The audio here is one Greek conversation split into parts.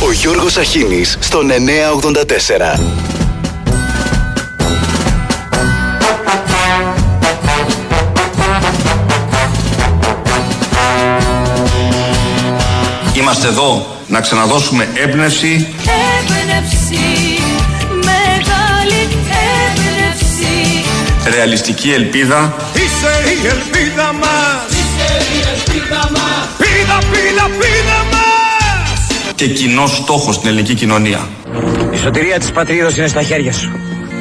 Ο Γιώργος Αχίνης στον 984. Είμαστε εδώ να ξαναδώσουμε έμπνευση. Έμπνευση, μεγάλη έμπνευση. Ρεαλιστική ελπίδα. Είσαι η ελπίδα μας. Είσαι η ελπίδα μας. Πίδα, πίδα, πίδα μας και κοινό στόχο στην ελληνική κοινωνία. Η σωτηρία της πατρίδος είναι στα χέρια σου.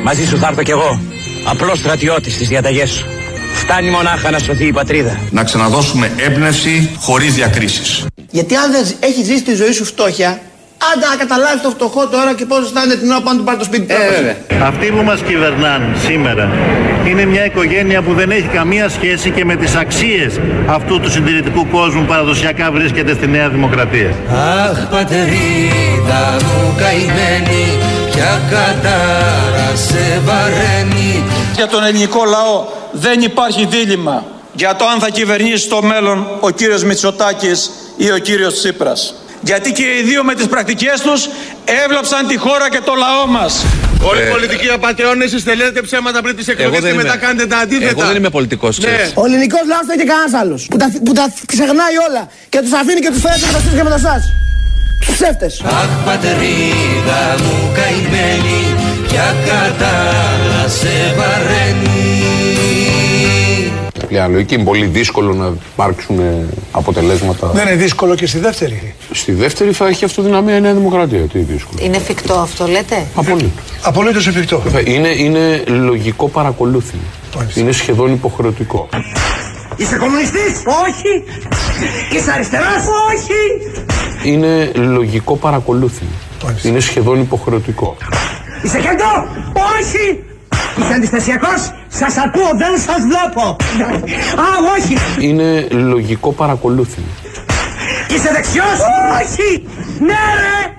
Μαζί σου θα έρθω κι εγώ. Απλός στρατιώτης στις διαταγές σου. Φτάνει μονάχα να σωθεί η πατρίδα. Να ξαναδώσουμε έμπνευση χωρίς διακρίσεις. Γιατί αν δεν έχει ζήσει τη ζωή σου φτώχεια, άντε να καταλάβεις το φτωχό τώρα και πώς αισθάνεται την ώρα που αν του πάρει το σπίτι του. Ε, Αυτοί που μας κυβερνάνε σήμερα είναι μια οικογένεια που δεν έχει καμία σχέση και με τις αξίες αυτού του συντηρητικού κόσμου που παραδοσιακά βρίσκεται στη Νέα Δημοκρατία. Αχ πατρίδα μου καημένη Ποια κατάρα σε βαραίνει Για τον ελληνικό λαό δεν υπάρχει δίλημα για το αν θα κυβερνήσει στο μέλλον ο κύριος Μητσοτάκης ή ο κύριος Τσίπρας. Γιατί και οι δύο με τις πρακτικές τους έβλαψαν τη χώρα και το λαό μας. Όλοι οι πολιτικοί απαταιώνε εσείς λέτε ψέματα πριν τις εκλογές και μετά κάνετε τα αντίθετα Εγώ δεν είμαι πολιτικός, Ναι. ξέρεις. Ο ελληνικός λαός δεν έχει κανένας άλλος. Που τα, που τα ξεχνάει όλα και τους αφήνει και τους φέρει με τα και με τα σας. Τους ψεύτες. Αχ πατρίδα μου καημένη Ποια κατάρα σε βαραίνει Πλέον λογική είναι πολύ δύσκολο να υπάρξουν ε, αποτελέσματα. Δεν είναι δύσκολο και στη δεύτερη. Στη δεύτερη θα έχει αυτοδυναμία η Νέα Δημοκρατία. Τι δύσκολο. Είναι εφικτό αυτό, λέτε; Απολύτως. Απολύτως εφικτό. Είναι, είναι λογικό παρακολούθημα. Είναι σχεδόν υποχρεωτικό. Είσαι κομμουνιστής! Όχι! Είσαι αριστερός! Όχι! Είναι λογικό παρακολούθημα. Είναι σχεδόν υποχρεωτικό. Είσαι κέντρο! Όχι! Είσαι αντιστασιακός! Σας ακούω, δεν σας βλέπω! Α, όχι! Είναι λογικό παρακολούθημα. Είσαι δεξιός! Όχι! Ναι, ρε!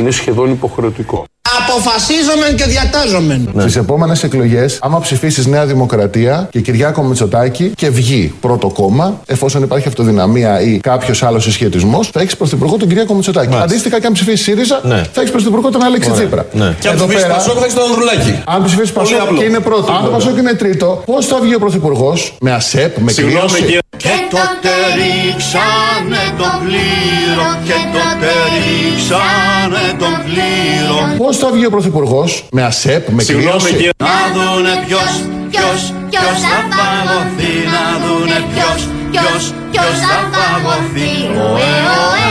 Είναι σχεδόν υποχρεωτικό. Αποφασίζομεν και διατάζομεν. Ναι. Στις επόμενες εκλογές, άμα ψηφίσεις Νέα Δημοκρατία και Κυριάκο Μητσοτάκη και βγει πρώτο κόμμα, εφόσον υπάρχει αυτοδυναμία ή κάποιος άλλος συσχετισμός, θα έχεις πρωθυπουργό τον Κυριάκο Μητσοτάκη. Αντίστοιχα, και αν ψηφίσεις ΣΥΡΙΖΑ, Ναι. θα έχεις πρωθυπουργό τον Αλέξη Ωραία. Τσίπρα. Ναι. Και αν Εδώ ψηφίσεις πέρα, Πασόκ θα έχεις τον Ανδρουλάκη. Αν ψηφίσεις Πολύ Πασόκ απλό. και είναι πρώτο. Αν το Πασόκ είναι τρίτο, πώς θα βγει ο πρωθυπουργός; Με ΑΣΕΠ, με κλήρωση. Και τότε ρίξανε τον πλήρω Και τότε ρίξανε τον πλήρω Πώς θα βγει ο πρωθυπουργός; Με ΑΣΕΠ, με κλήρωση. Να δούνε ποιος, ποιος, ποιος θα φαγωθεί Να δούνε ποιος, ποιος, ποιος θα φαγωθεί Ωε, ωε,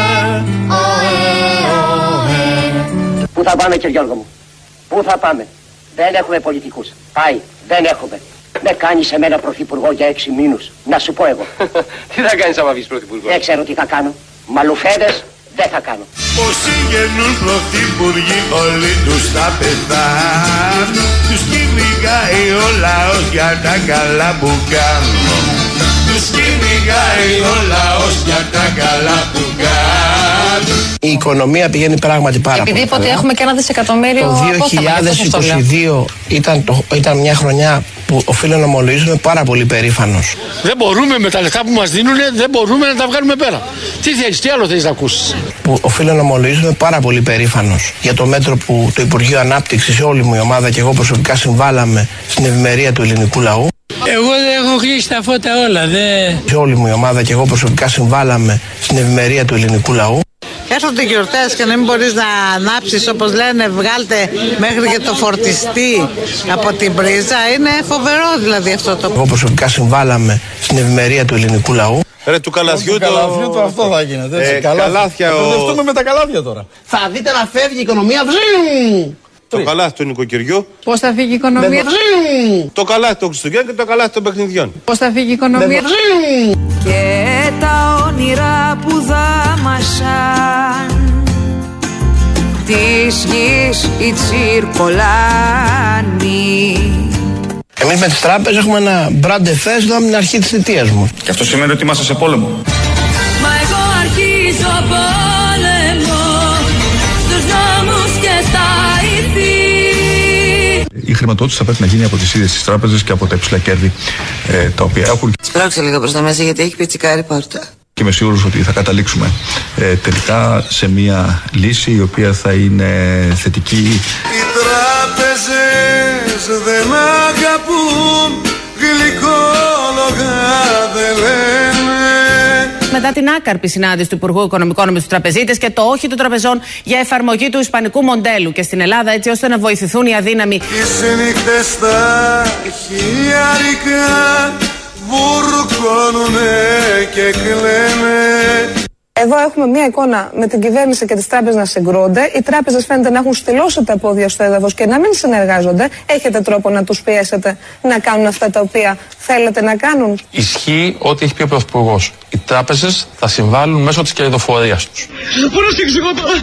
ωε, ωε Πού θα πάμε, κύριε Γιώργο μου; Πού θα πάμε; Δεν έχουμε πολιτικούς. Πάει. Δεν έχουμε. Με κάνεις σε μένα πρωθυπουργό για έξι μήνους. Να σου πω εγώ. Τι θα κάνεις άμα βγεις πρωθυπουργός; δεν ξέρω τι θα κάνω. Μαλουφέδες δεν θα κάνω. Όσοι γεννούν πρωθυπουργοί όλοι τους θα πεθάνουν Τους κυνηγάει ο λαός για τα καλά που κάνουν Τους κυνηγάει ο λαός για τα καλά που κάνουν Η οικονομία πηγαίνει πράγματι πάρα Επειδή πολύ είπατε καλά. έχουμε και ένα δισεκατομμύριο Το απόσταμα, γι' αυτό σας το λέω. 2022 ήταν, το, ήταν μια χρονιά που οφείλω να ομολογήσουμε πάρα πολύ περήφανος. Δεν μπορούμε με τα λεφτά που μας δίνουν, δεν μπορούμε να τα βγάλουμε πέρα. Τι θέλεις, τι άλλο θέλεις να ακούσεις; Που οφείλω να ομολογήσουμε πάρα πολύ περήφανος για το μέτρο που το Υπουργείο Ανάπτυξης, όλη μου η ομάδα και εγώ προσωπικά συμβάλαμε στην ευημερία του ελληνικού λαού. Εγώ δεν έχω κλείσει τα φώτα όλα, δεν... Σε όλη μου η ομάδα και εγώ προσωπικά συμβάλαμε στην ευημερία του ελληνικού λαού. Έρχονται γιορτές και να μην μπορείς να ανάψεις όπως λένε, βγάλτε μέχρι και το φορτιστή από την πρίζα. Είναι φοβερό δηλαδή αυτό το Εγώ προσωπικά συμβάλαμε στην ευημερία του ελληνικού λαού. Ρε του καλαθιού το... το αυτό θα γίνεται. Ε, καλάθια ο... με τα καλάθια τώρα. Θα δείτε να φεύγει η οικονομία. Βζζζ! Το καλάθι του νοικοκυριού, Πώς θα φύγει η οικονομία; το καλάθι των Χριστουγέννων και το καλάθι των παιχνιδιών. Πώς θα φύγει η οικονομία; Και τα όνειρα που δάμασαν της γης η τσιρκολάνη Εμείς με τις τράπεζες έχουμε ένα μπράντε φες εδώ από την αρχή της θητείας μου. Και αυτό σημαίνει ότι είμαστε σε πόλεμο. Μα εγώ αρχίζω πόλεμο Η χρηματοδότηση θα πρέπει να γίνει από τις ίδιες τις τράπεζες και από τα υψηλά κέρδη ε, τα οποία έχουν. Σπρώξε λίγο προς τα μέσα γιατί έχει πιτσικάρει πόρτα. και είμαι σίγουρος ότι θα καταλήξουμε ε, τελικά σε μια λύση η οποία θα είναι θετική. Οι τράπεζες δεν αγαπούν Μετά την άκαρπη συνάντηση του Υπουργού Οικονομικών με τους τραπεζίτες και το όχι των τραπεζών για εφαρμογή του Ισπανικού μοντέλου και στην Ελλάδα, έτσι ώστε να βοηθηθούν οι αδύναμοι. Τις νύχτες τα χιλιάρικα Βουρκώνουνε και κλαίνε Εδώ έχουμε μια εικόνα με την κυβέρνηση και τις τράπεζες να συγκρούνται. Οι τράπεζες φαίνεται να έχουν στυλώσει τα πόδια στο έδαφος και να μην συνεργάζονται. Έχετε τρόπο να τους πιέσετε να κάνουν αυτά τα οποία θέλετε να κάνουν; Ισχύει ό,τι έχει πει ο Πρωθυπουργός. Οι τράπεζες θα συμβάλλουν μέσω της κερδοφορίας τους. Μπορώ να σου εξηγώ τώρα.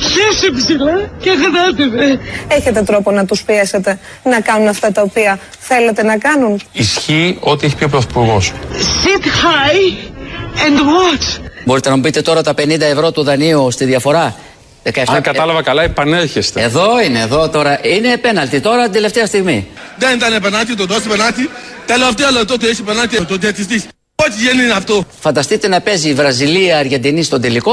Χέσε ψηλά και γράτε Έχετε τρόπο να τους πιέσετε να κάνουν αυτά τα οποία θέλετε να κάνουν; Ισχύει ό,τι έχει πει ο Πρωθυπουργός. Sit high and watch. Μπορείτε να μου πείτε τώρα τα 50 ευρώ του δανείου στη διαφορά. 17... Αν κατάλαβα καλά, επανέρχεστε. Εδώ είναι, εδώ τώρα. Είναι πέναλτι τώρα την τελευταία στιγμή. Δεν ήταν πενάτη, το δώσει πενάτη. Τελευταίο λεπτό το έχει πενάτη, το διατηστή. Ό,τι γίνει είναι αυτό; Φανταστείτε να παίζει η Βραζιλία, Αργεντινή στον τελικό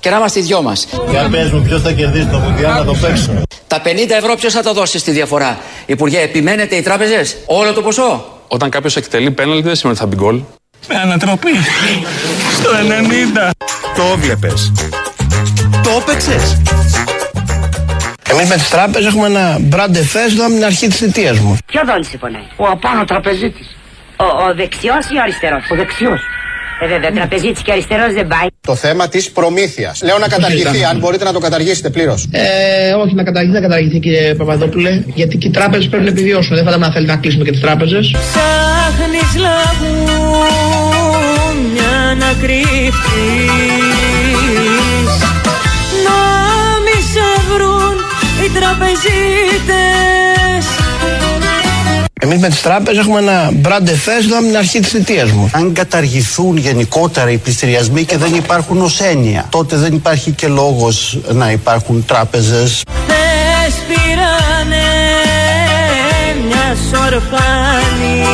και να είμαστε οι δυο μας. Για πες μου ποιος θα κερδίσει το Μουντιάλ να το παίξουμε. Τα 50 ευρώ ποιος θα τα δώσει στη διαφορά; Υπουργέ, επιμένετε οι τράπεζες, όλο το ποσό; Όταν κάποιος εκτελεί πέναλτι, δεν σημαίνει ότι θα μπει γκολ. Με ανατροπή. Στο 90. Το έβλεπες. Το έπαιξες. Εμείς με τις τράπεζες έχουμε ένα μπράντε φέστο από την αρχή της θητείας μου. Ποιο δόνεις συμφωνάει. Ο απάνω τραπεζίτης. Ο, ο δεξιός ή ο αριστερός; Ο δεξιός. Ε, βέβαια, τραπεζίτης και αριστερός δεν πάει. Το θέμα της προμήθειας. Λέω να καταργηθεί, αν μπορείτε να το καταργήσετε πλήρως. Ε, όχι, να καταργηθεί, να καταργηθεί κύριε Παπαδόπουλε. Γιατί και οι τράπεζες πρέπει να επιβιώσουν. Δεν φαντάζομαι να θέλει να κλείσουμε και τις τράπεζες. Ψάχνεις λαγούνια να κρύφτεις Να μη σε βρουν οι τραπεζίτες Εμείς με τις τράπεζες έχουμε ένα μπράντε φέστο από την αρχή της θητείας μου. Αν καταργηθούν γενικότερα οι πληστηριασμοί και δεν υπάρχουν ως έννοια, τότε δεν υπάρχει και λόγος να υπάρχουν τράπεζες. Θες πήρανε μια ορφάνης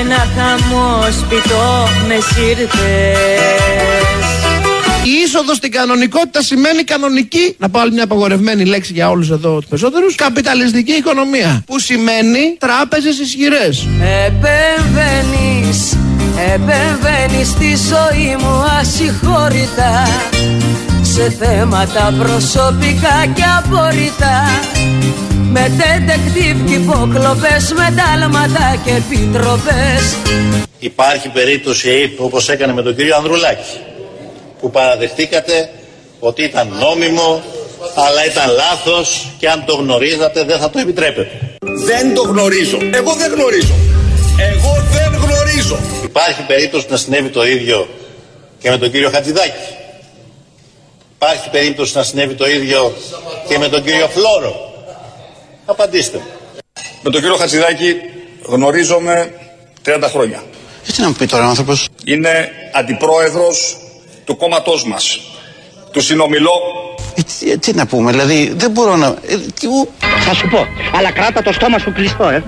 Ένα χαμόσπιτο μες σύρτες Η είσοδος στην κανονικότητα σημαίνει κανονική, να πω άλλη μια απαγορευμένη λέξη για όλους εδώ τους περισσότερους, καπιταλιστική οικονομία. Που σημαίνει τράπεζες ισχυρές. Επεμβαίνεις, επεμβαίνεις στη ζωή μου ασυγχώρητα Σε θέματα προσωπικά και απορριτά Με detective και υποκλοπές, με τάλματα και επιτροπές Υπάρχει περίπτωση ΑΕΠ όπως έκανε με τον κύριο Ανδρουλάκη που παραδεχτήκατε ότι ήταν νόμιμο αλλά ήταν λάθος και αν το γνωρίζατε δεν θα το επιτρέπετε. Δεν το γνωρίζω. Εγώ δεν γνωρίζω. Εγώ δεν γνωρίζω. Υπάρχει περίπτωση να συνέβη το ίδιο και με τον κύριο Χατζηδάκη. Υπάρχει περίπτωση να συνέβη το ίδιο και με τον κύριο Φλόρο. Απαντήστε μου. Με τον κύριο Χατζηδάκη γνωρίζομαι 30 χρόνια. Έτσι να μου πει τώρα ο άνθρωπος. Είναι αντιπρόεδρος του κόμματός μας. Του συνομιλώ. Ε, τι να πούμε, δηλαδή δεν μπορώ να... Ε, τι, ου, Θα σου πω, αλλά κράτα το στόμα σου κλειστό, ε.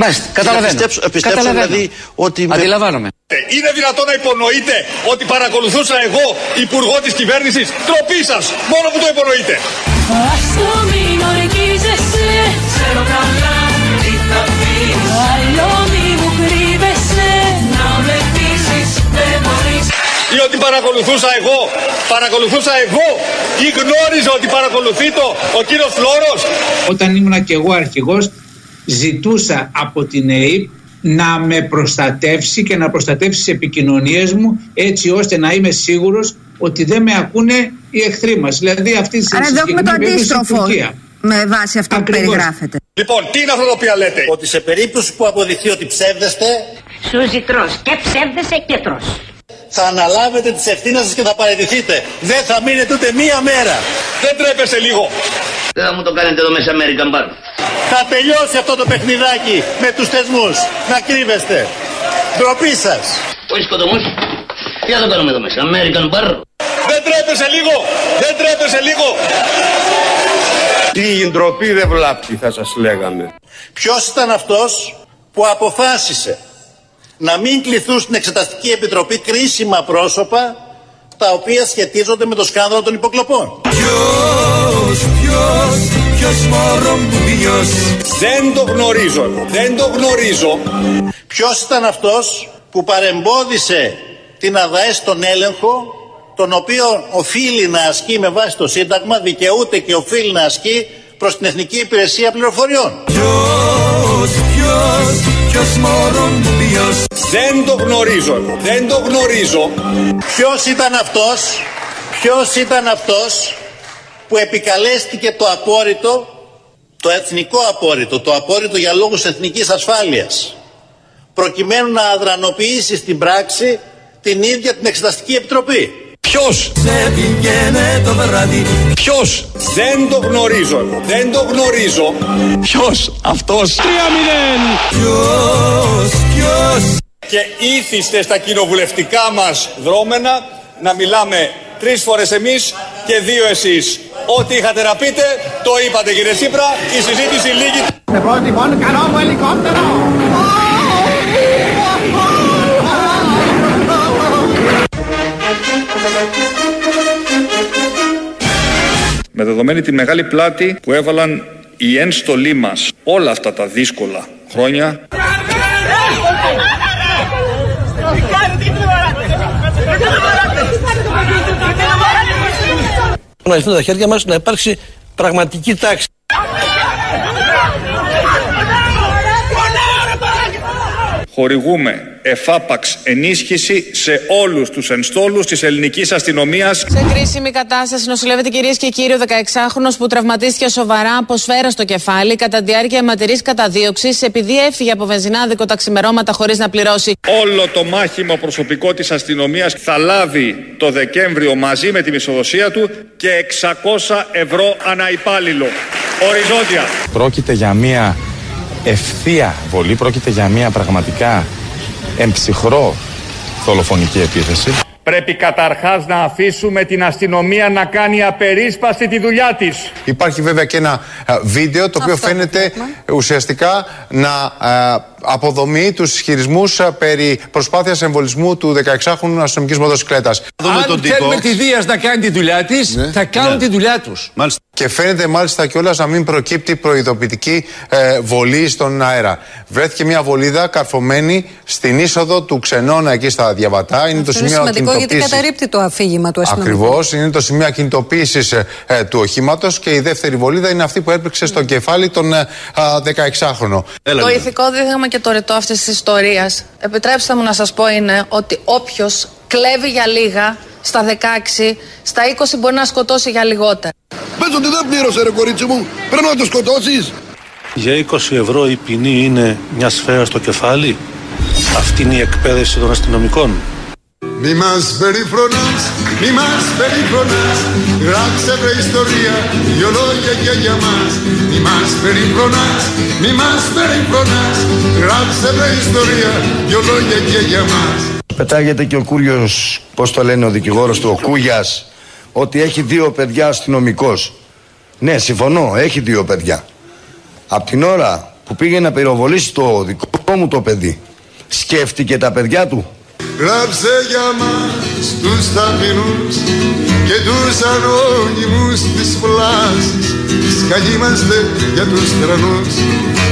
Μάλιστα, να καταλαβαίνω. πιστέψω, ε, πιστέψω Καταλαβαίνω. δηλαδή ότι... με- Αντιλαμβάνομαι. Είναι δυνατόν να υπονοείτε ότι παρακολουθούσα εγώ υπουργό της κυβέρνησης. Τροπή σας, μόνο που το υπονοείτε. Άστο μην ορκίζεσαι, ξέρω καλά Ή ότι παρακολουθούσα εγώ, παρακολουθούσα εγώ ή γνώριζα ότι παρακολουθεί το ο κύριος Φλόρος. Όταν ήμουν και εγώ αρχηγός ζητούσα από την ΕΕΠ να με προστατεύσει και να προστατεύσει τις επικοινωνίες μου έτσι ώστε να είμαι σίγουρος ότι δεν με ακούνε οι εχθροί μας. Δηλαδή αυτή τη Άρα εδώ έχουμε το συγκεκριμένη περίπτωση η αντίστροφο Τουρκία. με βάση αυτό που Ακριβώς. περιγράφεται. Λοιπόν, τι είναι αυτό το οποίο λέτε; Ότι σε περίπτωση που αποδειχθεί ότι ψεύδεστε, Σούζι τρως και ψεύδεσαι και τρως. Θα αναλάβετε τις ευθύνες σας και θα παραιτηθείτε. Δεν θα μείνετε ούτε μία μέρα. Δεν τρέπεστε λίγο. Δεν θα μου το κάνετε εδώ μέσα American Bar. Θα τελειώσει αυτό το παιχνιδάκι με τους θεσμούς. Να κρύβεστε. Ντροπή σας. Όχι σκοτωμούς. Τι θα το κάνουμε εδώ μέσα, American Bar; Δεν τρέπεστε λίγο. Δεν τρέπεστε λίγο. Τι ντροπή δεν βλάπτει θα σας λέγαμε. Ποιος ήταν αυτός που αποφάσισε να μην κληθούν στην Εξεταστική Επιτροπή κρίσιμα πρόσωπα τα οποία σχετίζονται με το σκάνδαλο των υποκλοπών. Ποιος, ποιος, ποιος μωρό μου ποιος Δεν το γνωρίζω, δεν το γνωρίζω. Ποιος ήταν αυτός που παρεμπόδισε την ΑΔΑΕ στον έλεγχο τον οποίο οφείλει να ασκεί με βάση το Σύνταγμα, δικαιούται και οφείλει να ασκεί προς την Εθνική Υπηρεσία Πληροφοριών. Ποιος, ποιος, ποιος μωρό μου ποιος Δεν το γνωρίζω, δεν το γνωρίζω. Ποιος ήταν αυτός, ποιος ήταν αυτός που επικαλέστηκε το απόρριτο, το εθνικό απόρριτο, το απόρριτο για λόγους εθνικής ασφάλειας, προκειμένου να αδρανοποιήσει στην πράξη την ίδια την Εξεταστική Επιτροπή. Ποιος, Σε πηγαίνε το βράδυ ποιος, δεν το γνωρίζω, δεν το γνωρίζω. Ποιος, αυτός. 3-0. Ποιος, ποιος Και ήθιστε στα κοινοβουλευτικά μας δρόμενα να μιλάμε τρεις φορές εμείς και δύο εσείς. Ό,τι είχατε να πείτε, το είπατε κύριε Σύπρα, η συζήτηση λίγη. Σε πρώτη λοιπόν καλό μου ελικόπτερο. Με δεδομένη τη μεγάλη πλάτη που έβαλαν οι ένστολοι μας όλα αυτά τα δύσκολα χρόνια, να ληφθούν τα χέρια μας να υπάρξει πραγματική τάξη. Χορηγούμε εφάπαξ ενίσχυση σε όλους τους ενστόλους της ελληνικής αστυνομίας Σε κρίσιμη κατάσταση νοσηλεύεται κυρίες και κύριοι ο 16χρονο που τραυματίστηκε σοβαρά από σφαίρα στο κεφάλι κατά τη διάρκεια αιματηρής καταδίωξης επειδή έφυγε από βενζινάδικο τα ξημερώματα χωρίς να πληρώσει. Όλο το μάχημο προσωπικό της αστυνομίας θα λάβει το Δεκέμβριο μαζί με τη μισοδοσία του και 600 ευρώ ανά υπάλληλο. Οριζόντια. Πρόκειται για μια ευθεία βολή, πρόκειται για μια πραγματικά εμψυχρό δολοφονική επίθεση. Πρέπει καταρχάς να αφήσουμε την αστυνομία να κάνει απερίσπαστη τη δουλειά της. Υπάρχει βέβαια και ένα ε, βίντεο το οποίο φαίνεται ουσιαστικά να ε, αποδομεί τους ισχυρισμούς ε, περί προσπάθειας εμβολισμού του 16χρονου αστυνομικής μοτοσυκλέτας. Αν θέλουμε τη Δίας να κάνει τη δουλειά της, θα κάνουν τη δουλειά τους. Και φαίνεται μάλιστα κιόλας να μην προκύπτει προειδοποιητική ε, βολή στον αέρα. Βρέθηκε μια βολίδα καρφωμένη στην είσοδο του ξενώνα εκεί στα διαβατά. Είναι το Αυτό είναι σημείο σημαντικό γιατί ακινητοποίησης. καταρρύπτει το αφήγημα του αστυνομικού. Ακριβώς, είναι το σημείο ακινητοποίηση ε, του οχήματος και η δεύτερη βολίδα είναι αυτή που έπληξε στο κεφάλι τον ε, α, 16χρονο. Το ηθικό δίδαγμα και το ρητό αυτής της ιστορίας, επιτρέψτε μου να σας πω, είναι ότι όποιος κλέβει για λίγα, στα 16, στα 20 μπορεί να σκοτώσει για λιγότερα. Πες ότι δεν πλήρωσε ρε κορίτσι μου, πρέπει να το σκοτώσεις. Για 20 ευρώ η ποινή είναι μια σφαίρα στο κεφάλι. Αυτή είναι η εκπαίδευση των αστυνομικών. Μη μας περιφρονάς, μη μας περιφρονάς Γράψε βρε ιστορία, δυο λόγια και για μας Μη μας περιφρονάς, μη μας περιφρονάς Γράψε βρε ιστορία, δυο λόγια και για μας Πετάγεται και ο Κούριος, πώς το λένε ο δικηγόρος του, ο Κούγιας, ότι έχει δύο παιδιά αστυνομικός. Ναι, συμφωνώ, έχει δύο παιδιά. Απ' την ώρα που πήγε να πυροβολήσει το δικό μου το παιδί, σκέφτηκε τα παιδιά του. Γράψε για μας τους ταπεινούς και τους ανώνυμους της πλάσης Σκαλί είμαστε για τους τρανούς,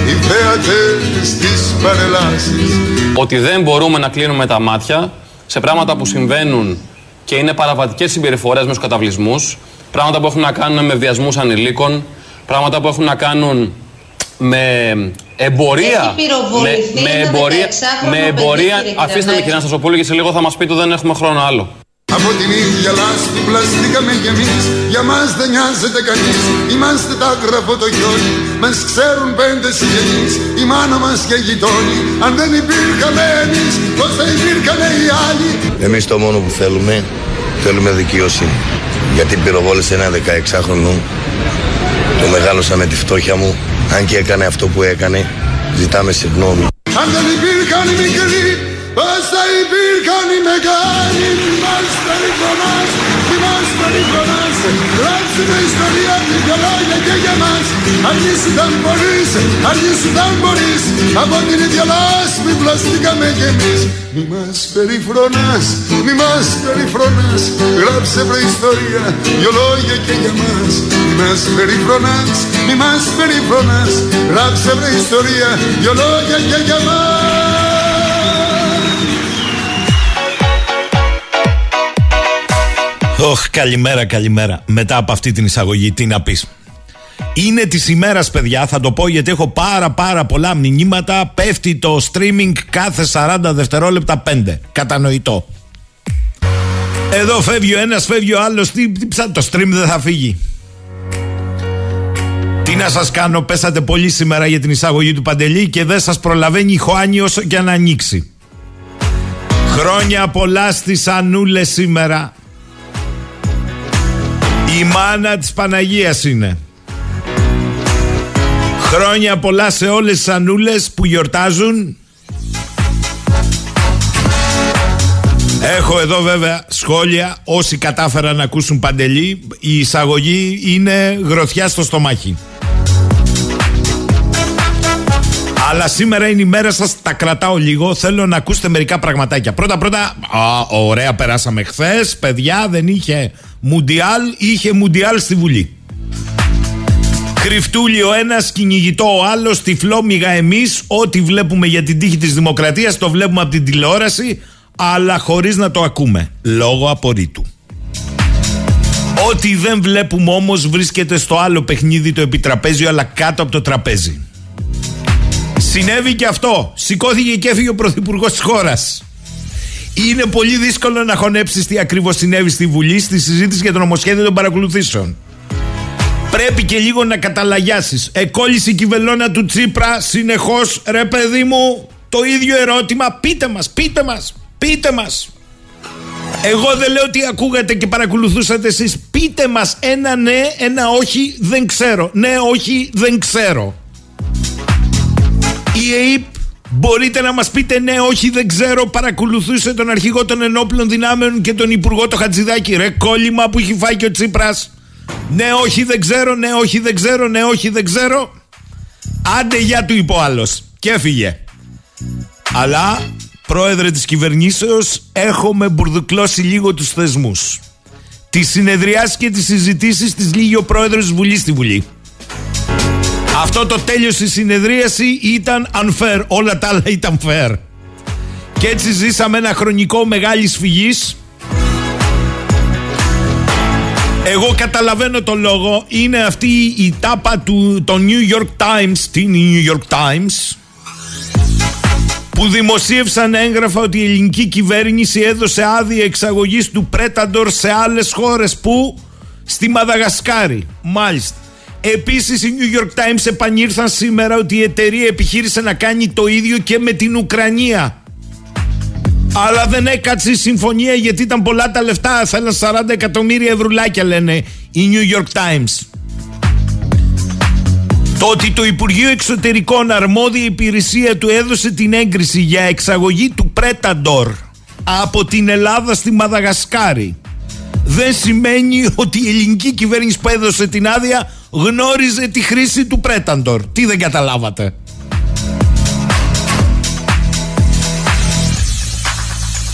οι θέατες της παρελάσης. Ότι δεν μπορούμε να κλείνουμε τα μάτια σε πράγματα που συμβαίνουν και είναι παραβατικές συμπεριφορές με τους καταβλισμούς, πράγματα που έχουν να κάνουν με βιασμούς ανηλίκων, πράγματα που έχουν να κάνουν με εμπορία. Έχει πυροβοληθεί με, με ένα εμπορία. 16χρονο Με παιδί, εμπορία. κύριε Αφήστε με Κυριακάκη. κυρία Στασοπούλου και σε λίγο θα μας πείτε δεν έχουμε χρόνο άλλο. Από την ίδια λάσπη πλαστήκαμε κι εμείς Για μας δεν νοιάζεται κανείς Είμαστε τα γραφό το χιόνι Μας ξέρουν πέντε συγγενείς Η μάνα μας και οι γειτόνι Αν δεν υπήρχαμε εμείς Πώς θα υπήρχανε οι άλλοι; Εμείς το μόνο που θέλουμε, θέλουμε δικαιοσύνη. Γιατί πυροβόλησε ένα 16χρονο, το μεγάλωσα με τη φτώχεια μου, αν και έκανε αυτό που έκανε, ζητάμε συγγνώμη. Αν δεν υπήρχαν οι μικροί Πώς θα υπήρχαν οι μεγάλοι Μη μας περιφρονάς Μη μας περίφρονας Γράψε με ιστορία δυο λόγια και για μας. Αργήσου αν μπορείς, αργήσου αν μπορείς Από την ίδια λάσπη πλαστήκαμε κι εμείς. Μη μας περιφρονάς, μη μας περιφρονάς. Γράψε βρε ιστορία δυο λόγια και για μας. Μη μας περιφρονάς, μη μας περιφρονάς. Γράψε βρε ιστορία δυο λόγια και για μας Ωχ, καλημέρα, καλημέρα. Μετά από αυτή την εισαγωγή, τι να πεις. Είναι της ημέρας, παιδιά. Θα το πω γιατί έχω πάρα πάρα πολλά μηνύματα. Πέφτει το streaming κάθε 40 δευτερόλεπτα 5. Κατανοητό. Εδώ φεύγει ο ένας, φεύγει ο άλλος. Τι, τι ψά, το stream δεν θα φύγει. Τι να σας κάνω, πέσατε πολύ σήμερα για την εισαγωγή του Παντελή και δεν σας προλαβαίνει η Χωάνη όσο και να ανοίξει. Χρόνια πολλά στις Ανούλες σήμερα. Η μάνα της Παναγίας είναι. Χρόνια πολλά σε όλες τις Ανούλες που γιορτάζουν. Έχω εδώ βέβαια σχόλια όσοι κατάφεραν να ακούσουν παντελή η εισαγωγή είναι γροθιά στο στομάχι αλλά σήμερα είναι η μέρα σας τα κρατάω λίγο θέλω να ακούσετε μερικά πραγματάκια πρώτα πρώτα α, ωραία περάσαμε χθες, παιδιά δεν είχε μουντιάλ είχε μουντιάλ στη Βουλή Κρυφτούλη ο ένας, κυνηγητό ο άλλος, τυφλόμυγα εμείς. Ό,τι βλέπουμε για την τύχη της δημοκρατίας το βλέπουμε από την τηλεόραση αλλά χωρίς να το ακούμε, λόγω απορρίτου. Ό,τι δεν βλέπουμε όμως βρίσκεται στο άλλο παιχνίδι το επιτραπέζιο αλλά κάτω από το τραπέζι. Συνέβη και αυτό. Σηκώθηκε και έφυγε ο Πρωθυπουργός της χώρας. Είναι πολύ δύσκολο να χωνέψεις τι ακριβώς συνέβη στη Βουλή στη συζήτηση για το νομοσχέδιο των παρακολουθήσεων. Πρέπει και λίγο να καταλαγιάσεις. Εκόλλησε η κυβελώνα του Τσίπρα συνεχώς, ρε παιδί μου, το ίδιο ερώτημα. Πείτε μας, πείτε μας. Πείτε μας. Εγώ δεν λέω ότι ακούγατε και παρακολουθούσατε εσείς. Πείτε μας ένα ναι, ένα όχι, δεν ξέρω. Ναι, όχι, δεν ξέρω. Η ΕΕΠ μπορείτε να μας πείτε ναι, όχι, δεν ξέρω. Παρακολουθούσε τον αρχηγό των ενόπλων δυνάμεων και τον υπουργό το Χατζηδάκη. Ρε κόλλημα που έχει φάει και ο Τσίπρας. Ναι, όχι, δεν ξέρω. Ναι, όχι, δεν ξέρω. Ναι, όχι, δεν ξέρω. Άντε για του είπε ο άλλος. Και έφυγε. Αλλά πρόεδρε της κυβερνήσεως, έχουμε μπουρδουκλώσει λίγο τους θεσμούς. Τη συνεδριάσεις και τις συζητήσεις της λύγει ο πρόεδρος της Βουλής στη Βουλή. Αυτό το τέλειο στη συνεδρίαση ήταν unfair. Όλα τα άλλα ήταν fair. Και έτσι ζήσαμε ένα χρονικό μεγάλης φυγής. Εγώ καταλαβαίνω το λόγο. Είναι αυτή η τάπα του το New York Times. Τι είναι η New York Times? που δημοσίευσαν έγγραφα ότι η ελληνική κυβέρνηση έδωσε άδεια εξαγωγής του Πρέταντορ σε άλλες χώρες που; Στη Μαδαγασκάρη. Μάλιστα. Επίσης οι New York Times επανήρθαν σήμερα ότι η εταιρεία επιχείρησε να κάνει το ίδιο και με την Ουκρανία. Αλλά δεν έκατσε η συμφωνία γιατί ήταν πολλά τα λεφτά. Θέλαν 40 εκατομμύρια ευρουλάκια λένε οι New York Times. Το ότι το Υπουργείο Εξωτερικών αρμόδια υπηρεσία του έδωσε την έγκριση για εξαγωγή του Πρέταντορ από την Ελλάδα στη Μαδαγασκάρη δεν σημαίνει ότι η ελληνική κυβέρνηση που έδωσε την άδεια γνώριζε τη χρήση του Πρέταντορ. Τι δεν καταλάβατε;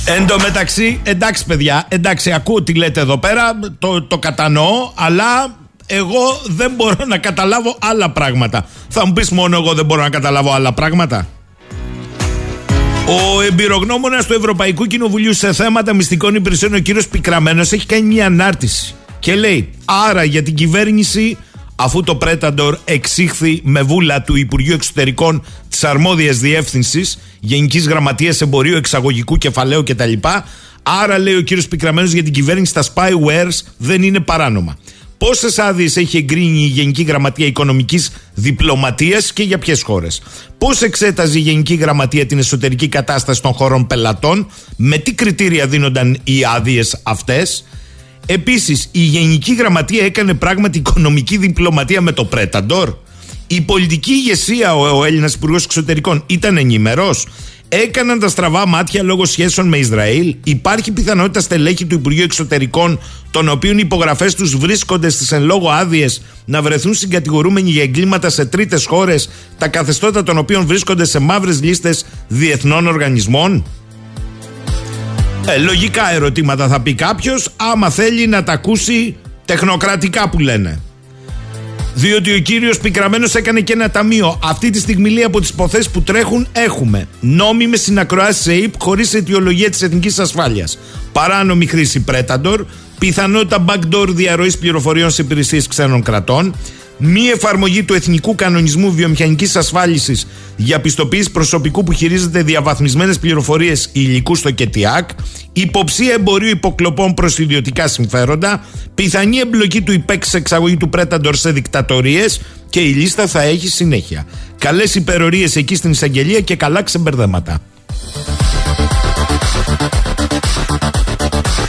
Εν τω μεταξύ, εντάξει παιδιά, εντάξει ακούω τι λέτε εδώ πέρα, το, το κατανοώ, αλλά εγώ δεν μπορώ να καταλάβω άλλα πράγματα. Θα μου πεις μόνο εγώ δεν μπορώ να καταλάβω άλλα πράγματα; Ο εμπειρογνώμονας του Ευρωπαϊκού Κοινοβουλίου σε θέματα μυστικών υπηρεσιών, ο κύριος Πικραμένος, έχει κάνει μια ανάρτηση και λέει: Άρα για την κυβέρνηση, αφού το Πρέταντορ εξήχθη με βούλα του Υπουργείου Εξωτερικών της αρμόδιας διεύθυνσης, Γενικής Γραμματείας Εμπορίου Εξαγωγικού Κεφαλαίου κτλ. Άρα, λέει ο κύριος Πικραμένος, για την κυβέρνηση τα spywares δεν είναι παράνομα. Πόσες άδειες έχει εγκρίνει η Γενική Γραμματεία Οικονομικής Διπλωματίας και για ποιες χώρες; Πώς εξέταζε η Γενική Γραμματεία την εσωτερική κατάσταση των χωρών πελατών, με τι κριτήρια δίνονταν οι άδειες αυτές; Επίσης, η Γενική Γραμματεία έκανε πράγματι οικονομική διπλωματία με το Πρέταντορ. Η πολιτική ηγεσία, ο, ο Έλληνας Υπουργός Εξωτερικών, ήταν ενήμερο. έκαναν τα στραβά μάτια λόγω σχέσεων με Ισραήλ. Υπάρχει πιθανότητα στελέχη του Υπουργείου Εξωτερικών, των οποίων οι υπογραφές τους βρίσκονται στις εν λόγω άδειες, να βρεθούν συγκατηγορούμενοι για εγκλήματα σε τρίτες χώρες, τα καθεστώτα των οποίων βρίσκονται σε μαύρες λίστες διεθνών οργανισμών. Ε, λογικά ερωτήματα θα πει κάποιος, άμα θέλει να τα ακούσει τεχνοκρατικά που λένε. Διότι ο κύριος Πικραμένος έκανε και ένα ταμείο. Αυτή τη στιγμή λέει από τις υποθέσεις που τρέχουν έχουμε νόμιμες συνακροάσεις σε ΕΙΠ χωρίς αιτιολογία της εθνικής ασφάλειας. Παράνομη χρήση πρέταντορ, πιθανότητα backdoor διαρροής πληροφοριών σε υπηρεσίες ξένων κρατών, μη εφαρμογή του Εθνικού Κανονισμού Βιομηχανικής Ασφάλισης για πιστοποίηση προσωπικού που χειρίζεται διαβαθμισμένες πληροφορίες υλικού στο ΚΕΤΙΑΚ, υποψία εμπορίου υποκλοπών προς ιδιωτικά συμφέροντα, πιθανή εμπλοκή του ΙΠΕΚ σε εξαγωγή του Πρέταντορ σε δικτατορίες και η λίστα θα έχει συνέχεια. Καλές υπερορίες εκεί στην εισαγγελία και καλά ξεμπερδέματα.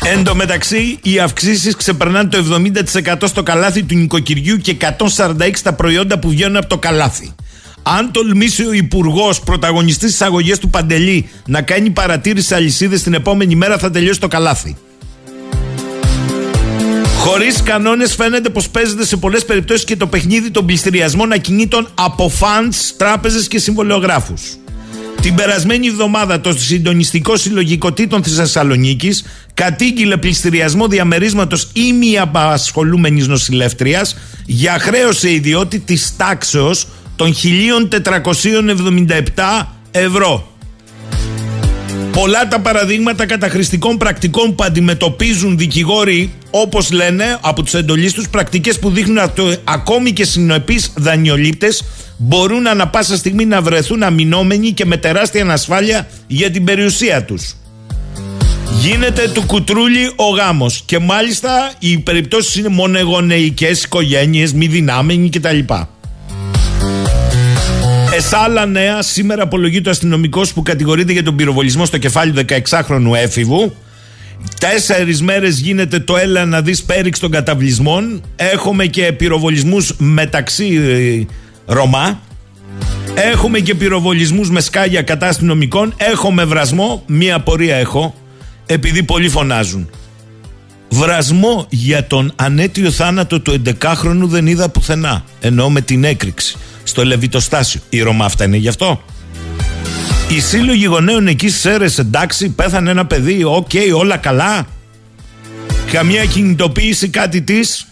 Εν τω μεταξύ, οι αυξήσεις ξεπερνάνε το 70% στο καλάθι του νοικοκυριού και 146 τα προϊόντα που βγαίνουν από το καλάθι. Αν τολμήσει ο Υπουργός, πρωταγωνιστής της αγωγής του Παντελή, να κάνει παρατήρηση αλυσίδες την επόμενη μέρα, θα τελειώσει το καλάθι. Χωρίς κανόνες, φαίνεται πως παίζεται σε πολλές περιπτώσεις και το παιχνίδι των πληστηριασμών ακινήτων από φαντ, τράπεζες και συμβολιογράφου. Την περασμένη εβδομάδα το συντονιστικό συλλογικοτήτων τη Θεσσαλονίκης κατήγγειλε πληστηριασμό διαμερίσματος ή μη απασχολούμενη νοσηλεύτριας για χρέωση ιδιώτη της τάξεως των 1477 ευρώ. Πολλά τα παραδείγματα καταχρηστικών πρακτικών που αντιμετωπίζουν δικηγόροι, όπως λένε από τους εντολείς τους, πρακτικές που δείχνουν ότι ακόμη και συνοπεί δανειολήπτες μπορούν ανα πάσα στιγμή να βρεθούν αμυνόμενοι και με τεράστια ανασφάλεια για την περιουσία τους. Γίνεται του κουτρούλι ο γάμος. Και μάλιστα οι περιπτώσεις είναι μονεγονεϊκέ οικογένειες, μη δυνάμενοι κτλ. Σε άλλα νέα, σήμερα απολογείται ο αστυνομικός που κατηγορείται για τον πυροβολισμό στο κεφάλι 16χρονου έφηβου. Τέσσερις μέρες γίνεται το έλα να δεις πέριξ των καταβλισμών. Έχουμε και πυροβολισμούς μεταξύ ε, Ρωμά. Έχουμε και πυροβολισμούς με σκάγια κατά αστυνομικών. Έχουμε βρασμό. Μία πορεία έχω. Επειδή πολλοί φωνάζουν. Βρασμό για τον ανέτιο θάνατο του 11χρονου δεν είδα πουθενά. Ενώ με την έκρηξη. Στο Λεβιτοστάσιο. Η Ρωμά αυτά είναι γι' αυτό. Οι σύλλογοι γονέων εκεί στι αίρε, εντάξει, πέθανε ένα παιδί, οκ, όλα καλά. Καμία κινητοποίηση, κάτι της.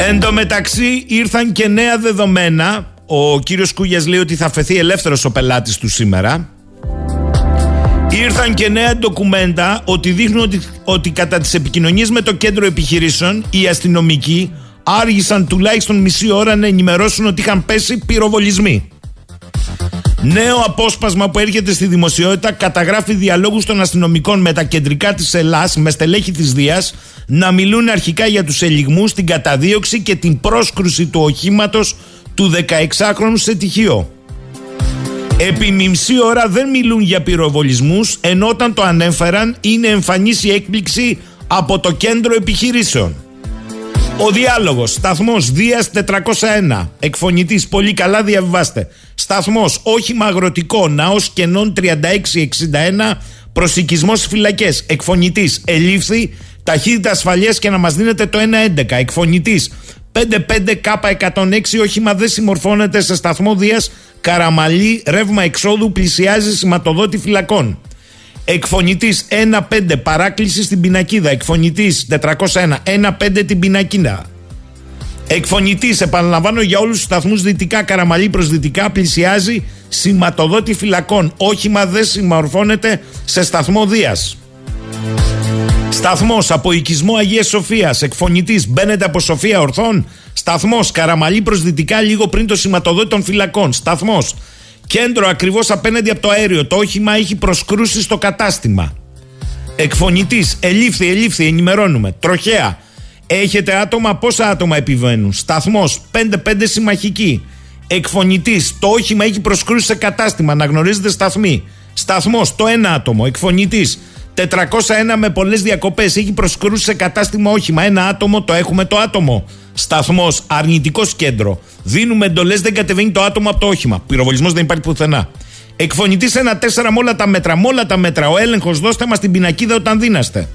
Εν τω μεταξύ ήρθαν και νέα δεδομένα. Ο κύριος Κούγιας λέει ότι θα φεθεί ελεύθερος ο πελάτης του σήμερα. Ήρθαν και νέα ντοκουμέντα ότι δείχνουν ότι, ότι κατά τις επικοινωνίες με το κέντρο επιχειρήσεων οι αστυνομικοί άργησαν τουλάχιστον μισή ώρα να ενημερώσουν ότι είχαν πέσει πυροβολισμοί. Νέο απόσπασμα που έρχεται στη δημοσιότητα καταγράφει διαλόγους των αστυνομικών με τα κεντρικά της Ελλάς, με στελέχη της Δίας, να μιλούν αρχικά για τους ελιγμούς, την καταδίωξη και την πρόσκρουση του οχήματος του 16χρονου σε τυχείο. Επί μισή ώρα δεν μιλούν για πυροβολισμούς, ενώ όταν το ανέφεραν είναι εμφανής η έκπληξη από το κέντρο επιχειρήσεων. Ο διάλογος. Σταθμός Δίας 401. Εκφωνητής. Πολύ καλά διαβιβάστε. Σταθμός Όχημα Αγροτικό. Ναός Κενών 3661. Προσοικισμό φυλακές. Εκφωνητής. Ελήφθη. Ταχύτητα ασφαλείας και να μας δίνετε το 111. Εκφωνητής. 55K106 όχημα δεν συμμορφώνεται σε σταθμό Δίας Καραμαλή. Ρεύμα εξόδου πλησιάζει σηματοδότη φυλακών. Εκφωνητής 1-5 παράκληση στην πινακίδα. Εκφωνητής 401 1-5 την πινακίδα. Εκφωνητής, επαναλαμβάνω για όλους τους σταθμούς δυτικά, καραμαλή προς δυτικά, πλησιάζει σηματοδότη φυλακών. Όχημα δεν συμμορφώνεται σε σταθμό Δίας. Σταθμός από οικισμό Αγίας Σοφίας. Εκφωνητής μπαίνετε από Σοφία Ορθών. Σταθμός Καραμαλή προς δυτικά, λίγο πριν το σηματοδότη των φυλακών. Σταθμός Κέντρο ακριβώς απέναντι από το αέριο. Το όχημα έχει προσκρούσει στο κατάστημα. Εκφωνητής. Ελήφθη, ελήφθη, ενημερώνουμε. Τροχέα. Έχετε άτομα, πόσα άτομα επιβαίνουν; Σταθμός. 5-5 συμμαχική. Εκφωνητής. Το όχημα έχει προσκρούσει σε κατάστημα. Να γνωρίζετε σταθμή. Σταθμός. Το ένα άτομο. Εκφωνητής. 401 με πολλές διακοπές. Έχει προσκρούσει σε κατάστημα όχημα. Ένα άτομο. Το έχουμε το άτομο. Σταθμός, αρνητικό κέντρο. Δίνουμε εντολές, δεν κατεβαίνει το άτομο από το όχημα. Πυροβολισμός δεν υπάρχει πουθενά. Εκφωνητής ένα τέσσερα με όλα τα μέτρα. Με όλα τα μέτρα. Ο έλεγχος, δώστε μας την πινακίδα όταν δίναστε.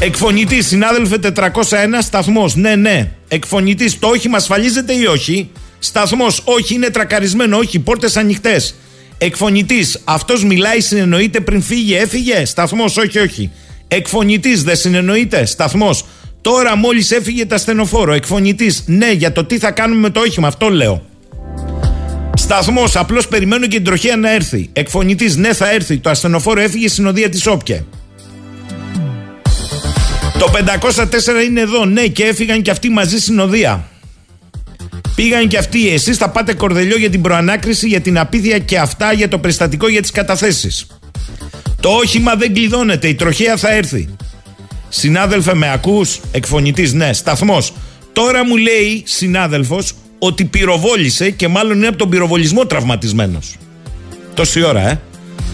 Εκφωνητής, συνάδελφε 401, σταθμός. Ναι, ναι. Εκφωνητής, το όχημα ασφαλίζεται ή όχι; Σταθμός, όχι, είναι τρακαρισμένο, όχι, πόρτες ανοιχτές. Εκφωνητής, αυτός μιλάει, συνεννοείται πριν φύγει, έφυγε; Σταθμός, όχι, όχι. Εκφωνητής, δεν συνεννοείται; Σταθμός. Τώρα μόλις έφυγε τα στενοφόρο. Εκφωνητής, ναι, για το τι θα κάνουμε με το όχημα, αυτό λέω. Σταθμός, απλώς περιμένω και την τροχέα να έρθει. Εκφωνητής, ναι, θα έρθει. Το ασθενοφόρο έφυγε συνοδεία της Όπια. Το 504 είναι εδώ, ναι, και έφυγαν και αυτοί μαζί συνοδεία. Πήγαν και αυτοί. Εσείς θα πάτε κορδελιό για την προανάκριση, για την απίθεια και αυτά για το περιστατικό για τις καταθέσεις. Το όχημα δεν κλειδώνεται, η τροχέα θα έρθει. Συνάδελφε, με ακούς, εκφωνητής, ναι, σταθμός. Τώρα μου λέει συνάδελφος ότι πυροβόλησε και μάλλον είναι από τον πυροβολισμό τραυματισμένος. Τόση ώρα, ε.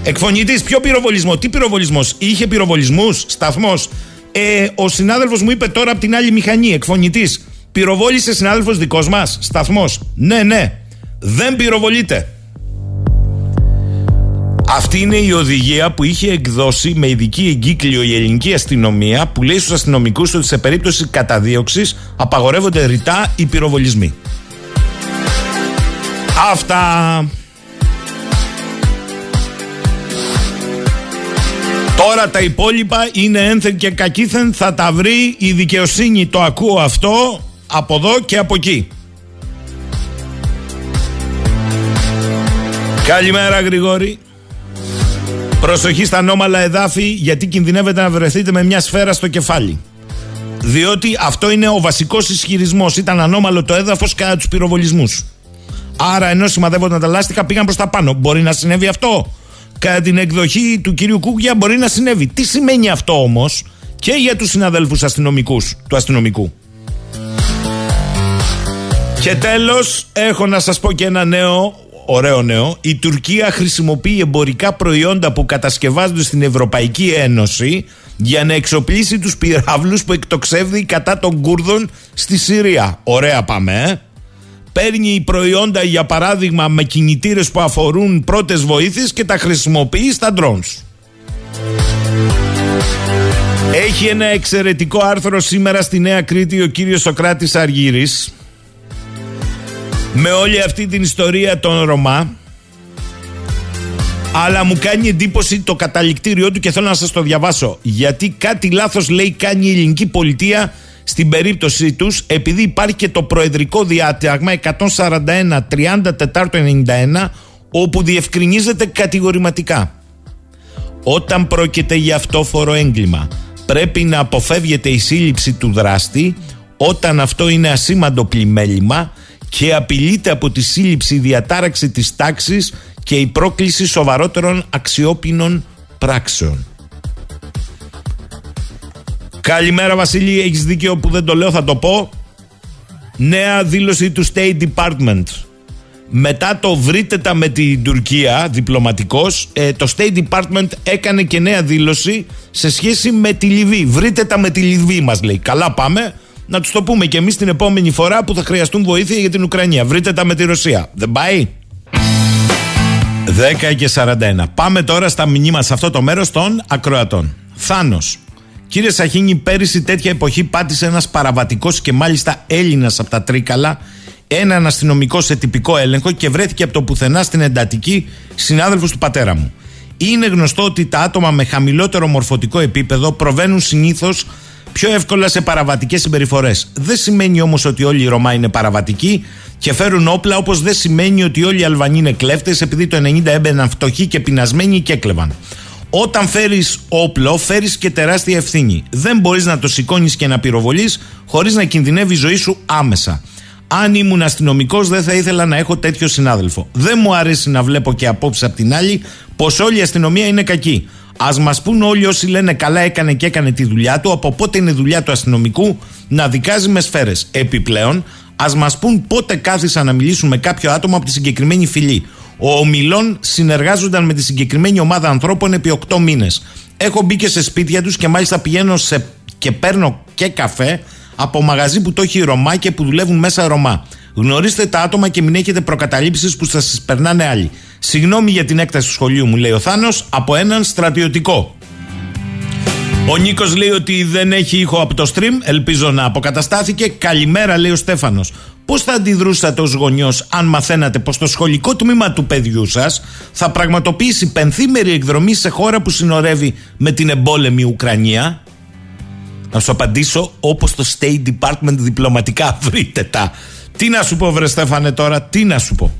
Εκφωνητής, ποιο πυροβολισμό, τι πυροβολισμός, είχε πυροβολισμούς, σταθμός. Ε, ο συνάδελφος μου είπε τώρα από την άλλη μηχανή, εκφωνητής. Πυροβόλησε συνάδελφος δικός μας, σταθμός. Ναι, ναι. Δεν πυροβολείται. Αυτή είναι η οδηγία που είχε εκδώσει με ειδική εγκύκλιο η ελληνική αστυνομία που λέει στους αστυνομικούς ότι σε περίπτωση καταδίωξης απαγορεύονται ρητά οι πυροβολισμοί. Αυτά. Τώρα τα υπόλοιπα είναι ένθεν και κακήθεν θα τα βρει η δικαιοσύνη το ακούω αυτό από εδώ και από εκεί Καλημέρα Γρηγόρη Προσοχή στα ανώμαλα εδάφη γιατί κινδυνεύετε να βρεθείτε με μια σφαίρα στο κεφάλι διότι αυτό είναι ο βασικός ισχυρισμός ήταν ανώμαλο το έδαφος κατά τους πυροβολισμούς Άρα ενώ σημαδεύονταν τα λάστιχα πήγαν προς τα πάνω Μπορεί να συνέβη αυτό; Κατά την εκδοχή του κυρίου Κούγια μπορεί να συνέβη. Τι σημαίνει αυτό όμως και για τους συναδέλφους αστυνομικούς του αστυνομικού; Και τέλος έχω να σας πω και ένα νέο, ωραίο νέο. Η Τουρκία χρησιμοποιεί εμπορικά προϊόντα που κατασκευάζονται στην Ευρωπαϊκή Ένωση για να εξοπλίσει τους πυράβλους που εκτοξεύει κατά των Κούρδων στη Συρία. Ωραία πάμε, ε παίρνει προϊόντα για παράδειγμα με κινητήρες που αφορούν πρώτες βοήθειες και τα χρησιμοποιεί στα drones. Έχει ένα εξαιρετικό άρθρο σήμερα στη Νέα Κρήτη ο κύριος Σοκράτης Αργύρης με όλη αυτή την ιστορία των Ρωμά αλλά μου κάνει εντύπωση το καταληκτήριό του και θέλω να σας το διαβάσω. Γιατί κάτι λάθος λέει κάνει η ελληνική πολιτεία στην περίπτωση τους επειδή υπάρχει και το προεδρικό διάταγμα 141 34 όπου διευκρινίζεται κατηγορηματικά. Όταν πρόκειται για αυτόφορο έγκλημα πρέπει να αποφεύγεται η σύλληψη του δράστη όταν αυτό είναι ασήμαντο πλημέλημα και απειλείται από τη σύλληψη διατάραξη της τάξης και η πρόκληση σοβαρότερων αξιόπινων πράξεων. Καλημέρα Βασίλη, έχεις δίκιο που δεν το λέω, θα το πω. Νέα δήλωση του State Department. Μετά το βρείτε τα με την Τουρκία διπλωματικός, ε, το State Department έκανε και νέα δήλωση σε σχέση με τη Λιβύη. Βρείτε τα με τη Λιβύη μας λέει. Καλά πάμε. Να τους το πούμε και εμείς την επόμενη φορά που θα χρειαστούν βοήθεια για την Ουκρανία. Βρείτε τα με τη Ρωσία. Δεν πάει; 10 και 41. Πάμε τώρα στα μηνύματα σε αυτό το μέρος των ακροατών. Θάνος. Κύριε Σαχίνη, πέρυσι τέτοια εποχή πάτησε ένας παραβατικός και μάλιστα Έλληνας από τα Τρίκαλα έναν αστυνομικό σε τυπικό έλεγχο και βρέθηκε από το πουθενά στην εντατική συνάδελφος του πατέρα μου. Είναι γνωστό ότι τα άτομα με χαμηλότερο μορφωτικό επίπεδο προβαίνουν συνήθως πιο εύκολα σε παραβατικές συμπεριφορές. Δεν σημαίνει όμως ότι όλοι οι Ρωμά είναι παραβατικοί και φέρουν όπλα, όπως δεν σημαίνει ότι όλοι οι Αλβανοί είναι κλέφτες, επειδή το 90 έμπαιναν φτωχοί και πεινασμένοι και έκλεβαν. Όταν φέρεις όπλο, φέρεις και τεράστια ευθύνη. Δεν μπορείς να το σηκώνεις και να πυροβολείς χωρίς να κινδυνεύει η ζωή σου άμεσα. Αν ήμουν αστυνομικός, δεν θα ήθελα να έχω τέτοιο συνάδελφο. Δεν μου αρέσει να βλέπω και απόψε απ' την άλλη πως όλη η αστυνομία είναι κακή. Α μας πούν όλοι όσοι λένε καλά έκανε και έκανε τη δουλειά του, από πότε είναι δουλειά του αστυνομικού να δικάζει με σφαίρες. Επιπλέον, ας μας πούν πότε κάθισαν να μιλήσουν με κάποιο άτομο από τη συγκεκριμένη φυλή. Ο Ομιλών συνεργάζονταν με τη συγκεκριμένη ομάδα ανθρώπων επί 8 μήνες. Έχω μπει και σε σπίτια τους και μάλιστα πηγαίνω σε... και παίρνω και καφέ από μαγαζί που το έχει Ρωμά και που δουλεύουν μέσα Ρωμά. Γνωρίστε τα άτομα και μην έχετε προκαταλήψεις που σας περνάνε άλλοι. Συγγνώμη για την έκταση του σχολείου μου, λέει ο Θάνος, από έναν στρατιωτικό. Ο Νίκος λέει ότι δεν έχει ήχο από το stream. Ελπίζω να αποκαταστάθηκε. Καλημέρα, λέει ο Στέφανος. Πώς θα αντιδρούσατε ως γονιός αν μαθαίνατε πως το σχολικό τμήμα του παιδιού σας θα πραγματοποιήσει πενθήμερη εκδρομή σε χώρα που συνορεύει με την εμπόλεμη Ουκρανία; Να σου απαντήσω όπως το State Department διπλωματικά βρείτε τα. Τι να σου πω, βρε Στέφανε, τώρα, τι να σου πω.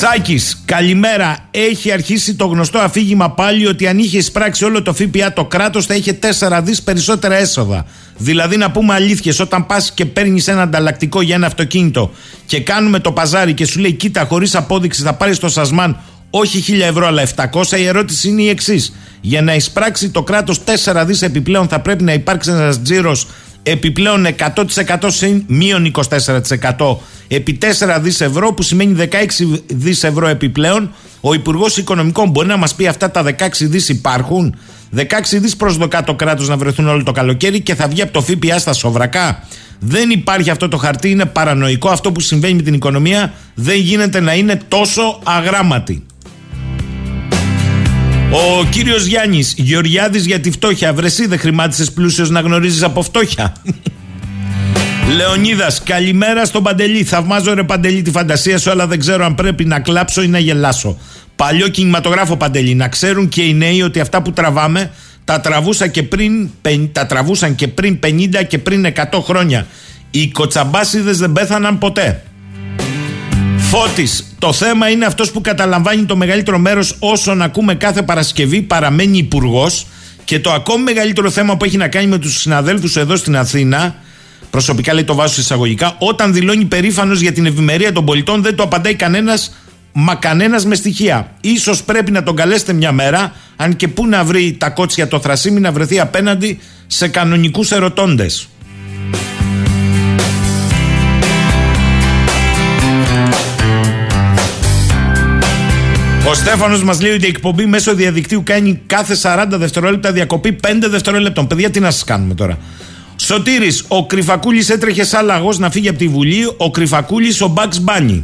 Σάκης, καλημέρα. Έχει αρχίσει το γνωστό αφήγημα πάλι ότι αν είχε εισπράξει όλο το ΦΠΑ το κράτος θα είχε 4 δις περισσότερα έσοδα. Δηλαδή, να πούμε αλήθειες, όταν πας και παίρνεις ένα ανταλλακτικό για ένα αυτοκίνητο και κάνουμε το παζάρι και σου λέει, Κοίτα, χωρίς απόδειξη θα πάρεις το Σασμάν όχι 1000 ευρώ αλλά 700, η ερώτηση είναι η εξής. Για να εισπράξει το κράτος 4 δις επιπλέον θα πρέπει να υπάρξει ένας τζίρος επιπλέον 100% συν μείον 24% επί 4 δις ευρώ που σημαίνει 16 δις ευρώ επιπλέον ο Υπουργός Οικονομικών μπορεί να μας πει αυτά τα 16 δις υπάρχουν; 16 δις προσδοκά το κράτος να βρεθούν όλο το καλοκαίρι και θα βγει από το ΦΠΑ στα σοβρακά. Δεν υπάρχει αυτό το χαρτί, είναι παρανοϊκό. Αυτό που συμβαίνει με την οικονομία δεν γίνεται να είναι τόσο αγράμματη ο κύριος Γιάννης, Γεωργιάδης για τη φτώχεια. Βρεσί δεν χρημάτισες πλούσιο να γνωρίζεις από φτώχεια. Λεωνίδας, καλημέρα στον Παντελή. Θαυμάζω ρε Παντελή τη φαντασία σου, αλλά δεν ξέρω αν πρέπει να κλάψω ή να γελάσω. Παλιό κινηματογράφο Παντελή. Να ξέρουν και οι νέοι ότι αυτά που τραβάμε τα, τραβούσα και πριν, τα τραβούσαν και πριν 50 και πριν 100 χρόνια. Οι κοτσαμπάσιδες δεν πέθαναν ποτέ. Φώτης, το θέμα είναι αυτός που καταλαμβάνει το μεγαλύτερο μέρος όσων ακούμε κάθε Παρασκευή, παραμένει υπουργός. Και το ακόμη μεγαλύτερο θέμα που έχει να κάνει με τους συναδέλφους εδώ στην Αθήνα, προσωπικά λέει το βάζω εισαγωγικά, όταν δηλώνει περήφανος για την ευημερία των πολιτών, δεν το απαντάει κανένας, μα κανένας με στοιχεία. σω πρέπει να τον καλέσετε μια μέρα, αν και πού να βρει τα κότσια το θρασίμι, να βρεθεί απέναντι σε κανονικούς ερωτώντες. Ο Στέφανος μας λέει ότι η εκπομπή μέσω διαδικτύου κάνει κάθε 40 δευτερόλεπτα διακοπή 5 δευτερόλεπτων. Παιδιά, τι να σας κάνουμε τώρα. Σωτήρης, ο Κρυφακούλης έτρεχε σαν λαγός να φύγει από τη Βουλή. Ο Κρυφακούλης, ο Bugs Bunny.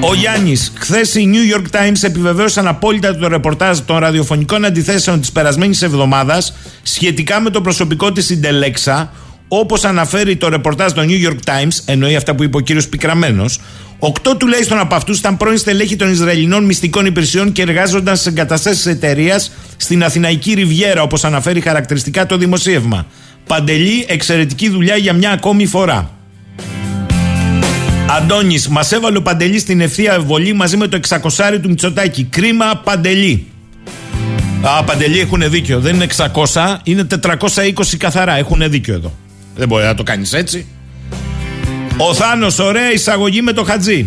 Ο Γιάννης, χθες οι New York Times επιβεβαίωσαν απόλυτα το ρεπορτάζ των ραδιοφωνικών αντιθέσεων της περασμένης εβδομάδας σχετικά με το προσωπικό της Συντελέξα. Όπως αναφέρει το ρεπορτάζ των New York Times, εννοεί αυτά που είπε ο κύριος Πικραμένος, Οκτώ τουλάχιστον από αυτούς ήταν πρώην στελέχη των Ισραηλινών μυστικών υπηρεσιών και εργάζονταν σε εγκαταστάσεις εταιρείας στην Αθηναϊκή Ριβιέρα, όπως αναφέρει χαρακτηριστικά το δημοσίευμα. Παντελή, εξαιρετική δουλειά για μια ακόμη φορά. Αντώνης, μας έβαλε ο Παντελής στην ευθεία βολή μαζί με το 600 του Μητσοτάκη. Κρίμα Παντελή. Α, Παντελή έχουν δίκιο. Δεν είναι 600, είναι 420 καθαρά. Έχουν δίκιο εδώ. Δεν μπορεί να το κάνεις έτσι. Ο Θάνος, ωραία εισαγωγή με το Χατζή.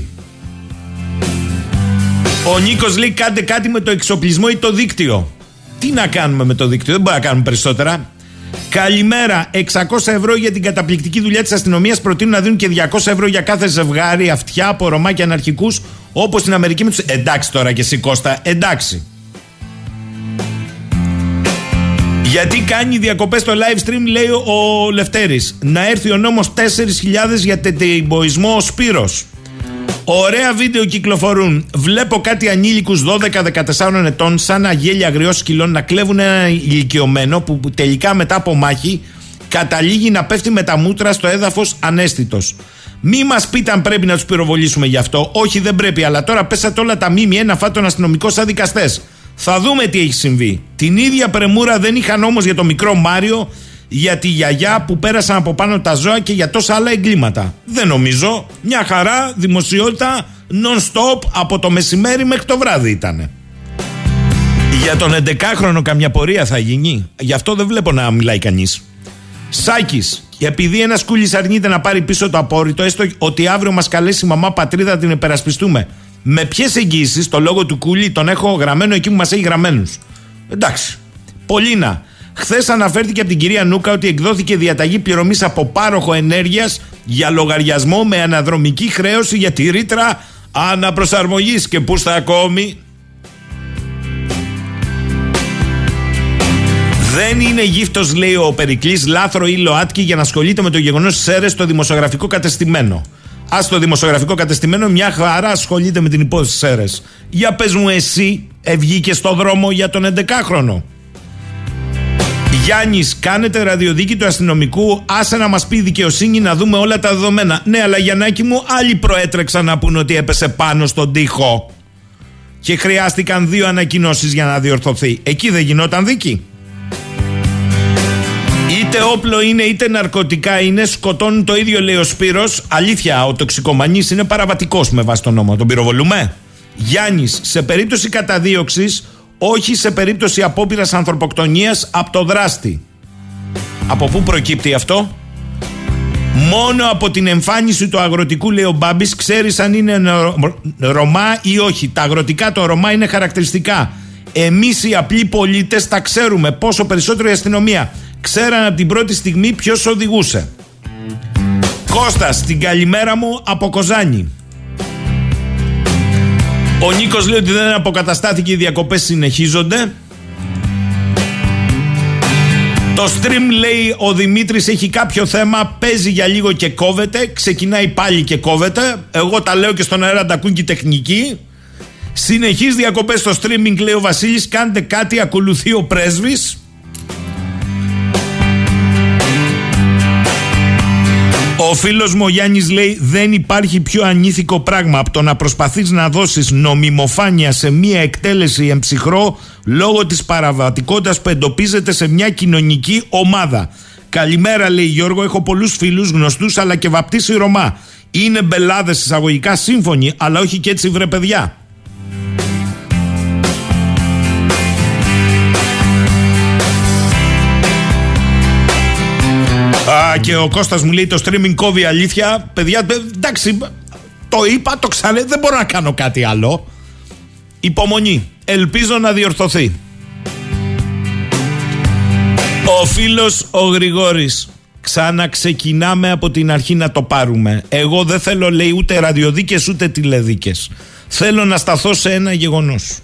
Ο Νίκος λέει κάντε κάτι με το εξοπλισμό ή το δίκτυο. Τι να κάνουμε με το δίκτυο, δεν μπορούμε να κάνουμε περισσότερα. Καλημέρα. 600 ευρώ για την καταπληκτική δουλειά της αστυνομίας. Προτείνουν να δίνουν και 200 ευρώ για κάθε ζευγάρι αυτιά από Ρωμά και αναρχικούς. Όπως στην Αμερική με του. Εντάξει τώρα και εσύ Κώστα, εντάξει. Γιατί κάνει διακοπές στο live stream, λέει ο Λευτέρης. Να έρθει ο νόμος 4.000 για τετεϊμποϊσμό ο Σπύρος. Ωραία βίντεο κυκλοφορούν. Βλέπω κάτι ανήλικους 12-14 ετών, σαν αγέλια αγριός σκυλών, να κλέβουν ένα ηλικιωμένο που τελικά μετά από μάχη καταλήγει να πέφτει με τα μούτρα στο έδαφος ανέστητος. Μη μας πείτε αν πρέπει να τους πυροβολήσουμε γι' αυτό. Όχι, δεν πρέπει, αλλά τώρα πέσατε όλα τα μήμη να φάτε τον αστυνομικό σαν δικαστές. Θα δούμε τι έχει συμβεί. Την ίδια πρεμούρα δεν είχαν όμως για το μικρό Μάριο, για τη γιαγιά που πέρασαν από πάνω τα ζώα και για τόσα άλλα εγκλήματα. Δεν νομίζω. Μια χαρά, δημοσιότητα, non-stop από το μεσημέρι μέχρι το βράδυ ήταν. Για τον 11χρονο καμιά πορεία θα γίνει. Γι' αυτό δεν βλέπω να μιλάει κανείς. Σάκης, επειδή ένας κούλης αρνείται να πάρει πίσω το απόρριτο, έστω ότι αύριο μας καλέσει η μαμά πατρίδα την υπερασπιστούμε. Με ποιες εγγύσει, το λόγο του Κούλι τον έχω γραμμένο εκεί που μας έχει γραμμένους. Εντάξει. Πολίνα. Χθες αναφέρθηκε από την κυρία Νούκα ότι εκδόθηκε διαταγή πληρωμής από πάροχο ενέργειας για λογαριασμό με αναδρομική χρέωση για τη ρήτρα αναπροσαρμογής. Και πού στα ακόμη; Δεν είναι γύφτος, λέει ο Περικλής, Λάθρο ή ΛΟΑΤΚΙ για να ασχολείται με το γεγονός της ΣΕΡΕ στο δημοσιογραφικό κατεστημένο. Α το δημοσιογραφικό κατεστημένο μια χαρά ασχολείται με την υπόθεση ΣΕΡΕ. Για πες μου, εσύ ευγήκες στο δρόμο για τον 11χρονο. Γιάννης, κάνετε ραδιοδίκη του αστυνομικού. Άσε να μας πει η δικαιοσύνη να δούμε όλα τα δεδομένα. Ναι, αλλά Γιαννάκη μου, άλλοι προέτρεξαν να πούνε ότι έπεσε πάνω στον τοίχο. Και χρειάστηκαν δύο ανακοινώσεις για να διορθωθεί. Εκεί δεν γινόταν δίκη. Είτε όπλο είναι είτε ναρκωτικά είναι, σκοτώνουν το ίδιο λέει ο Σπύρος. Αλήθεια, ο τοξικομανής είναι παραβατικός με βάση τον νόμο. Τον πυροβολούμε; Γιάννης, σε περίπτωση καταδίωξης, όχι σε περίπτωση απόπειρας ανθρωποκτονίας από το δράστη. Από πού προκύπτει αυτό; Μόνο από την εμφάνιση του αγροτικού, λέει ο Μπάμπης, ξέρεις αν είναι νο- Ρωμά ή όχι. Τα αγροτικά το Ρωμά είναι χαρακτηριστικά. Εμείς οι απλοί πολίτες τα ξέρουμε. Πόσο περισσότερο η αστυνομία. Ξέραν από την πρώτη στιγμή ποιος οδηγούσε. Κώστας, την καλημέρα μου από Κοζάνη. Ο Νίκος λέει ότι δεν αποκαταστάθηκε, οι διακοπές συνεχίζονται. Το stream λέει ο Δημήτρης έχει κάποιο θέμα, παίζει για λίγο και κόβεται, ξεκινάει πάλι και κόβεται. Εγώ τα λέω και στον αέρα τα ακούν και οι τεχνικοί. Συνεχείς διακοπές στο streaming λέει ο Βασίλης, κάντε κάτι, ακολουθεί ο πρέσβης. Ο φίλος μου ο Γιάννης λέει: Δεν υπάρχει πιο ανήθικο πράγμα από το να προσπαθείς να δώσεις νομιμοφάνεια σε μία εκτέλεση εμψυχρό λόγω της παραβατικότητας που εντοπίζεται σε μια κοινωνική ομάδα. Καλημέρα, λέει Γιώργο. Έχω πολλούς φίλους γνωστούς αλλά και βαπτίσει Ρωμά. Είναι μπελάδες εισαγωγικά σύμφωνοι, αλλά όχι και έτσι βρε παιδιά. Α, και ο Κώστας μου λέει το streaming κόβει αλήθεια. Παιδιά, ε, εντάξει, το είπα, το ξανά, δεν μπορώ να κάνω κάτι άλλο. Υπομονή. Ελπίζω να διορθωθεί. Ο φίλος ο Γρηγόρης Ξαναξεκινάμε από την αρχή να το πάρουμε Εγώ δεν θέλω λέει ούτε ραδιοδίκες ούτε τηλεδίκες Θέλω να σταθώ σε ένα γεγονός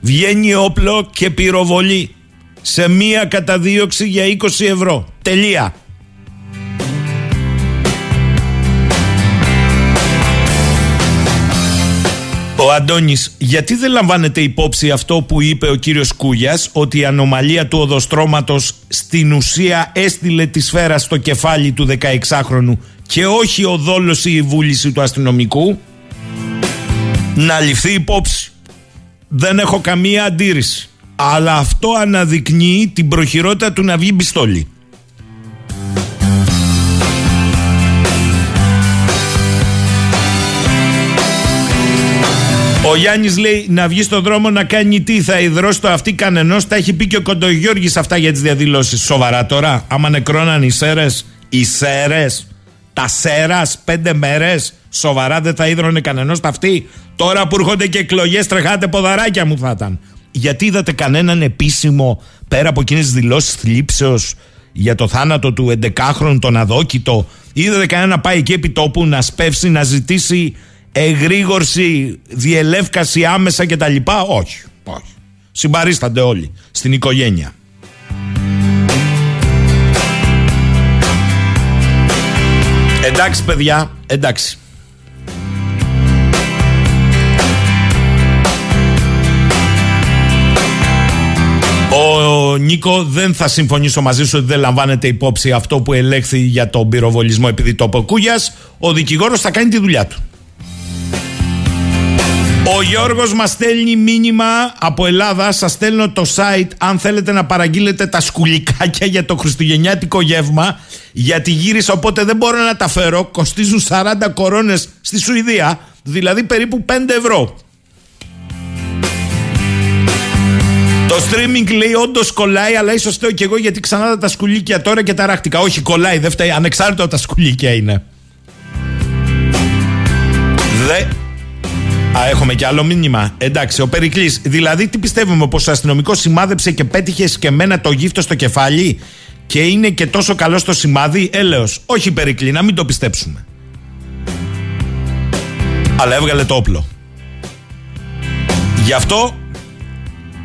Βγαίνει όπλο και πυροβολή Σε μία καταδίωξη για 20 ευρώ Τελεία Ο Αντώνης, γιατί δεν λαμβάνετε υπόψη αυτό που είπε ο κύριος Κούγιας, ότι η ανομαλία του οδοστρώματος στην ουσία έστειλε τη σφαίρα στο κεφάλι του 16χρονου και όχι ο δόλος ή η βούληση του αστυνομικού; Να ληφθεί υπόψη. Δεν έχω καμία αντίρρηση. Αλλά αυτό αναδεικνύει την προχειρότητα του να βγει πιστόλι. Ο Γιάννης λέει να βγει στον δρόμο να κάνει τι, θα υδρώσει το αυτή κανενός. Τα έχει πει και ο Κοντογιώργης αυτά για τις διαδηλώσεις. Σοβαρά τώρα, άμα νεκρώναν οι σέρες, οι σέρες, τα σέρας, πέντε μέρες, σοβαρά δεν θα ίδρωνε κανενός τα αυτή. Τώρα που έρχονται και εκλογές, τρεχάτε ποδαράκια μου θα ήταν. Γιατί είδατε κανέναν επίσημο πέρα από εκείνες τις δηλώσεις θλίψεως για το θάνατο του 11χρονου, τον αδόκητο; Είδατε κανένα να πάει εκεί επί τόπου να σπεύσει, να ζητήσει εγρήγορση, διελεύκαση άμεσα κτλ. Όχι, όχι. Συμπαρίστανται όλοι στην οικογένεια. Εντάξει παιδιά, εντάξει. Ο Νίκο δεν θα συμφωνήσω μαζί σου ότι δεν λαμβάνεται υπόψη αυτό που ελέγχθη για τον πυροβολισμό επειδή το είπε ο Κούγιας. Ο δικηγόρος θα κάνει τη δουλειά του. Ο Γιώργος μας στέλνει μήνυμα από Ελλάδα. Σας στέλνω το site αν θέλετε να παραγγείλετε τα σκουλικάκια για το χριστουγεννιάτικο γεύμα. Γιατί γύρισα οπότε δεν μπορώ να τα φέρω. Κοστίζουν 40 κορώνες στη Σουηδία. Δηλαδή περίπου 5 ευρώ. Το streaming λέει όντως κολλάει, αλλά ίσως φταίω και εγώ γιατί ξανά τα σκουλίκια τώρα και ταράχτηκα. Όχι, κολλάει, δεν φταίει. Ανεξάρτητα από τα σκουλίκια είναι. Δε. Α, έχουμε και άλλο μήνυμα. Εντάξει, ο Περικλής. Δηλαδή, τι πιστεύουμε, πως ο αστυνομικός σημάδεψε και πέτυχε σκεμμένα το γύφτο στο κεφάλι και είναι και τόσο καλό στο σημάδι. Έλεος. Όχι, Περικλή, να μην το πιστέψουμε. Αλλά έβγαλε το όπλο. Γι' αυτό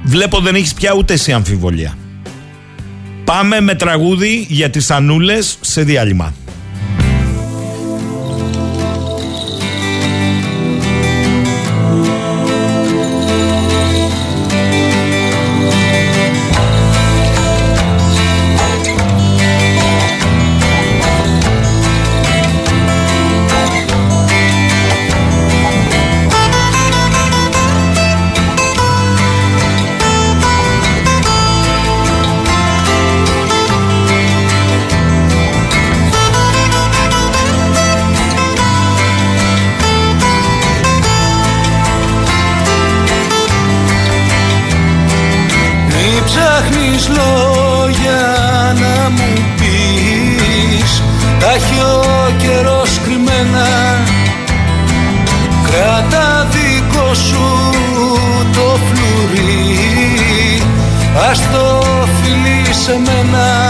βλέπω δεν έχεις πια ούτε εσύ αμφιβολία. Πάμε με τραγούδι για τις Ανούλες σε διάλειμμα. Σε μένα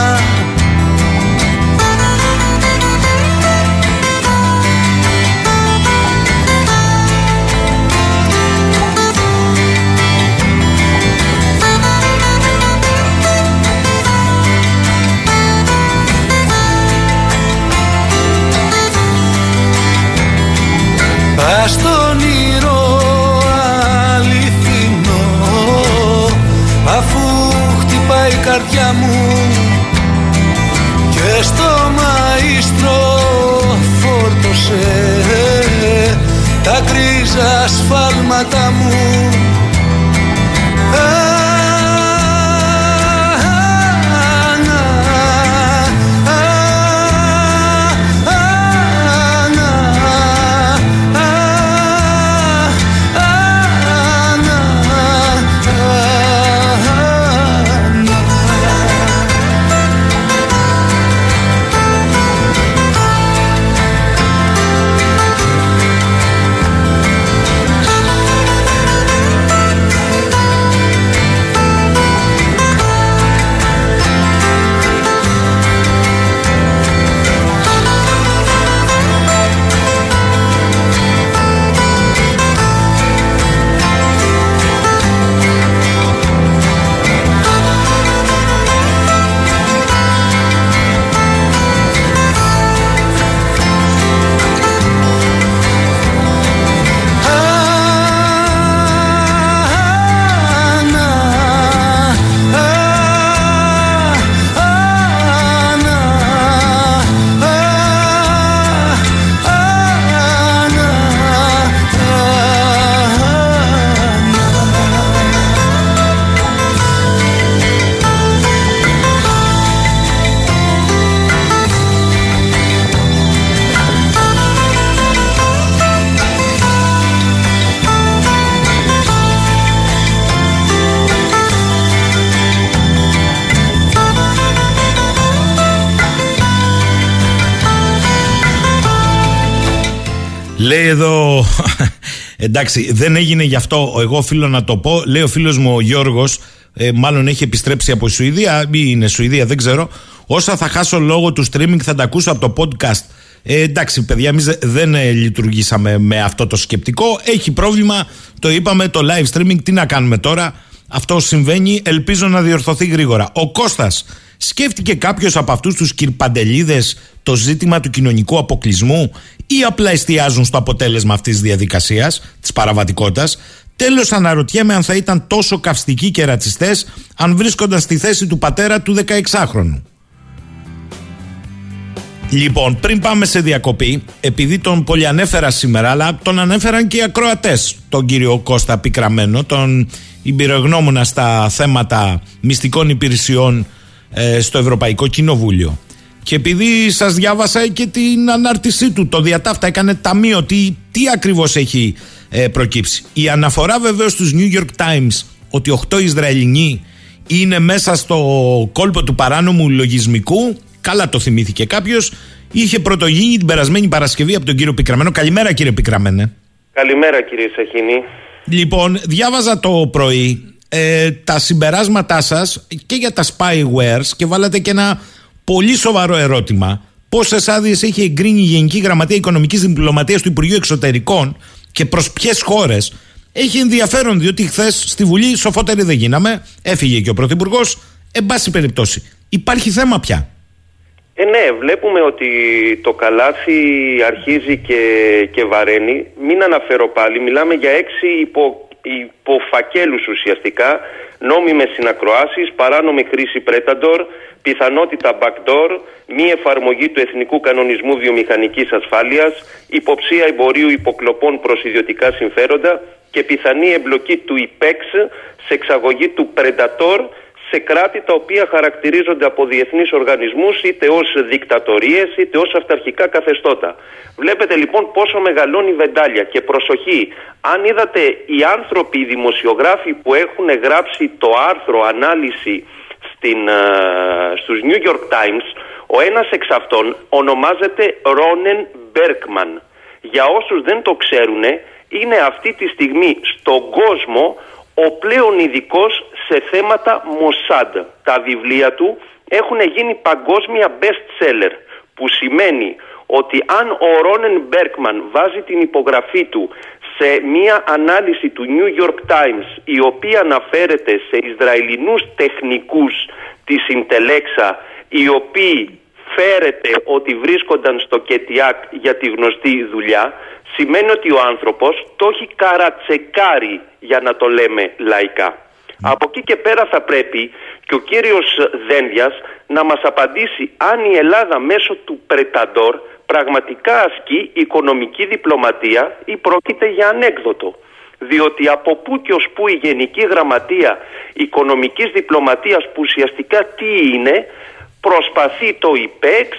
Λέει εδώ. Εντάξει, δεν έγινε γι' αυτό. Εγώ οφείλω να το πω. Λέει ο φίλος μου ο Γιώργος, ε, μάλλον έχει επιστρέψει από η Σουηδία, ή είναι Σουηδία, δεν ξέρω. Όσα θα χάσω λόγω του streaming θα τα ακούσω από το podcast. Ε, εντάξει, παιδιά, εμείς δεν ε, λειτουργήσαμε με αυτό το σκεπτικό. Έχει πρόβλημα, το είπαμε, το live streaming. Τι να κάνουμε τώρα. Αυτό συμβαίνει. Ελπίζω να διορθωθεί γρήγορα. Ο Κώστας σκέφτηκε κάποιος από αυτούς τους κυρπαντελίδες το ζήτημα του κοινωνικού αποκλεισμού; Ή απλά εστιάζουν στο αποτέλεσμα αυτής της διαδικασίας, της παραβατικότητας. Τέλος, αναρωτιέμαι αν θα ήταν τόσο καυστικοί και ρατσιστές αν βρίσκονταν στη θέση του πατέρα του 16χρονου. Λοιπόν, πριν πάμε σε διακοπή, επειδή τον πολυανέφερα σήμερα, αλλά τον ανέφεραν και οι ακροατές, τον κύριο Κώστα Πικραμένο, τον εμπειρογνώμονα στα θέματα μυστικών υπηρεσιών ε, στο Ευρωπαϊκό Κοινοβούλιο. Και επειδή σας διάβασα και την ανάρτησή του, το διατάφτα έκανε ταμείο, τι, τι ακριβώς έχει ε, προκύψει. Η αναφορά βεβαίως στους New York Times ότι 8 Ισραηλινοί είναι μέσα στο κόλπο του παράνομου λογισμικού, καλά το θυμήθηκε κάποιος, είχε πρωτογίνει την περασμένη Παρασκευή από τον κύριο Πικραμένο. Καλημέρα κύριε Πικραμένε. Καλημέρα κύριε Σαχίνη. Λοιπόν, διάβαζα το πρωί ε, τα συμπεράσματά σας και για τα spywares και βάλατε και ένα πολύ σοβαρό ερώτημα. Πόσε άδειες έχει εγκρίνει η Γενική Γραμματεία Οικονομικής Διπλωματίας του Υπουργείου Εξωτερικών και προς ποιες χώρες; Έχει ενδιαφέρον διότι χθες στη Βουλή σοφότεροι δεν γίναμε. Έφυγε και ο Πρωθυπουργός. Εν πάση περιπτώσει, Υπάρχει θέμα πια. Ε, ναι, βλέπουμε ότι το καλάθι αρχίζει και, και βαραίνει. Μην αναφέρω πάλι, μιλάμε για έξι υπο, υποφακέλους ουσιαστικά, νόμιμες συνακροάσεις, παράνομη χρήση πρέταντορ, πιθανότητα backdoor, μη εφαρμογή του Εθνικού Κανονισμού Βιομηχανικής Ασφάλειας, υποψία εμπορίου υποκλοπών προς ιδιωτικά συμφέροντα και πιθανή εμπλοκή του IPEX σε εξαγωγή του Predator σε κράτη τα οποία χαρακτηρίζονται από διεθνείς οργανισμούς είτε ως δικτατορίες είτε ως αυταρχικά καθεστώτα. Βλέπετε λοιπόν πόσο μεγαλώνει η βεντάλια και προσοχή. Αν είδατε οι άνθρωποι, οι δημοσιογράφοι που έχουν γράψει το άρθρο ανάλυση στην, ε, στους New York Times, ο ένας εξ αυτών ονομάζεται Ρόνεν Μπέρκμαν. Για όσους δεν το ξέρουν, είναι αυτή τη στιγμή στον κόσμο ο πλέον ειδικός σε θέματα Mossad. Τα βιβλία του έχουν γίνει παγκόσμια best seller, που σημαίνει ότι αν ο Ρόνεν Μπέρκμαν βάζει την υπογραφή του σε μία ανάλυση του New York Times η οποία αναφέρεται σε Ισραηλινούς τεχνικούς της Ιντελέξα οι οποίοι φέρεται ότι βρίσκονταν στο Κετιάκ για τη γνωστή δουλειά σημαίνει ότι ο άνθρωπος το έχει καρατσεκάρει για να το λέμε λαϊκά. Από εκεί και πέρα θα πρέπει και ο κύριος Δένδιας να μας απαντήσει αν η Ελλάδα μέσω του Πρεταντόρ πραγματικά ασκεί οικονομική διπλωματία ή πρόκειται για ανέκδοτο. Διότι από πού και ως πού η Γενική Γραμματεία Οικονομικής Διπλωματίας που ουσιαστικά τι είναι προσπαθεί το ΙΠΕΞ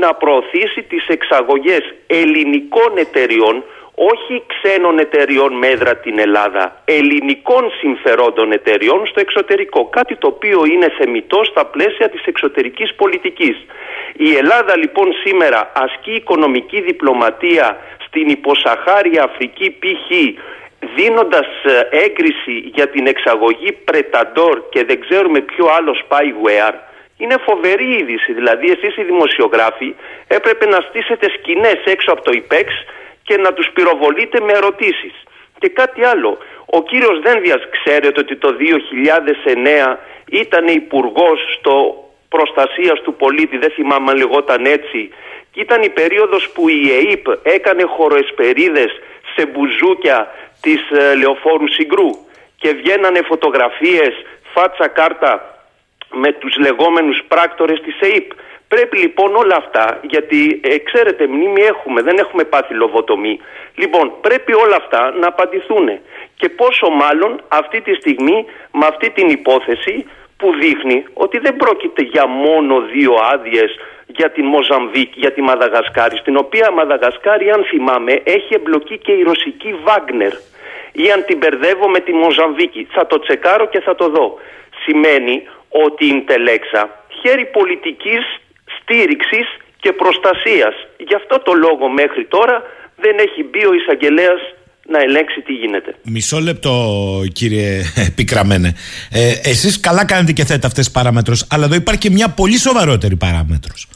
να προωθήσει τις εξαγωγές ελληνικών εταιριών όχι ξένων εταιριών με έδρα την Ελλάδα, ελληνικών συμφερόντων εταιριών στο εξωτερικό. Κάτι το οποίο είναι θεμητό στα πλαίσια της εξωτερικής πολιτικής. Η Ελλάδα λοιπόν σήμερα ασκεί οικονομική διπλωματία στην υποσαχάρια Αφρική π.χ. δίνοντας ε, έγκριση για την εξαγωγή Πρεταντόρ και δεν ξέρουμε ποιο άλλο spyware είναι φοβερή είδηση. Δηλαδή, εσείς οι δημοσιογράφοι έπρεπε να στήσετε σκηνές έξω από το ΙΠΕΞ και να τους πυροβολείτε με ερωτήσεις. Και κάτι άλλο. Ο κύριος Δένδιας, ξέρετε ότι το 2009 ήταν υπουργός στο προστασίας του πολίτη, δεν θυμάμαι αν λεγόταν έτσι. Και ήταν η περίοδος που η ΕΕΠ έκανε χωροεσπερίδες σε μπουζούκια της ε, Λεωφόρου Συγκρού και βγαίνανε φωτογραφίες φάτσα κάρτα με τους λεγόμενους πράκτορες της ΕΕΠ. Πρέπει λοιπόν όλα αυτά, γιατί ε, ξέρετε μνήμη έχουμε, δεν έχουμε πάθει λοβοτομή. Λοιπόν, πρέπει όλα αυτά να απαντηθούν. Και πόσο μάλλον αυτή τη στιγμή με αυτή την υπόθεση που δείχνει ότι δεν πρόκειται για μόνο δύο άδειες για την Μοζαμβίκ, για τη Μαδαγασκάρη, στην οποία Μαδαγασκάρη, αν θυμάμαι, έχει εμπλοκή και η ρωσική Βάγνερ. Ή αν την μπερδεύω με τη Μοζαμβίκη. Θα το τσεκάρω και θα το δω. Σημαίνει ότι η Τελέξα χέρι πολιτικής στήριξης και προστασίας. Γι' αυτό το λόγο μέχρι τώρα δεν έχει μπει ο εισαγγελέας να ελέγξει τι γίνεται. Μισό λεπτό κύριε Πικραμένε. Ε, εσείς καλά κάνετε και θέτε αυτές τις παράμετρους, αλλά εδώ υπάρχει και μια πολύ σοβαρότερη παράμετρος.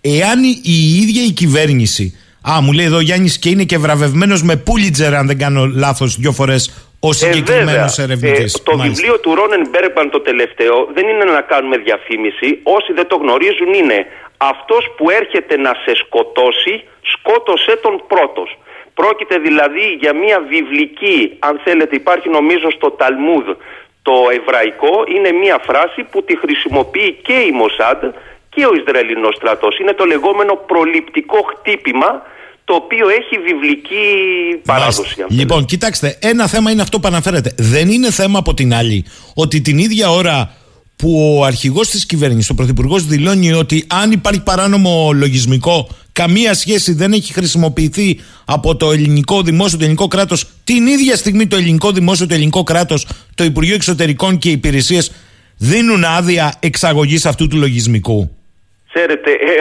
Εάν η ίδια η κυβέρνηση Α, μου λέει εδώ Γιάννης και είναι και βραβευμένος με Πούλιτζερ, αν δεν κάνω λάθος, δύο φορές ο συγκεκριμένος ε, ερευνητής. Ε, το βιβλίο του Ρόνεν Μπέρμπαν το τελευταίο δεν είναι να κάνουμε διαφήμιση. Όσοι δεν το γνωρίζουν είναι αυτός που έρχεται να σε σκοτώσει, σκότωσε τον πρώτος. Πρόκειται δηλαδή για μια βιβλική, αν θέλετε, υπάρχει νομίζω στο Ταλμούδ το εβραϊκό, είναι μια φράση που τη χρησιμοποιεί και η Μοσάντ και ο Ισραηλινός στρατός. Είναι το λεγόμενο προληπτικό χτύπημα το οποίο έχει βιβλική παράδοση. Λοιπόν, κοιτάξτε, ένα θέμα είναι αυτό που αναφέρετε. Δεν είναι θέμα από την άλλη ότι την ίδια ώρα που ο αρχηγός της κυβέρνησης, ο Πρωθυπουργός δηλώνει ότι αν υπάρχει παράνομο λογισμικό καμία σχέση δεν έχει χρησιμοποιηθεί από το ελληνικό δημόσιο, το ελληνικό κράτος την ίδια στιγμή το ελληνικό δημόσιο, το ελληνικό κράτος, το Υπουργείο Εξωτερικών και οι υπηρεσίες δίνουν άδεια εξαγωγής αυτού του λογισμικού. Ξέρετε, ε,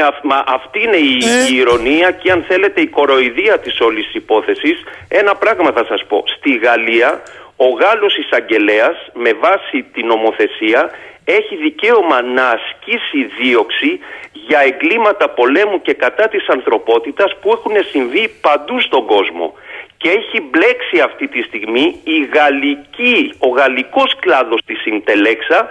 αυτή είναι η, η, ηρωνία και αν θέλετε η κοροϊδία της όλης της υπόθεσης. Ένα πράγμα θα σας πω. Στη Γαλλία ο Γάλλος εισαγγελέας με βάση την νομοθεσία έχει δικαίωμα να ασκήσει δίωξη για εγκλήματα πολέμου και κατά της ανθρωπότητας που έχουν συμβεί παντού στον κόσμο. Και έχει μπλέξει αυτή τη στιγμή η γαλλική, ο γαλλικός κλάδος της Ιντελέξα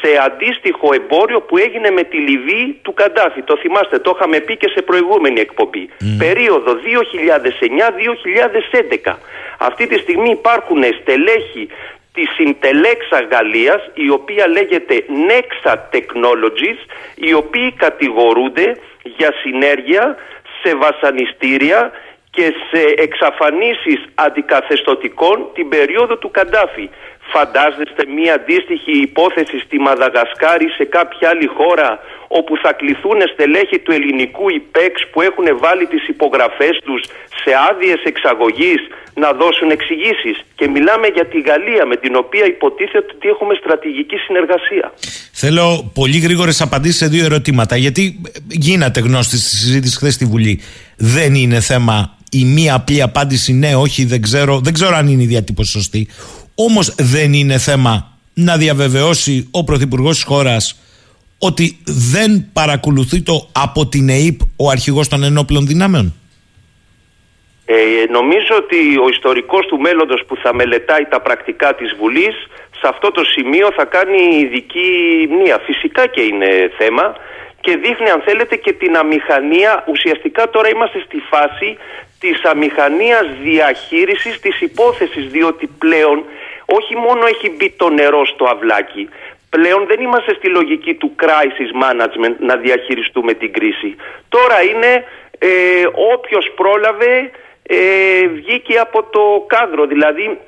σε αντίστοιχο εμπόριο που έγινε με τη Λιβύη του Καντάφη. Το θυμάστε, το είχαμε πει και σε προηγούμενη εκπομπή. Περίοδο 2009-2011. Αυτή τη στιγμή υπάρχουν στελέχη της Συντελέξα Γαλλίας, η οποία λέγεται Nexa Technologies, οι οποίοι κατηγορούνται για συνέργεια σε βασανιστήρια και σε εξαφανίσεις αντικαθεστωτικών την περίοδο του Καντάφη. Φαντάζεστε μία αντίστοιχη υπόθεση στη Μαδαγασκάρη σε κάποια άλλη χώρα όπου θα κληθούν στελέχη του ελληνικού υπέξ που έχουν βάλει τις υπογραφές τους σε άδειες εξαγωγής να δώσουν εξηγήσεις. Και μιλάμε για τη Γαλλία με την οποία υποτίθεται ότι έχουμε στρατηγική συνεργασία. Θέλω πολύ γρήγορες απαντήσεις σε δύο ερωτήματα. Γιατί γίνατε γνώστης στη συζήτηση χθες στη Βουλή. Δεν είναι θέμα η μία απλή απάντηση ναι, όχι, δεν ξέρω, δεν ξέρω αν είναι η διατύπωση σωστή. Όμως δεν είναι θέμα να διαβεβαιώσει ο Πρωθυπουργός της χώρας ότι δεν παρακολουθεί το από την ΕΕΠ ο αρχηγός των ενόπλων δυνάμεων. Ε, νομίζω ότι ο ιστορικός του μέλλοντος που θα μελετάει τα πρακτικά της Βουλής σε αυτό το σημείο θα κάνει ειδική μνήα. Φυσικά και είναι θέμα και δείχνει αν θέλετε και την αμηχανία. Ουσιαστικά τώρα είμαστε στη φάση της αμηχανίας διαχείρισης της υπόθεσης διότι πλέον όχι μόνο έχει μπει το νερό στο αυλάκι πλέον δεν είμαστε στη λογική του crisis management να διαχειριστούμε την κρίση. Τώρα είναι ε, όποιος πρόλαβε ε, βγήκε από το κάδρο. Δηλαδή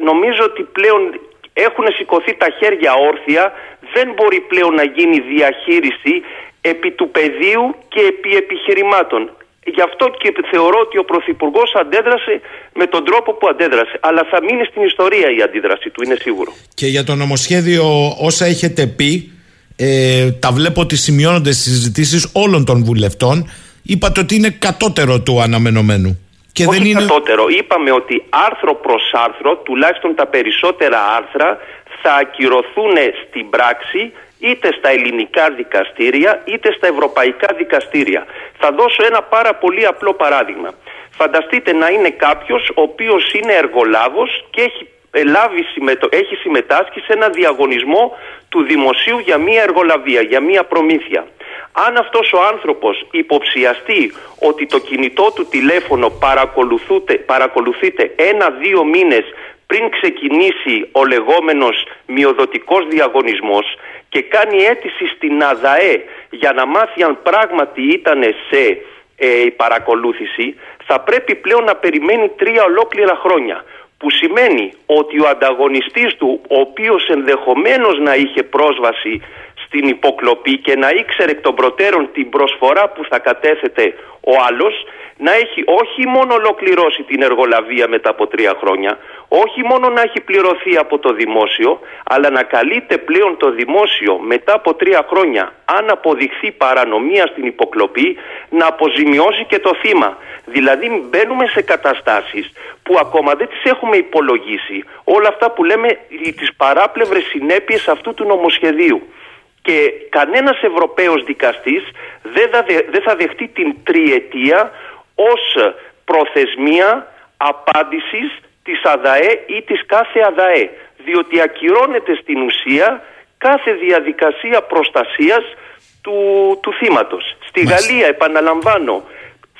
νομίζω ότι πλέον έχουν σηκωθεί τα χέρια όρθια, δεν μπορεί πλέον να γίνει διαχείριση επί του πεδίου και επί επιχειρημάτων. Γι' αυτό και θεωρώ ότι ο Πρωθυπουργός αντέδρασε με τον τρόπο που αντέδρασε. Αλλά θα μείνει στην ιστορία η αντίδραση του, είναι σίγουρο. Και για το νομοσχέδιο, όσα έχετε πει, ε, τα βλέπω ότι σημειώνονται στι συζητήσεις όλων των βουλευτών. Είπατε ότι είναι κατώτερο του αναμενωμένου. Και Όχι δεν είναι... κατώτερο. Είπαμε ότι άρθρο προς άρθρο, τουλάχιστον τα περισσότερα άρθρα, θα ακυρωθούν στην πράξη είτε στα ελληνικά δικαστήρια είτε στα ευρωπαϊκά δικαστήρια. Θα δώσω ένα πάρα πολύ απλό παράδειγμα. Φανταστείτε να είναι κάποιος ο οποίος είναι εργολάβος και έχει, λάβει, έχει συμμετάσχει σε ένα διαγωνισμό του δημοσίου για μία εργολαβία, για μία προμήθεια. Αν αυτός ο άνθρωπος υποψιαστεί ότι το κινητό του τηλέφωνο παρακολουθείται ένα-δύο μήνες πριν ξεκινήσει ο λεγόμενος μειοδοτικός διαγωνισμός και κάνει αίτηση στην ΑΔΑΕ για να μάθει αν πράγματι ήταν σε ε, παρακολούθηση θα πρέπει πλέον να περιμένει τρία ολόκληρα χρόνια που σημαίνει ότι ο ανταγωνιστής του ο οποίος ενδεχομένως να είχε πρόσβαση στην υποκλοπή και να ήξερε εκ των προτέρων την προσφορά που θα κατέθετε ο άλλος να έχει όχι μόνο ολοκληρώσει την εργολαβία μετά από τρία χρόνια, όχι μόνο να έχει πληρωθεί από το δημόσιο, αλλά να καλείται πλέον το δημόσιο μετά από τρία χρόνια, αν αποδειχθεί παρανομία στην υποκλοπή, να αποζημιώσει και το θύμα. Δηλαδή μπαίνουμε σε καταστάσεις που ακόμα δεν τις έχουμε υπολογίσει όλα αυτά που λέμε τις παράπλευρες συνέπειες αυτού του νομοσχεδίου και κανένας Ευρωπαίος δικαστής δεν θα δεχτεί την τριετία ως προθεσμία απάντησης της ΑΔΑΕ ή της κάθε ΑΔΑΕ διότι ακυρώνεται στην ουσία κάθε διαδικασία προστασίας του, του θύματος. Στη Γαλλία επαναλαμβάνω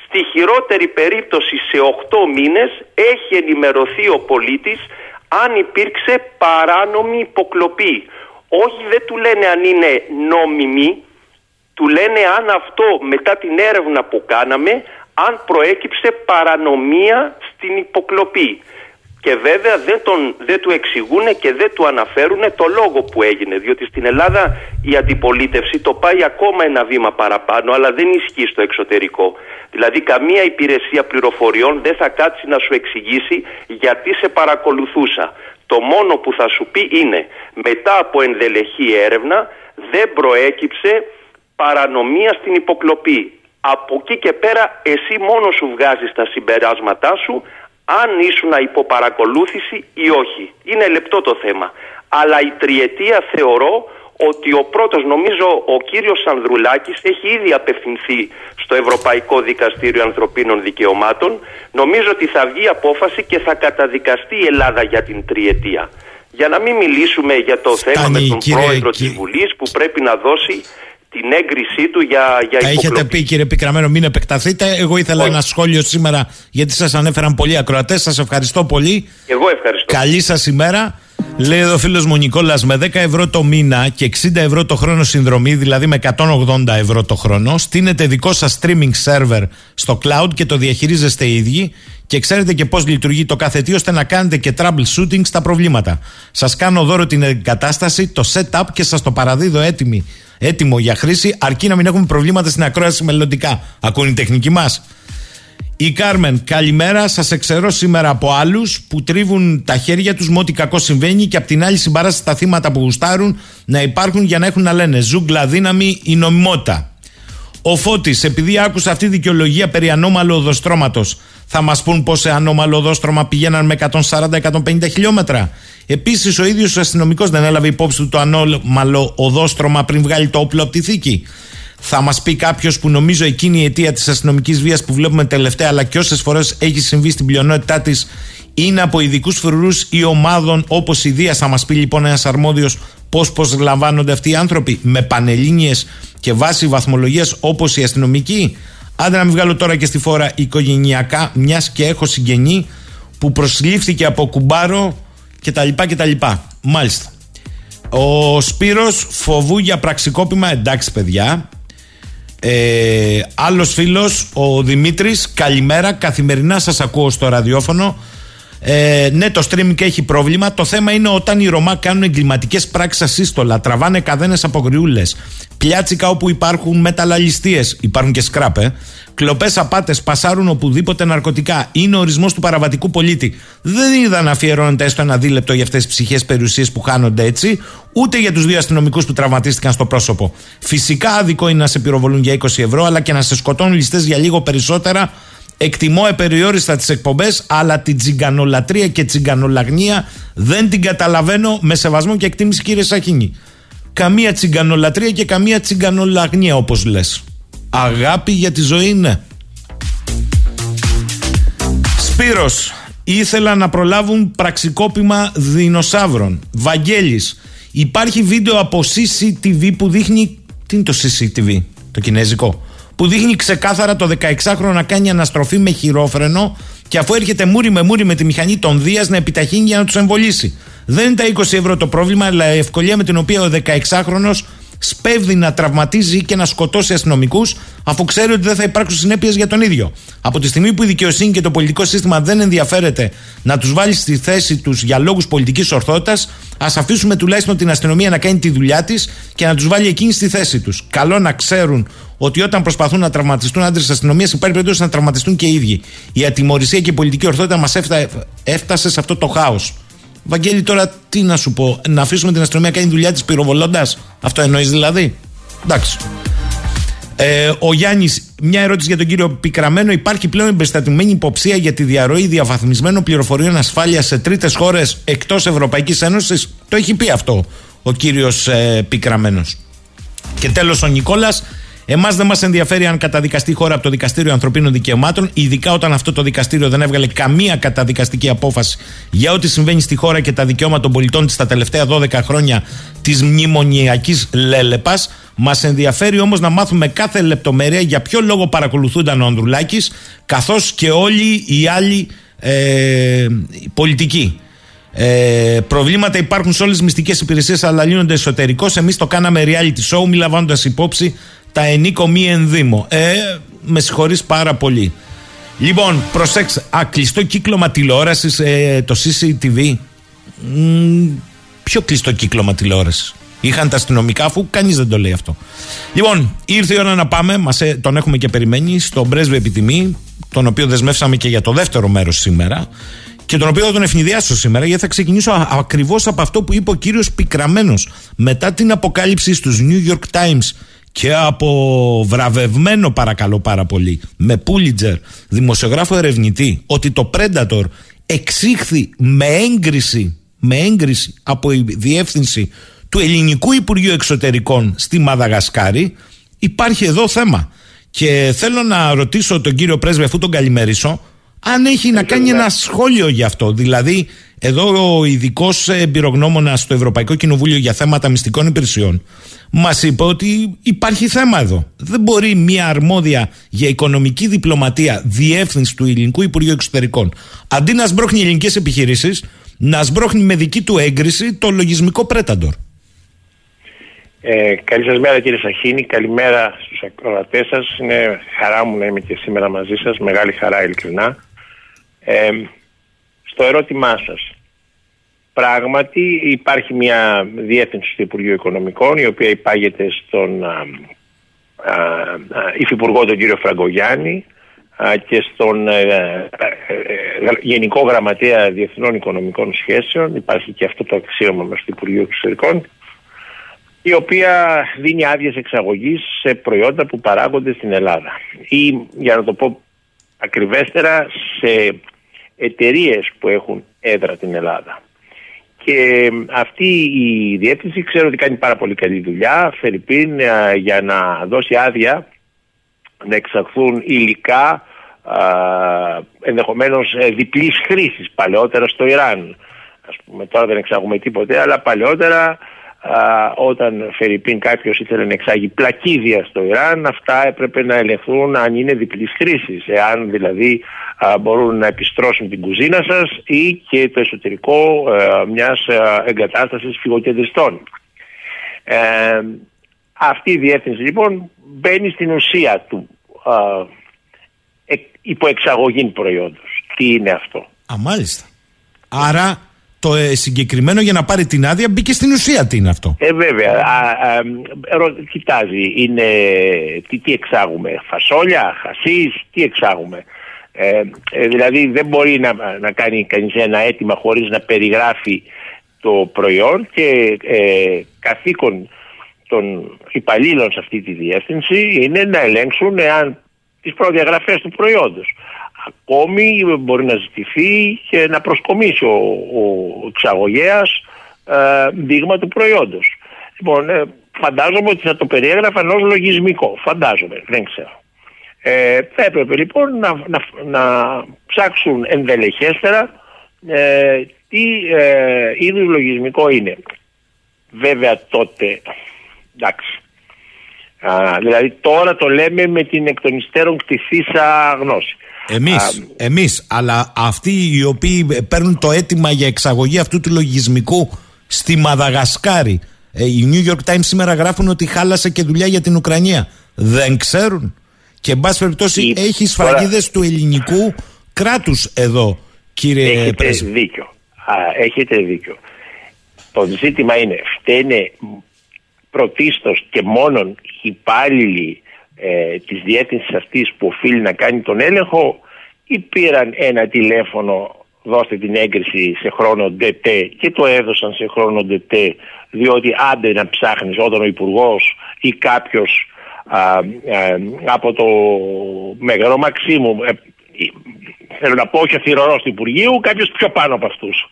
στη χειρότερη περίπτωση σε 8 μήνες έχει ενημερωθεί ο πολίτης αν υπήρξε παράνομη υποκλοπή. Όχι δεν του λένε αν είναι νόμιμη, του λένε αν αυτό μετά την έρευνα που κάναμε αν προέκυψε παρανομία στην υποκλοπή. Και βέβαια δεν, τον, δεν του εξηγούν και δεν του αναφέρουν το λόγο που έγινε. Διότι στην Ελλάδα η αντιπολίτευση το πάει ακόμα ένα βήμα παραπάνω, αλλά δεν ισχύει στο εξωτερικό. Δηλαδή καμία υπηρεσία πληροφοριών δεν θα κάτσει να σου εξηγήσει γιατί σε παρακολουθούσα. Το μόνο που θα σου πει είναι μετά από ενδελεχή έρευνα δεν προέκυψε παρανομία στην υποκλοπή από εκεί και πέρα εσύ μόνο σου βγάζεις τα συμπεράσματά σου αν ήσουν υπό παρακολούθηση ή όχι. Είναι λεπτό το θέμα. Αλλά η τριετία θεωρώ ότι ο πρώτος νομίζω ο κύριος Σανδρουλάκης έχει ήδη απευθυνθεί στο Ευρωπαϊκό Δικαστήριο Ανθρωπίνων Δικαιωμάτων. Νομίζω ότι θα βγει απόφαση και θα καταδικαστεί η Ελλάδα για την τριετία. Για να μην μιλήσουμε για το θέμα Φτάνει, με τον κύριε, πρόεδρο κύριε. της Βουλής που πρέπει να δώσει την έγκρισή του για, για Τα έχετε υποκλοπή. πει κύριε Πικραμένο, μην επεκταθείτε. Εγώ ήθελα ένα σχόλιο σήμερα γιατί σας ανέφεραν πολλοί ακροατές. Σας ευχαριστώ πολύ. Εγώ ευχαριστώ. Καλή σας ημέρα. Λέει εδώ ο φίλος μου Νικόλας, με 10 ευρώ το μήνα και 60 ευρώ το χρόνο συνδρομή, δηλαδή με 180 ευρώ το χρόνο, στείνετε δικό σας streaming server στο cloud και το διαχειρίζεστε οι ίδιοι και ξέρετε και πώς λειτουργεί το κάθε τι ώστε να κάνετε και troubleshooting στα προβλήματα. Σας κάνω δώρο την εγκατάσταση, το setup και σας το παραδίδω έτοιμη, έτοιμο για χρήση, αρκεί να μην έχουμε προβλήματα στην ακρόαση μελλοντικά. Ακούνε η τεχνική μας. Η Κάρμεν, καλημέρα. Σας εξαιρώ σήμερα από άλλους που τρίβουν τα χέρια τους με ό,τι κακό συμβαίνει και απ' την άλλη συμπαράσταση στα θύματα που γουστάρουν να υπάρχουν για να έχουν να λένε ζούγκλα δύναμη η νομιμότητα. Ο Φώτης, επειδή άκουσα αυτή τη δικαιολογία περί ανώμαλου οδοστρώματος, θα μας πούν πώ σε ανώμαλο οδόστρωμα πηγαίναν με 140-150 χιλιόμετρα. Επίσης, ο ίδιος ο αστυνομικός δεν έλαβε υπόψη του το ανώμαλο οδόστρωμα πριν βγάλει το όπλο από τη θήκη. Θα μας πει κάποιος που νομίζω εκείνη η αιτία της αστυνομικής βίας που βλέπουμε τελευταία, αλλά και όσες φορές έχει συμβεί στην πλειονότητά της, είναι από ειδικούς φρουρούς ή ομάδων όπως η Δία. Θα μας πει λοιπόν ένας αρμόδιος πώς προσλαμβάνονται αυτοί οι άνθρωποι, με πανελίνε και βάση βαθμολογίας όπως οι αστυνομικοί. Άντε να μην βγάλω τώρα και στη φόρα οικογενειακά, μιας και έχω συγγενή που προσλήφθηκε από κουμπάρο κτλ. κτλ. Μάλιστα. Ο Σπύρος φοβού για πραξικόπημα, εντάξει παιδιά. Ε, άλλος φίλος, ο Δημήτρης, καλημέρα, καθημερινά σας ακούω στο ραδιόφωνο. Ε, ναι, το streaming έχει πρόβλημα. Το θέμα είναι όταν οι Ρωμά κάνουν εγκληματικές πράξεις ασύστολα, τραβάνε καδένες από γριούλες, πιάτσικα όπου υπάρχουν μεταλλαλιστίες, υπάρχουν και σκράπ, ε, κλοπές απάτες, πασάρουν οπουδήποτε ναρκωτικά. Είναι ο ορισμός του παραβατικού πολίτη. Δεν είδα να αφιερώνεται έστω ένα δίλεπτο για αυτές τις ψυχές περιουσίες που χάνονται έτσι, ούτε για τους δύο αστυνομικούς που τραυματίστηκαν στο πρόσωπο. Φυσικά άδικο είναι να σε πυροβολούν για 20 ευρώ, αλλά και να σε σκοτώνουν ληστές για λίγο περισσότερα Εκτιμώ επεριόριστα τις εκπομπές αλλά την τσιγκανολατρία και τσιγκανολαγνία δεν την καταλαβαίνω με σεβασμό και εκτίμηση κύριε Σαχίνη. Καμία τσιγκανολατρία και καμία τσιγκανολαγνία όπως λες. Αγάπη για τη ζωή είναι. Σπύρος, ήθελα να προλάβουν πραξικόπημα δεινοσαύρων. Βαγγέλης, υπάρχει βίντεο από CCTV που δείχνει... Τι είναι το CCTV, το κινέζικο; Που δείχνει ξεκάθαρα το 16χρονο να κάνει αναστροφή με χειρόφρενο και αφού έρχεται μούρι με μούρι με τη μηχανή των Δίας να επιταχύνει για να τους εμβολήσει. Δεν είναι τα 20 ευρώ το πρόβλημα, αλλά η ευκολία με την οποία ο 16χρονο σπέβδει να τραυματίζει και να σκοτώσει αστυνομικούς, αφού ξέρει ότι δεν θα υπάρξουν συνέπειες για τον ίδιο. Από τη στιγμή που η δικαιοσύνη και το πολιτικό σύστημα δεν ενδιαφέρεται να τους βάλει στη θέση τους για λόγους πολιτικής ορθότητας, ας αφήσουμε τουλάχιστον την αστυνομία να κάνει τη δουλειά της και να τους βάλει εκείνη στη θέση τους. Καλό να ξέρουν ότι όταν προσπαθούν να τραυματιστούν άντρες της αστυνομίας, υπάρχει περίπτωση να τραυματιστούν και οι ίδιοι. Η ατιμορρησία και η πολιτική ορθότητα μας έφτασε σε αυτό το χάος. Βαγγέλη, τώρα τι να σου πω, να αφήσουμε την αστυνομία να κάνει δουλειά της πυροβολώντας; Αυτό εννοείς δηλαδή; Εντάξει. Ε, ο Γιάννης, μια ερώτηση για τον κύριο Πικραμένο. Υπάρχει πλέον εμπεριστατωμένη υποψία για τη διαρροή διαβαθμισμένων πληροφοριών ασφάλεια σε τρίτες χώρες εκτός Ευρωπαϊκής Ένωσης; Το έχει πει αυτό ο κύριος ε, Πικραμένος. Και τέλος ο Νικόλας. Εμάς δεν μας ενδιαφέρει αν καταδικαστεί η χώρα από το Δικαστήριο Ανθρωπίνων Δικαιωμάτων, ειδικά όταν αυτό το δικαστήριο δεν έβγαλε καμία καταδικαστική απόφαση για ό,τι συμβαίνει στη χώρα και τα δικαιώματα των πολιτών της τα τελευταία 12 χρόνια της μνημονιακής λέλεπας. Μας ενδιαφέρει όμως να μάθουμε κάθε λεπτομέρεια για ποιο λόγο παρακολουθούνταν ο Ανδρουλάκης, καθώς και όλοι οι άλλοι ε, πολιτικοί. Ε, προβλήματα υπάρχουν σε όλες τις μυστικές υπηρεσίες, αλλά λύνονται εσωτερικώς. Εμείς το κάναμε reality show, μη λαμβάνοντας υπόψη τα ενίκο μη ενδύμο. Ε, με συγχωρείς πάρα πολύ. Λοιπόν, προσέξτε. Α, κλειστό κύκλωμα τηλεόρασης, ε, το CCTV. Μ, ποιο κλειστό κύκλωμα τηλεόρασης. Είχαν τα αστυνομικά, αφού κανείς δεν το λέει αυτό. Λοιπόν, ήρθε η ώρα να πάμε. Μας, ε, τον έχουμε και περιμένει στον πρέσβη επιτιμή, τον οποίο δεσμεύσαμε και για το δεύτερο μέρος σήμερα. Και τον οποίο θα τον ευνηδιάσω σήμερα, γιατί θα ξεκινήσω ακριβώς από αυτό που είπε ο κύριος Πικραμένος μετά την αποκάλυψη στους New York Times και από βραβευμένο παρακαλώ πάρα πολύ με Πούλιτζερ δημοσιογράφο ερευνητή ότι το Predator εξήχθη με έγκριση, με έγκριση από η διεύθυνση του Ελληνικού Υπουργείου Εξωτερικών στη Μαδαγασκάρη υπάρχει εδώ θέμα. Και θέλω να ρωτήσω τον κύριο πρέσβη αφού τον καλημερίσω αν έχει να κάνει ένα σχόλιο γι' αυτό. Δηλαδή Εδώ ο ειδικός εμπειρογνώμονας στο Ευρωπαϊκό Κοινοβούλιο για θέματα μυστικών υπηρεσιών μας είπε ότι υπάρχει θέμα εδώ. Δεν μπορεί μια αρμόδια για οικονομική διπλωματία διεύθυνση του Ελληνικού Υπουργείου Εξωτερικών αντί να σμπρώχνει ελληνικές επιχειρήσεις, να σμπρώχνει με δική του έγκριση το λογισμικό πρέταντορ. Ε, καλή σας μέρα κύριε Σαχίνη, καλημέρα στους ακροατές σας. Είναι χαρά μου να είμαι και σήμερα μαζί σας, μεγάλη χαρά ειλικρινά. Ε, στο ερώτημά σας, πράγματι υπάρχει μια διεύθυνση του Υπουργείου Οικονομικών η οποία υπάγεται στον α, α, α, Υφυπουργό τον κύριο Φραγκογιάννη α, και στον ε, ε, ε, Γενικό Γραμματέα Διεθνών Οικονομικών Σχέσεων υπάρχει και αυτό το αξίωμα μας του Υπουργείου Εξωτερικών η οποία δίνει άδειες εξαγωγής σε προϊόντα που παράγονται στην Ελλάδα. Ή, για να το πω ακριβέστερα, σε εταιρείες που έχουν έδρα την Ελλάδα. Και αυτή η διεύθυνση ξέρω ότι κάνει πάρα πολύ καλή δουλειά. Φερρυπίν για να δώσει άδεια να εξαχθούν υλικά ενδεχομένως ε, διπλής χρήσης παλαιότερα στο Ιράν. Ας πούμε τώρα δεν εξάγουμε τίποτε αλλά παλαιότερα α, όταν Φερρυπίν κάποιος ήθελε να εξάγει πλακίδια στο Ιράν, αυτά έπρεπε να ελεγχθούν αν είναι διπλής χρήσης. Εάν δηλαδή α, μπορούν να επιστρώσουν την κουζίνα σας ή και το εσωτερικό α, μιας εγκατάστασης φυγοκεντριστών. Ε, αυτή η διεύθυνση λοιπόν μπαίνει στην ουσία του ε, υποεξαγωγή προϊόντος. Τι είναι αυτό; Α, μάλιστα. Άρα το ε, συγκεκριμένο για να πάρει την άδεια μπήκε στην ουσία τι είναι αυτό. Ε, βέβαια. Α, α, ρω, κοιτάζει, είναι, τι, τι εξάγουμε, φασόλια, χασίς, τι εξάγουμε; Ε, ε, δηλαδή δεν μπορεί να, να κάνει κανείς ένα αίτημα χωρίς να περιγράφει το προϊόν και ε, καθήκον των υπαλλήλων σε αυτή τη διεύθυνση είναι να ελέγξουν εάν τις προδιαγραφές του προϊόντος ακόμη μπορεί να ζητηθεί και να προσκομίσει ο, ο εξαγωγέας ε, δείγμα του προϊόντος. Λοιπόν, ε, φαντάζομαι ότι θα το περιέγραφαν ως λογισμικό. Φαντάζομαι, δεν ξέρω. Ε, θα έπρεπε λοιπόν να, να, να ψάξουν ενδελεχέστερα ε, τι ε, είδους λογισμικό είναι. Βέβαια τότε, εντάξει, δηλαδή τώρα το λέμε με την εκ των υστέρων κτηθήσα γνώση. Εμείς, εμείς, αλλά αυτοί οι οποίοι παίρνουν το αίτημα για εξαγωγή αυτού του λογισμικού στη Μαδαγασκάρη, ε, οι New York Times σήμερα γράφουν ότι χάλασε και δουλειά για την Ουκρανία. Δεν ξέρουν. Και εν πάση περιπτώσει έχεις σφραγίδες του ελληνικού κράτους εδώ, κύριε Έχετε Πρέσβη. δίκιο. Α, έχετε δίκιο. Το ζήτημα είναι, φταίνε πρωτίστως και μόνον οι υπάλληλοι ε, της διεύθυνσης αυτής που οφείλει να κάνει τον έλεγχο ή πήραν ένα τηλέφωνο δώστε την έγκριση σε χρόνο ΔΤ και το έδωσαν σε χρόνο ΔΤ διότι άντε να ψάχνεις όταν ο υπουργός ή κάποιος α, ε, από το Μέγαρο Μαξίμου ε, θέλω να πω όχι αφιερωρός του Υπουργείου κάποιος πιο πάνω από αυτούς.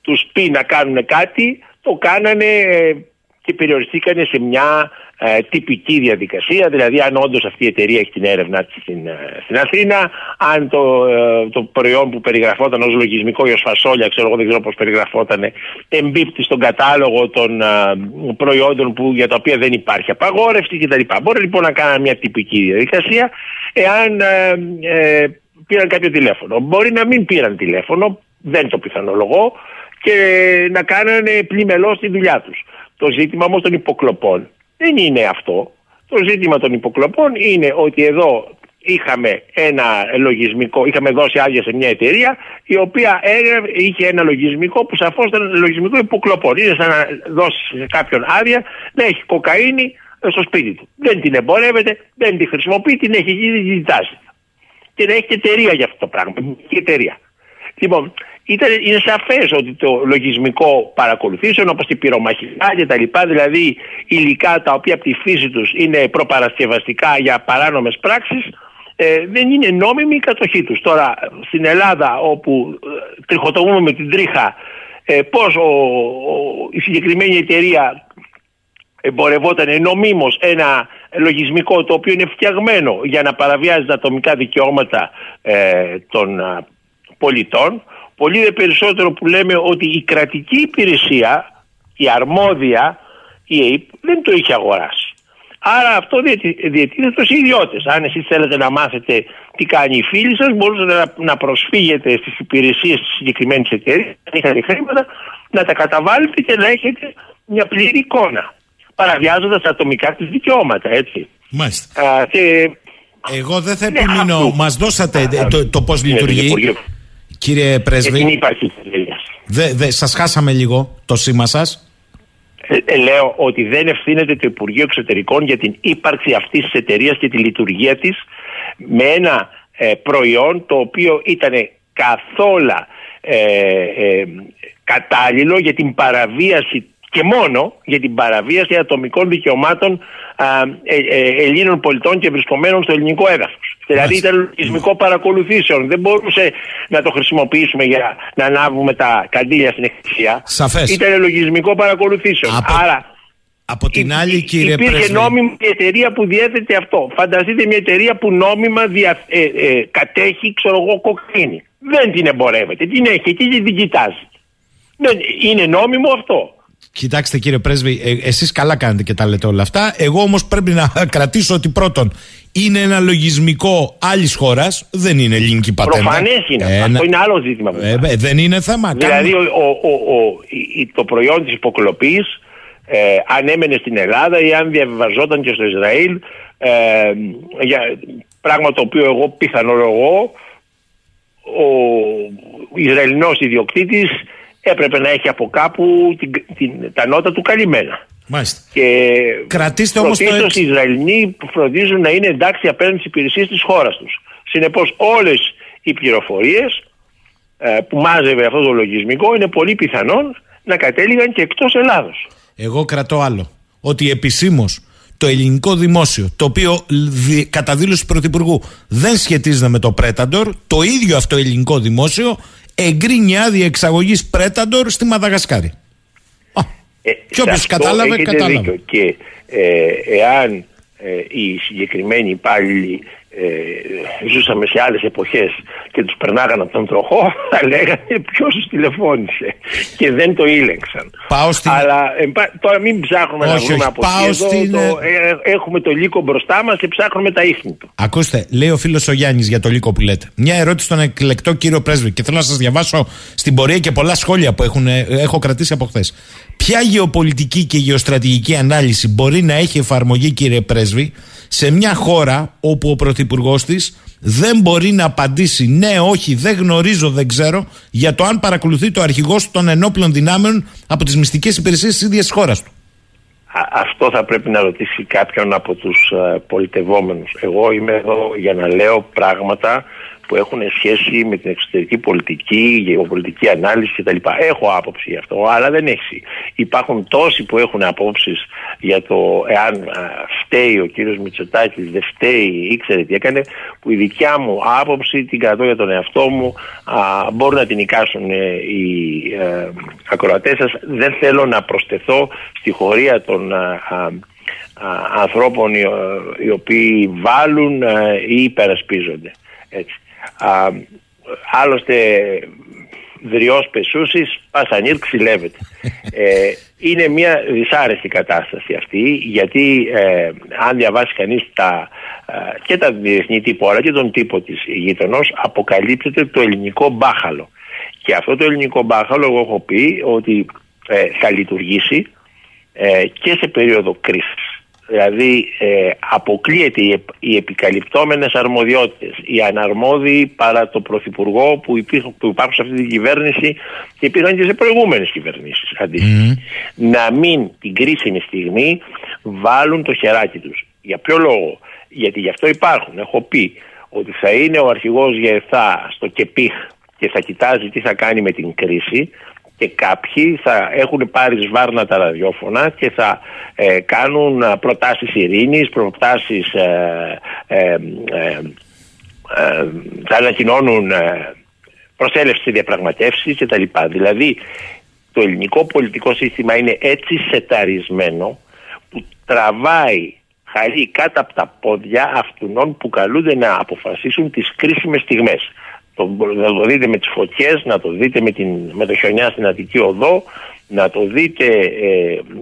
Τους πει να κάνουν κάτι το κάνανε ε, και περιοριστήκανε σε μια ε, τυπική διαδικασία, δηλαδή αν όντως αυτή η εταιρεία έχει την έρευνα της στην, ε, στην Αθήνα, αν το, ε, το προϊόν που περιγραφόταν ως λογισμικό ή ως φασόλια, ξέρω εγώ δεν ξέρω πώς περιγραφόταν, εμπίπτει στον κατάλογο των ε, προϊόντων που, για τα οποία δεν υπάρχει απαγόρευση κτλ. Μπορεί λοιπόν να κάνουν μια τυπική διαδικασία εάν ε, πήραν κάποιο τηλέφωνο. Μπορεί να μην πήραν τηλέφωνο, δεν το πιθανολογώ, και να κάνανε πλημελώς τη δουλειά τους. Το ζήτημα όμως των υποκλοπών δεν είναι αυτό. Το ζήτημα των υποκλοπών είναι ότι εδώ είχαμε ένα λογισμικό, είχαμε δώσει άδεια σε μια εταιρεία η οποία είχε ένα λογισμικό που σαφώς ήταν λογισμικό υποκλοπών. Είναι σαν να δώσεις σε κάποιον άδεια να έχει κοκαίνη στο σπίτι του. Δεν την εμπορεύεται, δεν την χρησιμοποιεί, την έχει γίνει ζητάσει. Και να έχει και εταιρεία για αυτό το πράγμα. Και εταιρεία. Λοιπόν, ήταν, είναι σαφές ότι το λογισμικό παρακολουθήσεων όπως η πυρομαχικά και τα λοιπά, δηλαδή υλικά τα οποία από τη φύση τους είναι προπαρασκευαστικά για παράνομες πράξεις, ε, δεν είναι νόμιμη η κατοχή τους. Τώρα στην Ελλάδα όπου ε, τριχοτομούμε με την τρίχα ε, πώς ο, η συγκεκριμένη εταιρεία εμπορευόταν νομίμως ένα λογισμικό το οποίο είναι φτιαγμένο για να παραβιάζει τα ατομικά δικαιώματα ε, των πολιτών Πολύ δε περισσότερο που λέμε ότι η κρατική υπηρεσία, η αρμόδια, η ΕΕΠ, δεν το είχε αγοράσει. Άρα αυτό διατη- διατίθεται στους ιδιώτες. Αν εσείς θέλετε να μάθετε τι κάνει η φίλη σας, μπορείτε να, να προσφύγετε στις υπηρεσίες της συγκεκριμένης εταιρείας, αν είχατε χρήματα, να τα καταβάλλετε και να έχετε μια πλήρη εικόνα. Παραβιάζοντας ατομικά τις δικαιώματα, έτσι. Μάλιστα. Α, και Εγώ δεν θα Ναι, επιμείνω. αυτού. Μας δώσατε ε, το, το πώς Ναι, το λειτουργεί. Υπουργείο. Κύριε και την Πρέσβη, ύπαρξη της εταιρείας. δε, δε, σας χάσαμε λίγο το σήμα σας. Ε, ε, λέω ότι δεν ευθύνεται το Υπουργείο Εξωτερικών για την ύπαρξη αυτής της εταιρείας και τη λειτουργία της με ένα ε, προϊόν το οποίο ήταν καθόλου ε, ε, κατάλληλο για την παραβίαση και μόνο για την παραβίαση ατομικών δικαιωμάτων α, ε, ε, Ελλήνων πολιτών και βρισκομένων στο ελληνικό έδαφος. Δηλαδή ήταν λογισμικό παρακολουθήσεων. Δεν μπορούσε να το χρησιμοποιήσουμε για να ανάβουμε τα καντήλια στην εκκλησία. Σαφές. Ήταν λογισμικό παρακολουθήσεων. Άρα Από την άλλη, κύριε υπήρχε Πρέσβη. νόμιμα η εταιρεία που διέθετε αυτό. Φανταστείτε μια εταιρεία που νόμιμα δια, ε, ε, κατέχει, ξέρω εγώ, κοκκίνη. Δεν την εμπορεύεται. Την έχει εκεί και την κοιτάζει. Δεν, είναι νόμιμο αυτό. Κοιτάξτε κύριε Πρέσβη, ε, εσείς καλά κάνετε και τα λέτε όλα αυτά. Εγώ όμως πρέπει να κρατήσω ότι πρώτον είναι ένα λογισμικό άλλης χώρας, δεν είναι ελληνική πατέντα. Προφανές είναι. Ε, αυτό να- είναι άλλο ζήτημα. Ε, ε, δεν είναι θέμα. Δηλαδή Κάνουμε- ο, ο, ο, ο- η- το προϊόν της υποκλοπής ε, αν έμενε στην Ελλάδα ή αν διαβιβαζόταν και στο Ισραήλ ε, για, πράγμα το οποίο εγώ πιθανολογώ ο Ισραηλινός ιδιοκτήτης έπρεπε να έχει από κάπου την, την, τα νότα του καλυμμένα. Μάλιστα. Και Κρατήστε όμως το πρωτίστως εξ- οι Ισραηλινοί φροντίζουν να είναι εντάξει απέναντι στις υπηρεσίες της χώρας τους. Συνεπώς όλες οι πληροφορίες ε, που μάζευε αυτό το λογισμικό είναι πολύ πιθανόν να κατέληγαν και εκτός Ελλάδος. Εγώ κρατώ άλλο. Ότι επισήμως το ελληνικό δημόσιο, το οποίο δι- κατά δήλωση του Πρωθυπουργού δεν σχετίζεται με το Πρέταντορ, το ίδιο αυτό ελληνικό δημόσιο εγκρίνει άδεια εξαγωγής Πρέταντορ στη Μαδαγασκάρη. Ε, Και σε όποιος αυτό κατάλαβε, έχετε κατάλαβε. δίκιο. Και ε, εάν ε, οι συγκεκριμένοι υπάλληλοι ε, ζούσαμε σε άλλες εποχές και τους περνάγαν από τον τροχό θα λέγανε ποιος τους τηλεφώνησε και δεν το ήλεγξαν. Πάω στην- Αλλά εν πά- τώρα μην ψάχνουμε να Όχι, βρούμε όχι, από πάω εκεί. Εδώ στην, το, ε, έχουμε το λύκο μπροστά μας και ψάχνουμε τα ίχνη του. Ακούστε, λέει ο φίλος ο Γιάννης για το λύκο που λέτε. Μια ερώτηση στον εκλεκτό κύριο Πρέσβη και θέλω να σας διαβάσω στην πορεία και πολλά σχόλια που έχουν, ε, έχω κρατήσει από χθες. Ποια γεωπολιτική και γεωστρατηγική ανάλυση μπορεί να έχει εφαρμογή, κύριε Πρέσβη, σε μια χώρα όπου ο πρωθυπουργός της δεν μπορεί να απαντήσει ναι, όχι, δεν γνωρίζω, δεν ξέρω για το αν παρακολουθεί το αρχηγός των ενόπλων δυνάμεων από τις μυστικές υπηρεσίες της ίδιας χώρας του. Α- αυτό θα πρέπει να ρωτήσει κάποιον από τους ε, πολιτευόμενους. Εγώ είμαι εδώ για να λέω πράγματα που έχουν σχέση με την εξωτερική πολιτική, γεωπολιτική ανάλυση κτλ. Έχω άποψη γι' αυτό, αλλά δεν έχει. Υπάρχουν τόσοι που έχουν απόψεις για το εάν α, φταίει ο κύριος Μητσοτάκης, δεν φταίει, ήξερε τι έκανε, που η δικιά μου άποψη την κρατώ για τον εαυτό μου, α, μπορούν να την εικάσουν ε, οι ε, ακροατές σας. Δεν θέλω να προσθεθώ στη χωρία των α, α, α, ανθρώπων οι, οι οποίοι βάλουν α, ή υπερασπίζονται. Έτσι. Α, άλλωστε δριός πεσούσης πασανίρ ξυλεύεται. ε, είναι μια δυσάρεστη κατάσταση αυτή γιατί ε, αν διαβάσει κανείς τα, ε, και τα διεθνή τύπο αλλά και τον τύπο της γείτονος αποκαλύπτεται το ελληνικό μπάχαλο. Και αυτό το ελληνικό μπάχαλο εγώ έχω πει ότι ε, θα λειτουργήσει ε, και σε περίοδο κρίσης. Δηλαδή ε, αποκλείεται οι, επ- οι επικαλυπτόμενες αρμοδιότητες, οι αναρμόδιοι παρά το Πρωθυπουργό που, υπήρχαν, που υπάρχουν σε αυτή την κυβέρνηση και υπήρχαν και σε προηγούμενες κυβερνήσεις αντίστοιχα. Να μην την κρίσιμη στιγμή βάλουν το χεράκι τους. Για ποιο λόγο, γιατί γι' αυτό υπάρχουν. Έχω πει ότι θα είναι ο αρχηγός ΓΕΘΑ στο ΚΕΠΙΧ και θα κοιτάζει τι θα κάνει με την κρίση και κάποιοι θα έχουν πάρει σβάρνα τα ραδιόφωνα και θα ε, κάνουν α, προτάσεις ειρήνης, προτάσεις ε, ε, ε, ε, θα ανακοινώνουν ε, προσέλευση διαπραγματεύσεις και τα λοιπά. Δηλαδή το ελληνικό πολιτικό σύστημα είναι έτσι σεταρισμένο που τραβάει χαρί κάτω από τα πόδια αυτών που καλούνται να αποφασίσουν τις κρίσιμες στιγμές. Το, να το δείτε με τις φωτιές, να το δείτε με, την, με το χιονιά στην Αττική Οδό, να το δείτε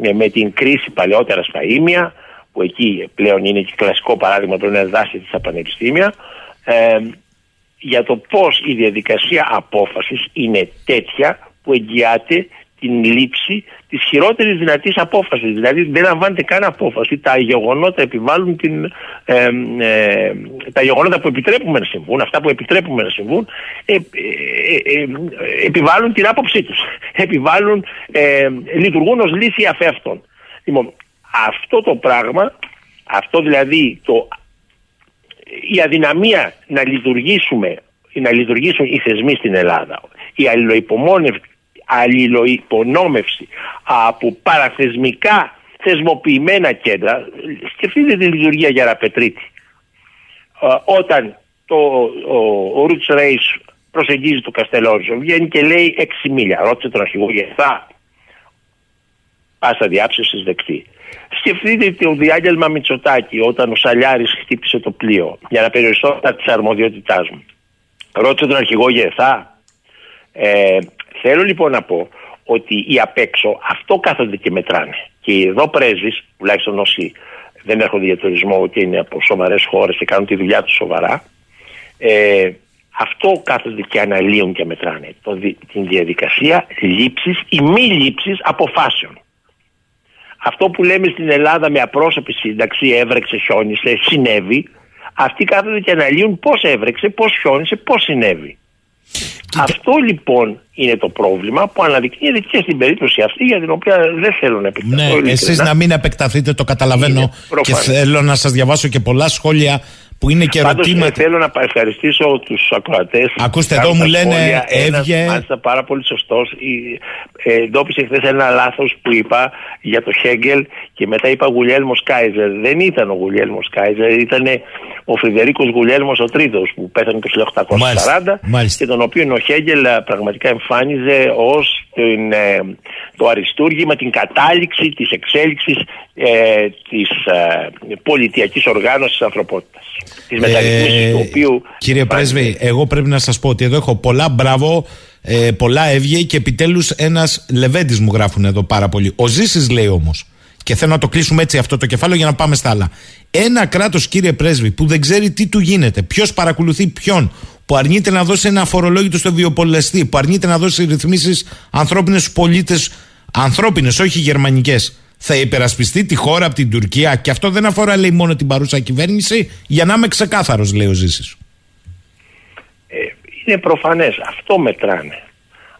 ε, με την κρίση παλαιότερα στα Ήμια, που εκεί πλέον είναι και κλασικό παράδειγμα πρέπει να δάσει στα πανεπιστήμια, ε, για το πώς η διαδικασία απόφασης είναι τέτοια που εγγυάται την λήψη της χειρότερης δυνατής απόφασης. Δηλαδή δεν λαμβάνεται καν απόφαση. Τα γεγονότα επιβάλλουν την, ε, ε, τα γεγονότα που επιτρέπουμε να συμβούν, αυτά που επιτρέπουμε να συμβούν, ε, ε, ε, επιβάλλουν την άποψή τους. Επιβάλλουν, λειτουργούν ως λύση αφεύτων. Λοιπόν, αυτό το πράγμα, αυτό δηλαδή το, η αδυναμία να λειτουργήσουμε να λειτουργήσουν οι θεσμοί στην Ελλάδα, η αλληλοϊπονόμευση από παραθεσμικά θεσμοποιημένα κέντρα. Σκεφτείτε τη λειτουργία Γεραπετρίτη. Ε, όταν το, ο, ο Ρούτς Ρέις προσεγγίζει το Καστελόριζο, βγαίνει και λέει 6 μίλια. Ρώτησε τον αρχηγό Γεθά, πάσα διάψευσης δεκτή. Σκεφτείτε το διάγγελμα Μητσοτάκη όταν ο Σαλιάρης χτύπησε το πλοίο για να περιοριστώ τα της αρμοδιότητάς μου. Ρώτησε τον αρχηγό Γεθά. Ε, Θέλω λοιπόν να πω ότι οι απ' έξω αυτό κάθονται και μετράνε. Και οι εδώ πρέσβεις, τουλάχιστον όσοι δεν έρχονται για τουρισμό και είναι από σοβαρές χώρες και κάνουν τη δουλειά τους σοβαρά, ε, αυτό κάθονται και αναλύουν και μετράνε. Το, την διαδικασία λήψης ή μη λήψης αποφάσεων. Αυτό που λέμε στην Ελλάδα με απρόσωπη σύνταξη, έβρεξε, χιόνισε, συνέβη, αυτοί κάθονται και αναλύουν πώς έβρεξε, πώς χιόνισε, πώς συνέβη. Αυτό λοιπόν είναι το πρόβλημα που αναδεικνύεται και στην περίπτωση αυτή για την οποία δεν θέλω να επεκταθώ. Ναι, εσείς να μην επεκταθείτε, το καταλαβαίνω. Και θέλω να σας διαβάσω και πολλά σχόλια που είναι και Πάντως, ερωτήματα. θέλω να ευχαριστήσω τους ακροατές. Ακούστε, εδώ μου λένε έβγε. Μάλιστα, πάρα πολύ σωστός. Ε, εντόπισε χθες ένα λάθος που είπα για το Χέγκελ και μετά είπα Γουλιέλμος Κάιζερ. Δεν ήταν ο Γουλιέλμος Κάιζερ, ήταν ο Φρυδερίκος Γουλιέλμος ο τρίτος που πέθανε το 1840 μάλιστα, και τον οποίο ο Χέγκελ ε, πραγματικά εμφάνιζε ως ε, το αριστούργημα, την κατάληξη της εξέλιξης ε, της ε, πολιτιακής οργάνωσης τη ανθρωπότητας. Της μεταρρύθμιση του οποίου. Κύριε Πρέσβη, εγώ πρέπει να σας πω ότι εδώ έχω πολλά μπράβο. Ε, πολλά έβγε και επιτέλους ένας Λεβέντης μου γράφουν εδώ πάρα πολύ. Ο Ζήσης λέει όμως, και θέλω να το κλείσουμε έτσι αυτό το κεφάλαιο για να πάμε στα άλλα. Ένα κράτος, κύριε Πρέσβη, που δεν ξέρει τι του γίνεται, ποιος παρακολουθεί ποιον, που αρνείται να δώσει ένα αφορολόγητο στο βιοπολεστή, που αρνείται να δώσει ρυθμίσεις ανθρώπινες στου πολίτες, ανθρώπινες, όχι γερμανικές, θα υπερασπιστεί τη χώρα από την Τουρκία. Και αυτό δεν αφορά, λέει, μόνο την παρούσα κυβέρνηση, για να είμαι ξεκάθαρος, λέει ο Ζήσης. Ε, είναι προφανές. Αυτό μετράνε.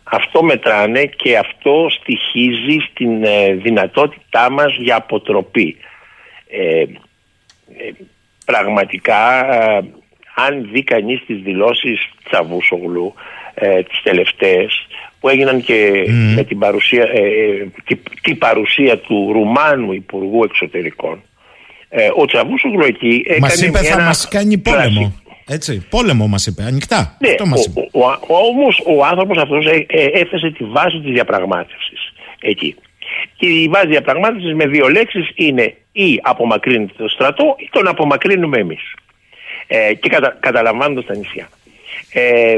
Αυτό μετράνε και αυτό στοιχίζει στην ε, δυνατότητά μας για αποτροπή. Ε, ε πραγματικά αν δει κανείς τις δηλώσεις Τσαβούσογλου ε, τις τελευταίες που έγιναν και με την παρουσία, ε, την παρουσία του Ρουμάνου Υπουργού Εξωτερικών ε, ο Τσαβούσογλου εκεί έκανε Μας είπε θα μας κάνει πόλεμο. Έτσι, πόλεμο μας είπε, ανοιχτά. Ναι, Αυτό μας ο, ο, ο, όμως ο άνθρωπος αυτός ε, ε, έθεσε τη βάση της διαπραγμάτευσης εκεί. Και η βάση διαπραγμάτευσης με δύο λέξεις είναι ή απομακρύνεται το στρατό ή τον απομακρύνουμε εμείς. Ε, και κατα, καταλαμβάνοντας τα νησιά. Ε,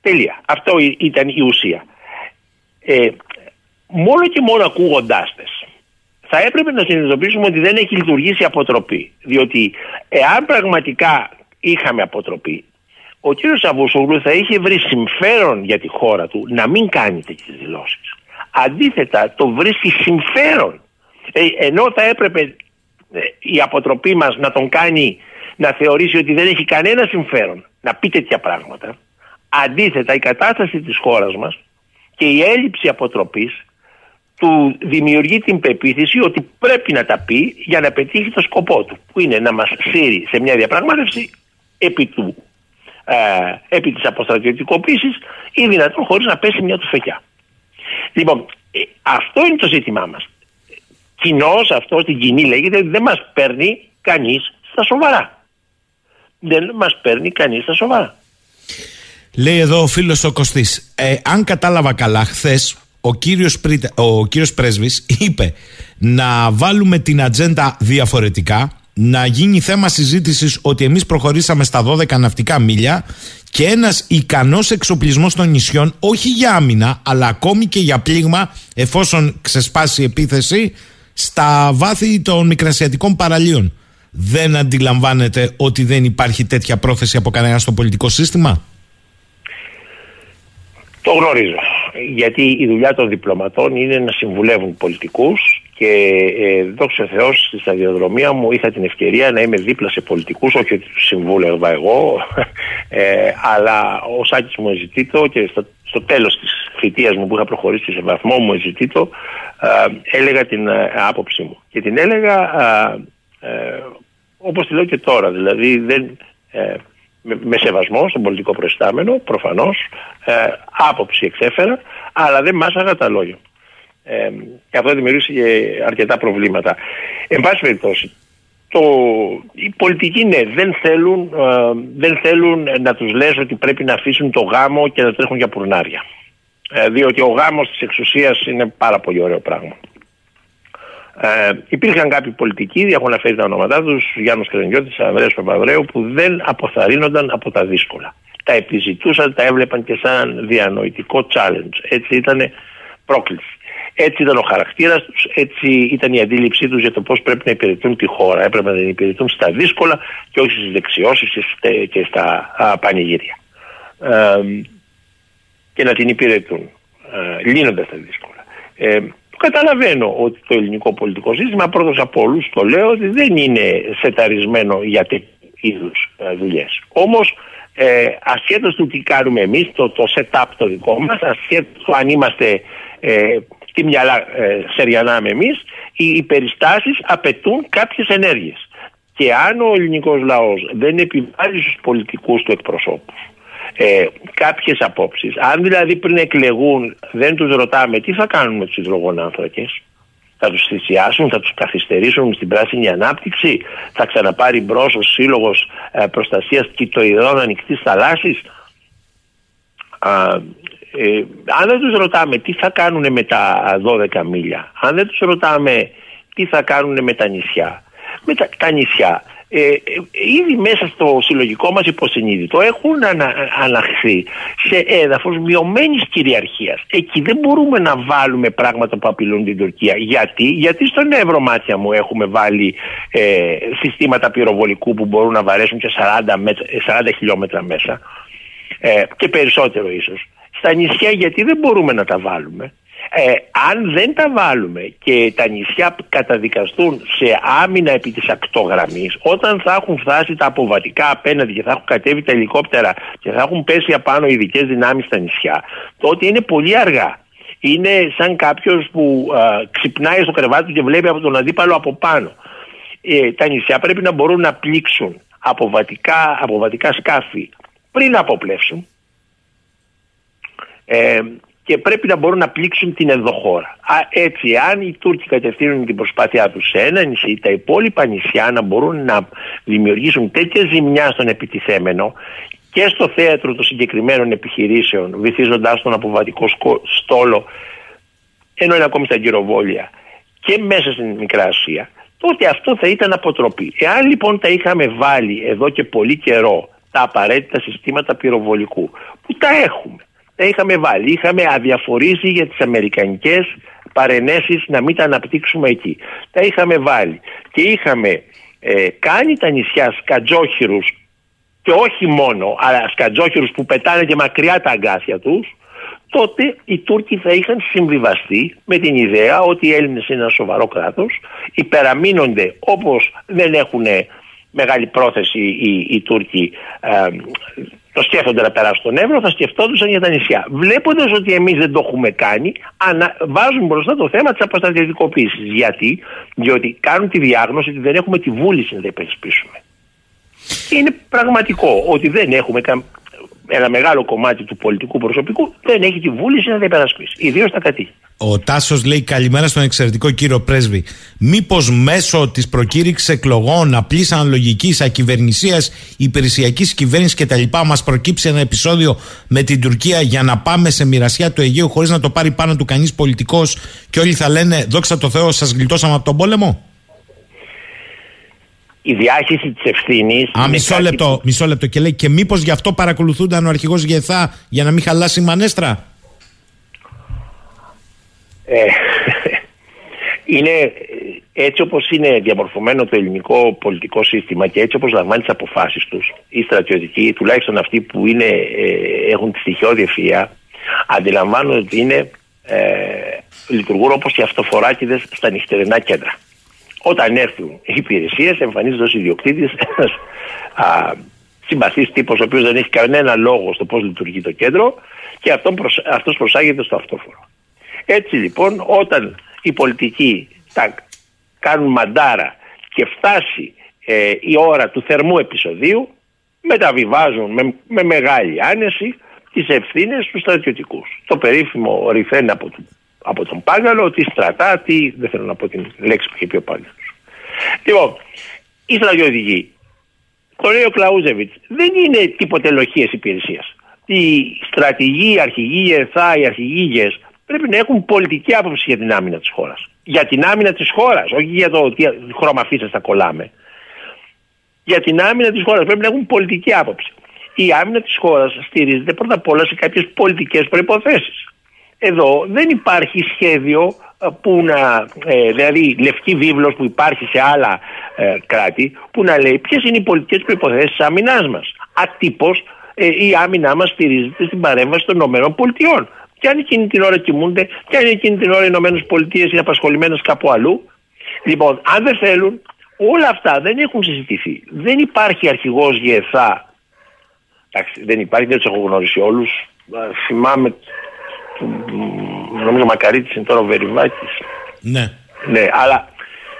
τελεία. Αυτό ήταν η ουσία. Ε, μόνο και μόνο ακούγοντάς θα έπρεπε να συνειδητοποιήσουμε ότι δεν έχει λειτουργήσει αποτροπή. Διότι εάν πραγματικά είχαμε αποτροπή, ο κύριος Αβουσογλου θα είχε βρει συμφέρον για τη χώρα του να μην κάνει τέτοιες δηλώσεις. Αντίθετα, το βρίσκει συμφέρον. Ε, ενώ θα έπρεπε ε, η αποτροπή μας να τον κάνει να θεωρήσει ότι δεν έχει κανένα συμφέρον να πει τέτοια πράγματα. Αντίθετα, η κατάσταση της χώρας μας και η έλλειψη αποτροπής του δημιουργεί την πεποίθηση ότι πρέπει να τα πει για να πετύχει το σκοπό του που είναι να μας σύρει σε μια διαπραγμάτευση επί, του, ε, επί της αποστρατιωτικοποίησης ή δυνατόν χωρίς να πέσει μια του φεκιά. Λοιπόν, ε, αυτό είναι το ζήτημά μας. Κοινώς αυτό στην κοινή λέγεται ότι δεν μας παίρνει κανείς στα σοβαρά. Δεν μας παίρνει κανείς στα σοβαρά. Λέει εδώ ο φίλος ο Κωστής, ε, αν κατάλαβα καλά χθες ο κύριος, Πρίτα, ο κύριος Πρέσβης είπε να βάλουμε την ατζέντα διαφορετικά, να γίνει θέμα συζήτησης ότι εμείς προχωρήσαμε στα 12 ναυτικά μίλια και ένας ικανός εξοπλισμός των νησιών όχι για άμυνα αλλά ακόμη και για πλήγμα εφόσον ξεσπάσει η επίθεση στα βάθη των μικρασιατικών παραλίων. Δεν αντιλαμβάνεται ότι δεν υπάρχει τέτοια πρόθεση από κανένα στο πολιτικό σύστημα; Το γνωρίζω. Γιατί η δουλειά των διπλωματών είναι να συμβουλεύουν πολιτικούς και ε, δόξα Θεώ στη σταδιοδρομία μου είχα την ευκαιρία να είμαι δίπλα σε πολιτικούς, όχι ότι τους συμβούλευα εγώ, ε, αλλά ο Σάκης μου εζητήτω και στο, στο τέλος της θητείας μου που είχα προχωρήσει σε βαθμό μου εζητήτω, ε, έλεγα την ε, άποψή μου. Και την έλεγα ε, ε, όπως τη λέω και τώρα, δηλαδή δεν, ε, με, με σεβασμό στον πολιτικό προϊστάμενο, προφανώς, ε, άποψη εξέφερα, αλλά δεν μάσαγα τα λόγια. Ε, και αυτό δημιουργήσει και αρκετά προβλήματα. Εν πάση περιπτώσει, το, οι πολιτικοί ναι, δεν θέλουν, ε, δεν θέλουν να τους λες ότι πρέπει να αφήσουν το γάμο και να τρέχουν για πουρνάρια. Ε, διότι ο γάμος της εξουσίας είναι πάρα πολύ ωραίο πράγμα. Ε, υπήρχαν κάποιοι πολιτικοί, έχουν αναφέρει τα ονόματά τους, Γιάννη Κρενιώτης, Ανδρέας Παπαδρέου, που δεν αποθαρρύνονταν από τα δύσκολα. Τα επιζητούσαν, τα έβλεπαν και σαν διανοητικό challenge. Έτσι ήταν πρόκληση. Έτσι ήταν ο χαρακτήρας τους, έτσι ήταν η αντίληψή τους για το πώς πρέπει να υπηρετούν τη χώρα. Έπρεπε να την υπηρετούν στα δύσκολα και όχι στις δεξιώσεις και στα πανηγύρια. Ε, και να την υπηρετούν, ε, λύνοντας τα δύσκολα. Ε, καταλαβαίνω ότι το ελληνικό πολιτικό σύστημα, πρώτος από όλους το λέω, ότι δεν είναι σεταρισμένο για τέτοιου είδους ε, δουλειές. Όμως, ε, ασχέτως του τι κάνουμε εμείς, το, το setup το δικό μας, ασχέτως του αν είμαστε ε, τι μυαλά ε, σεριανάμε εμείς, οι, οι περιστάσεις απαιτούν κάποιες ενέργειες. Και αν ο ελληνικός λαός δεν επιβάλλει στους πολιτικούς του εκπροσώπους ε, κάποιες απόψεις. Αν δηλαδή πριν εκλεγούν δεν τους ρωτάμε τι θα κάνουν με τους υδρογονάνθρακες, θα τους θυσιάσουν, θα τους καθυστερήσουν στην πράσινη ανάπτυξη, θα ξαναπάρει μπρος ο Σύλλογος ε, Προστασίας Κητοειδών Ανοιχτής Θαλάσσης; ε, αν δεν τους ρωτάμε τι θα κάνουν με τα 12 μίλια, αν δεν τους ρωτάμε τι θα κάνουν με τα νησιά, με τα, τα νησιά ε, ε, ήδη μέσα στο συλλογικό μας υποσυνείδητο έχουν ανα, αναχθεί σε έδαφος μειωμένης κυριαρχίας. Εκεί δεν μπορούμε να βάλουμε πράγματα που απειλούν την Τουρκία. Γιατί, Γιατί στον Ευρωμάτια μου έχουμε βάλει ε, συστήματα πυροβολικού που μπορούν να βαρέσουν και 40, 40 χιλιόμετρα μέσα ε, και περισσότερο ίσως. Στα νησιά γιατί δεν μπορούμε να τα βάλουμε. Ε, αν δεν τα βάλουμε και τα νησιά καταδικαστούν σε άμυνα επί της ακτογραμμής όταν θα έχουν φτάσει τα αποβατικά απέναντι και θα έχουν κατέβει τα ελικόπτερα και θα έχουν πέσει απάνω ειδικές δυνάμεις στα νησιά τότε είναι πολύ αργά. Είναι σαν κάποιος που ξυπνάει στο κρεβάτι και βλέπει από τον αντίπαλο από πάνω. Ε, τα νησιά πρέπει να μπορούν να πλήξουν αποβατικά, αποβατικά σκάφη πριν αποπλέψουν ε, και πρέπει να μπορούν να πλήξουν την ενδοχώρα. Α, έτσι, αν οι Τούρκοι κατευθύνουν την προσπάθειά τους σε ένα νησί, τα υπόλοιπα νησιά να μπορούν να δημιουργήσουν τέτοια ζημιά στον επιτιθέμενο και στο θέατρο των συγκεκριμένων επιχειρήσεων, βυθίζοντάς τον αποβατικό στόλο, ενώ είναι ακόμη στα γυροβόλια και μέσα στην Μικρά Ασία, τότε αυτό θα ήταν αποτροπή. Εάν λοιπόν τα είχαμε βάλει εδώ και πολύ καιρό τα απαραίτητα συστήματα πυροβολικού, που τα έχουμε, τα είχαμε βάλει. Είχαμε αδιαφορήσει για τις αμερικανικές παρενέσεις να μην τα αναπτύξουμε εκεί. Τα είχαμε βάλει και είχαμε ε, κάνει τα νησιά σκατζόχυρους και όχι μόνο, αλλά σκατζόχυρους που πετάνε και μακριά τα αγκάθια τους, τότε οι Τούρκοι θα είχαν συμβιβαστεί με την ιδέα ότι οι Έλληνες είναι ένα σοβαρό κράτος, υπεραμείνονται όπως δεν έχουν μεγάλη πρόθεση οι, οι Τούρκοι ε, το σκέφτονται να περάσουν στον Εύρο, θα σκεφτόντουσαν για τα νησιά. Βλέποντας ότι εμείς δεν το έχουμε κάνει, ανα... βάζουν μπροστά το θέμα της αποστατευτικοποίηση. Γιατί; Διότι κάνουν τη διάγνωση ότι δεν έχουμε τη βούληση να τα υπερασπίσουμε. Και είναι πραγματικό ότι δεν έχουμε ένα μεγάλο κομμάτι του πολιτικού προσωπικού δεν έχει τη βούληση να τα υπερασπίσει. Ιδίως τα κατή. Ο Τάσος λέει καλημέρα στον εξαιρετικό κύριο πρέσβη. Μήπως μέσω της προκήρυξης εκλογών απλής αναλογικής ακυβερνησίας, υπηρεσιακής κυβέρνησης κτλ. μας προκύψει ένα επεισόδιο με την Τουρκία για να πάμε σε μοιρασιά του Αιγαίου χωρίς να το πάρει πάνω του κανείς πολιτικός και όλοι θα λένε Δόξα τω Θεώ, σας γλιτώσαμε από τον πόλεμο. Η διάχυση της ευθύνης. Α, μισό λεπτό, μισό λεπτό. Και λέει και μήπως γι' αυτό παρακολουθούνταν ο αρχηγός Γεθά για να μην χαλάσει η μανέστρα; Ε, είναι ε, έτσι όπως είναι διαμορφωμένο το ελληνικό πολιτικό σύστημα και έτσι όπως λαμβάνει τις αποφάσεις τους οι στρατιωτικοί, τουλάχιστον αυτοί που είναι, ε, έχουν τη στοιχειώδη ευφυΐα αντιλαμβάνονται ότι είναι, ε, λειτουργούν όπως και αυτοφοράκιδες στα νυχτερινά κέντρα. Όταν έρθουν οι υπηρεσίες, εμφανίζεται ως ιδιοκτήτης ένας συμπαθής τύπος, ο οποίος δεν έχει κανένα λόγο στο πώς λειτουργεί το κέντρο και αυτός προσάγεται στο αυτόφορο. Έτσι λοιπόν, όταν οι πολιτικοί τα κάνουν μαντάρα και φτάσει ε, η ώρα του θερμού επεισοδίου, μεταβιβάζουν με, με μεγάλη άνεση τις ευθύνες στους στρατιωτικούς. Το περίφημο ρηφέν από, του, από τον Πάγκαλο, τη στρατά, τι, δεν θέλω να πω την λέξη που είχε πει ο Πάγκαλος. Λοιπόν, οι στρατιωτικοί, το λέει ο Κλαούζεβιτς, δεν είναι τίποτε λοχίε υπηρεσίας. Οι στρατηγοί, οι αρχηγοί, οι ΕΘΑ, οι αρχηγοί πρέπει να έχουν πολιτική άποψη για την άμυνα της χώρας. Για την άμυνα της χώρας, όχι για το τι χρώμα φύσα θα κολλάμε. Για την άμυνα της χώρας πρέπει να έχουν πολιτική άποψη. Η άμυνα της χώρας στηρίζεται πρώτα απ' όλα σε κάποιες πολιτικές προποθέσει. Εδώ δεν υπάρχει σχέδιο ε, που να, ε, δηλαδή λευκή βίβλος που υπάρχει σε άλλα ε, κράτη που να λέει ποιες είναι οι πολιτικές προϋποθέσεις της άμυνάς μας. Ατύπως ε, η άμυνά μας στηρίζεται στην παρέμβαση των ΗΠΑ. Και αν εκείνη την ώρα κοιμούνται, και αν εκείνη την ώρα οι ΗΠΑ είναι απασχολημένες κάπου αλλού. Λοιπόν, αν δεν θέλουν, όλα αυτά δεν έχουν συζητηθεί. Δεν υπάρχει αρχηγός ΓΕΘΑ. Εντάξει, δεν υπάρχει, δεν τους έχω γνωρίσει όλους. Θυμάμαι νομίζω Μακαρίτης είναι τώρα ο Βερυβάκης. Ναι. Ναι, αλλά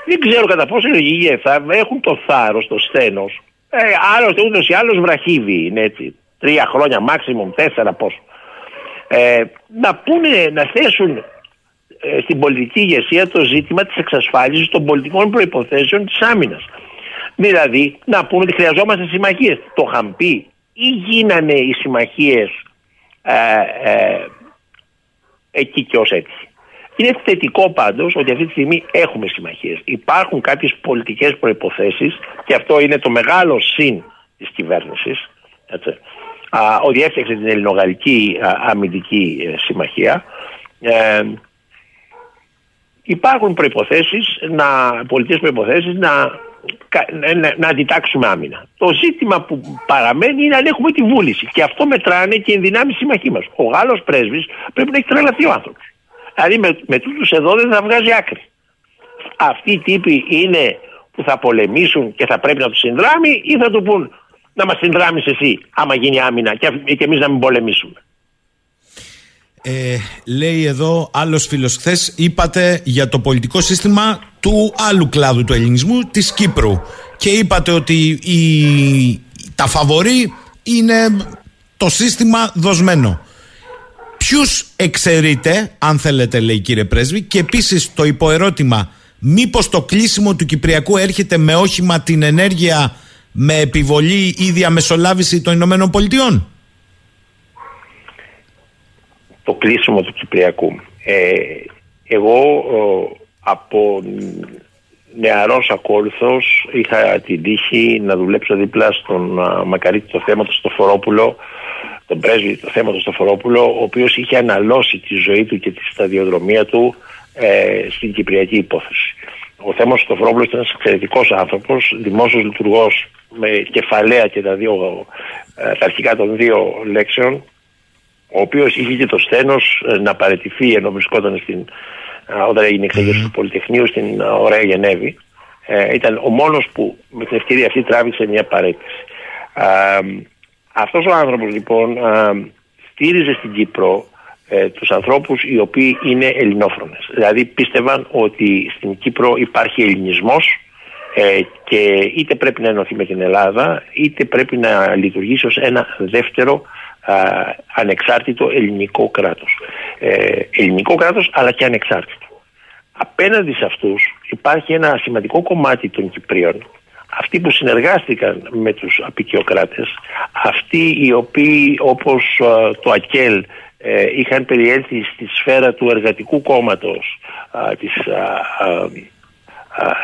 δεν ξέρω κατά πόσο οι υγεία θα έχουν το θάρρος, το στένο. Ε, άλλωστε ούτως ή άλλως βραχύβι είναι έτσι. Τρία χρόνια, maximum, τέσσερα πόσο. Ε, να πούνε, να θέσουν ε, στην πολιτική ηγεσία το ζήτημα της εξασφάλισης των πολιτικών προϋποθέσεων της άμυνας. Δηλαδή, να πούνε ότι χρειαζόμαστε συμμαχίες. Το είχαν πει ή γίνανε οι συμμαχίες ε, ε, εκεί και ως έτσι. Είναι θετικό πάντως ότι αυτή τη στιγμή έχουμε συμμαχίες. Υπάρχουν κάποιες πολιτικές προποθέσει και αυτό είναι το μεγάλο συν της κυβέρνησης. Ότι έφτιαξε την Ελληνογαλλική Αμυντική ε, Συμμαχία. Ε, υπάρχουν προϋποθέσεις, να, πολιτικές προϋποθέσεις να, να, να αντιτάξουμε άμυνα. Το ζήτημα που παραμένει είναι αν έχουμε τη βούληση. Και αυτό μετράνε και οι δυνάμει συμμαχοί μας. Ο Γάλλος πρέσβης πρέπει να έχει τρελαθεί ο άνθρωπος. Δηλαδή με, με τούτους εδώ δεν θα βγάζει άκρη. Αυτοί οι τύποι είναι που θα πολεμήσουν και θα πρέπει να τους συνδράμει ή θα του πούν να μας συνδράμεις εσύ άμα γίνει άμυνα και, και εμείς να μην πολεμήσουμε. Ε, λέει εδώ άλλος φίλος, χθες είπατε για το πολιτικό σύστημα του άλλου κλάδου του ελληνισμού, της Κύπρου. Και είπατε ότι η, τα φαβορή είναι το σύστημα δοσμένο. Ποιους εξαιρείτε, αν θέλετε, λέει κύριε Πρέσβη, και επίσης το υποερώτημα, μήπως το κλείσιμο του Κυπριακού έρχεται με όχημα την ενέργεια με επιβολή ή διαμεσολάβηση των Ηνωμένων Πολιτειών; Το κλείσιμο του Κυπριακού. Ε, εγώ από νεαρός ακόλουθος είχα την τύχη να δουλέψω δίπλα στον Μακαρίτη το θέμα του Στοφορόπουλο τον πρέσβη το θέμα του Στοφορόπουλο ο οποίος είχε αναλώσει τη ζωή του και τη σταδιοδρομία του ε, στην Κυπριακή υπόθεση. Ο Θέμος Στοφορόπουλος ήταν ένας εξαιρετικός άνθρωπος, δημόσιος λειτουργός με κεφαλαία και τα, δύο, ε, τα αρχικά των δύο λέξεων ο οποίος είχε και το στένο ε, να παραιτηθεί ενώ βρισκόταν στην, όταν έγινε εξέγερση του Πολυτεχνείου στην Ωραία Γενέβη. Ε, ήταν ο μόνος που με την ευκαιρία αυτή τράβηξε μια παρέτηση. Αυτός ο άνθρωπος λοιπόν στήριζε στην Κύπρο ε, τους ανθρώπους οι οποίοι είναι ελληνόφρονες. Δηλαδή πίστευαν ότι στην Κύπρο υπάρχει ελληνισμός ε, και είτε πρέπει να ενωθεί με την Ελλάδα είτε πρέπει να λειτουργήσει ως ένα δεύτερο ανεξάρτητο ελληνικό κράτος. Ε, ελληνικό κράτος αλλά και ανεξάρτητο. Απέναντι σε αυτούς υπάρχει ένα σημαντικό κομμάτι των Κυπρίων αυτοί που συνεργάστηκαν με τους απεικιοκράτες αυτοί οι οποίοι όπως το ΑΚΕΛ ε, είχαν περιέλθει στη σφαίρα του εργατικού κόμματος της,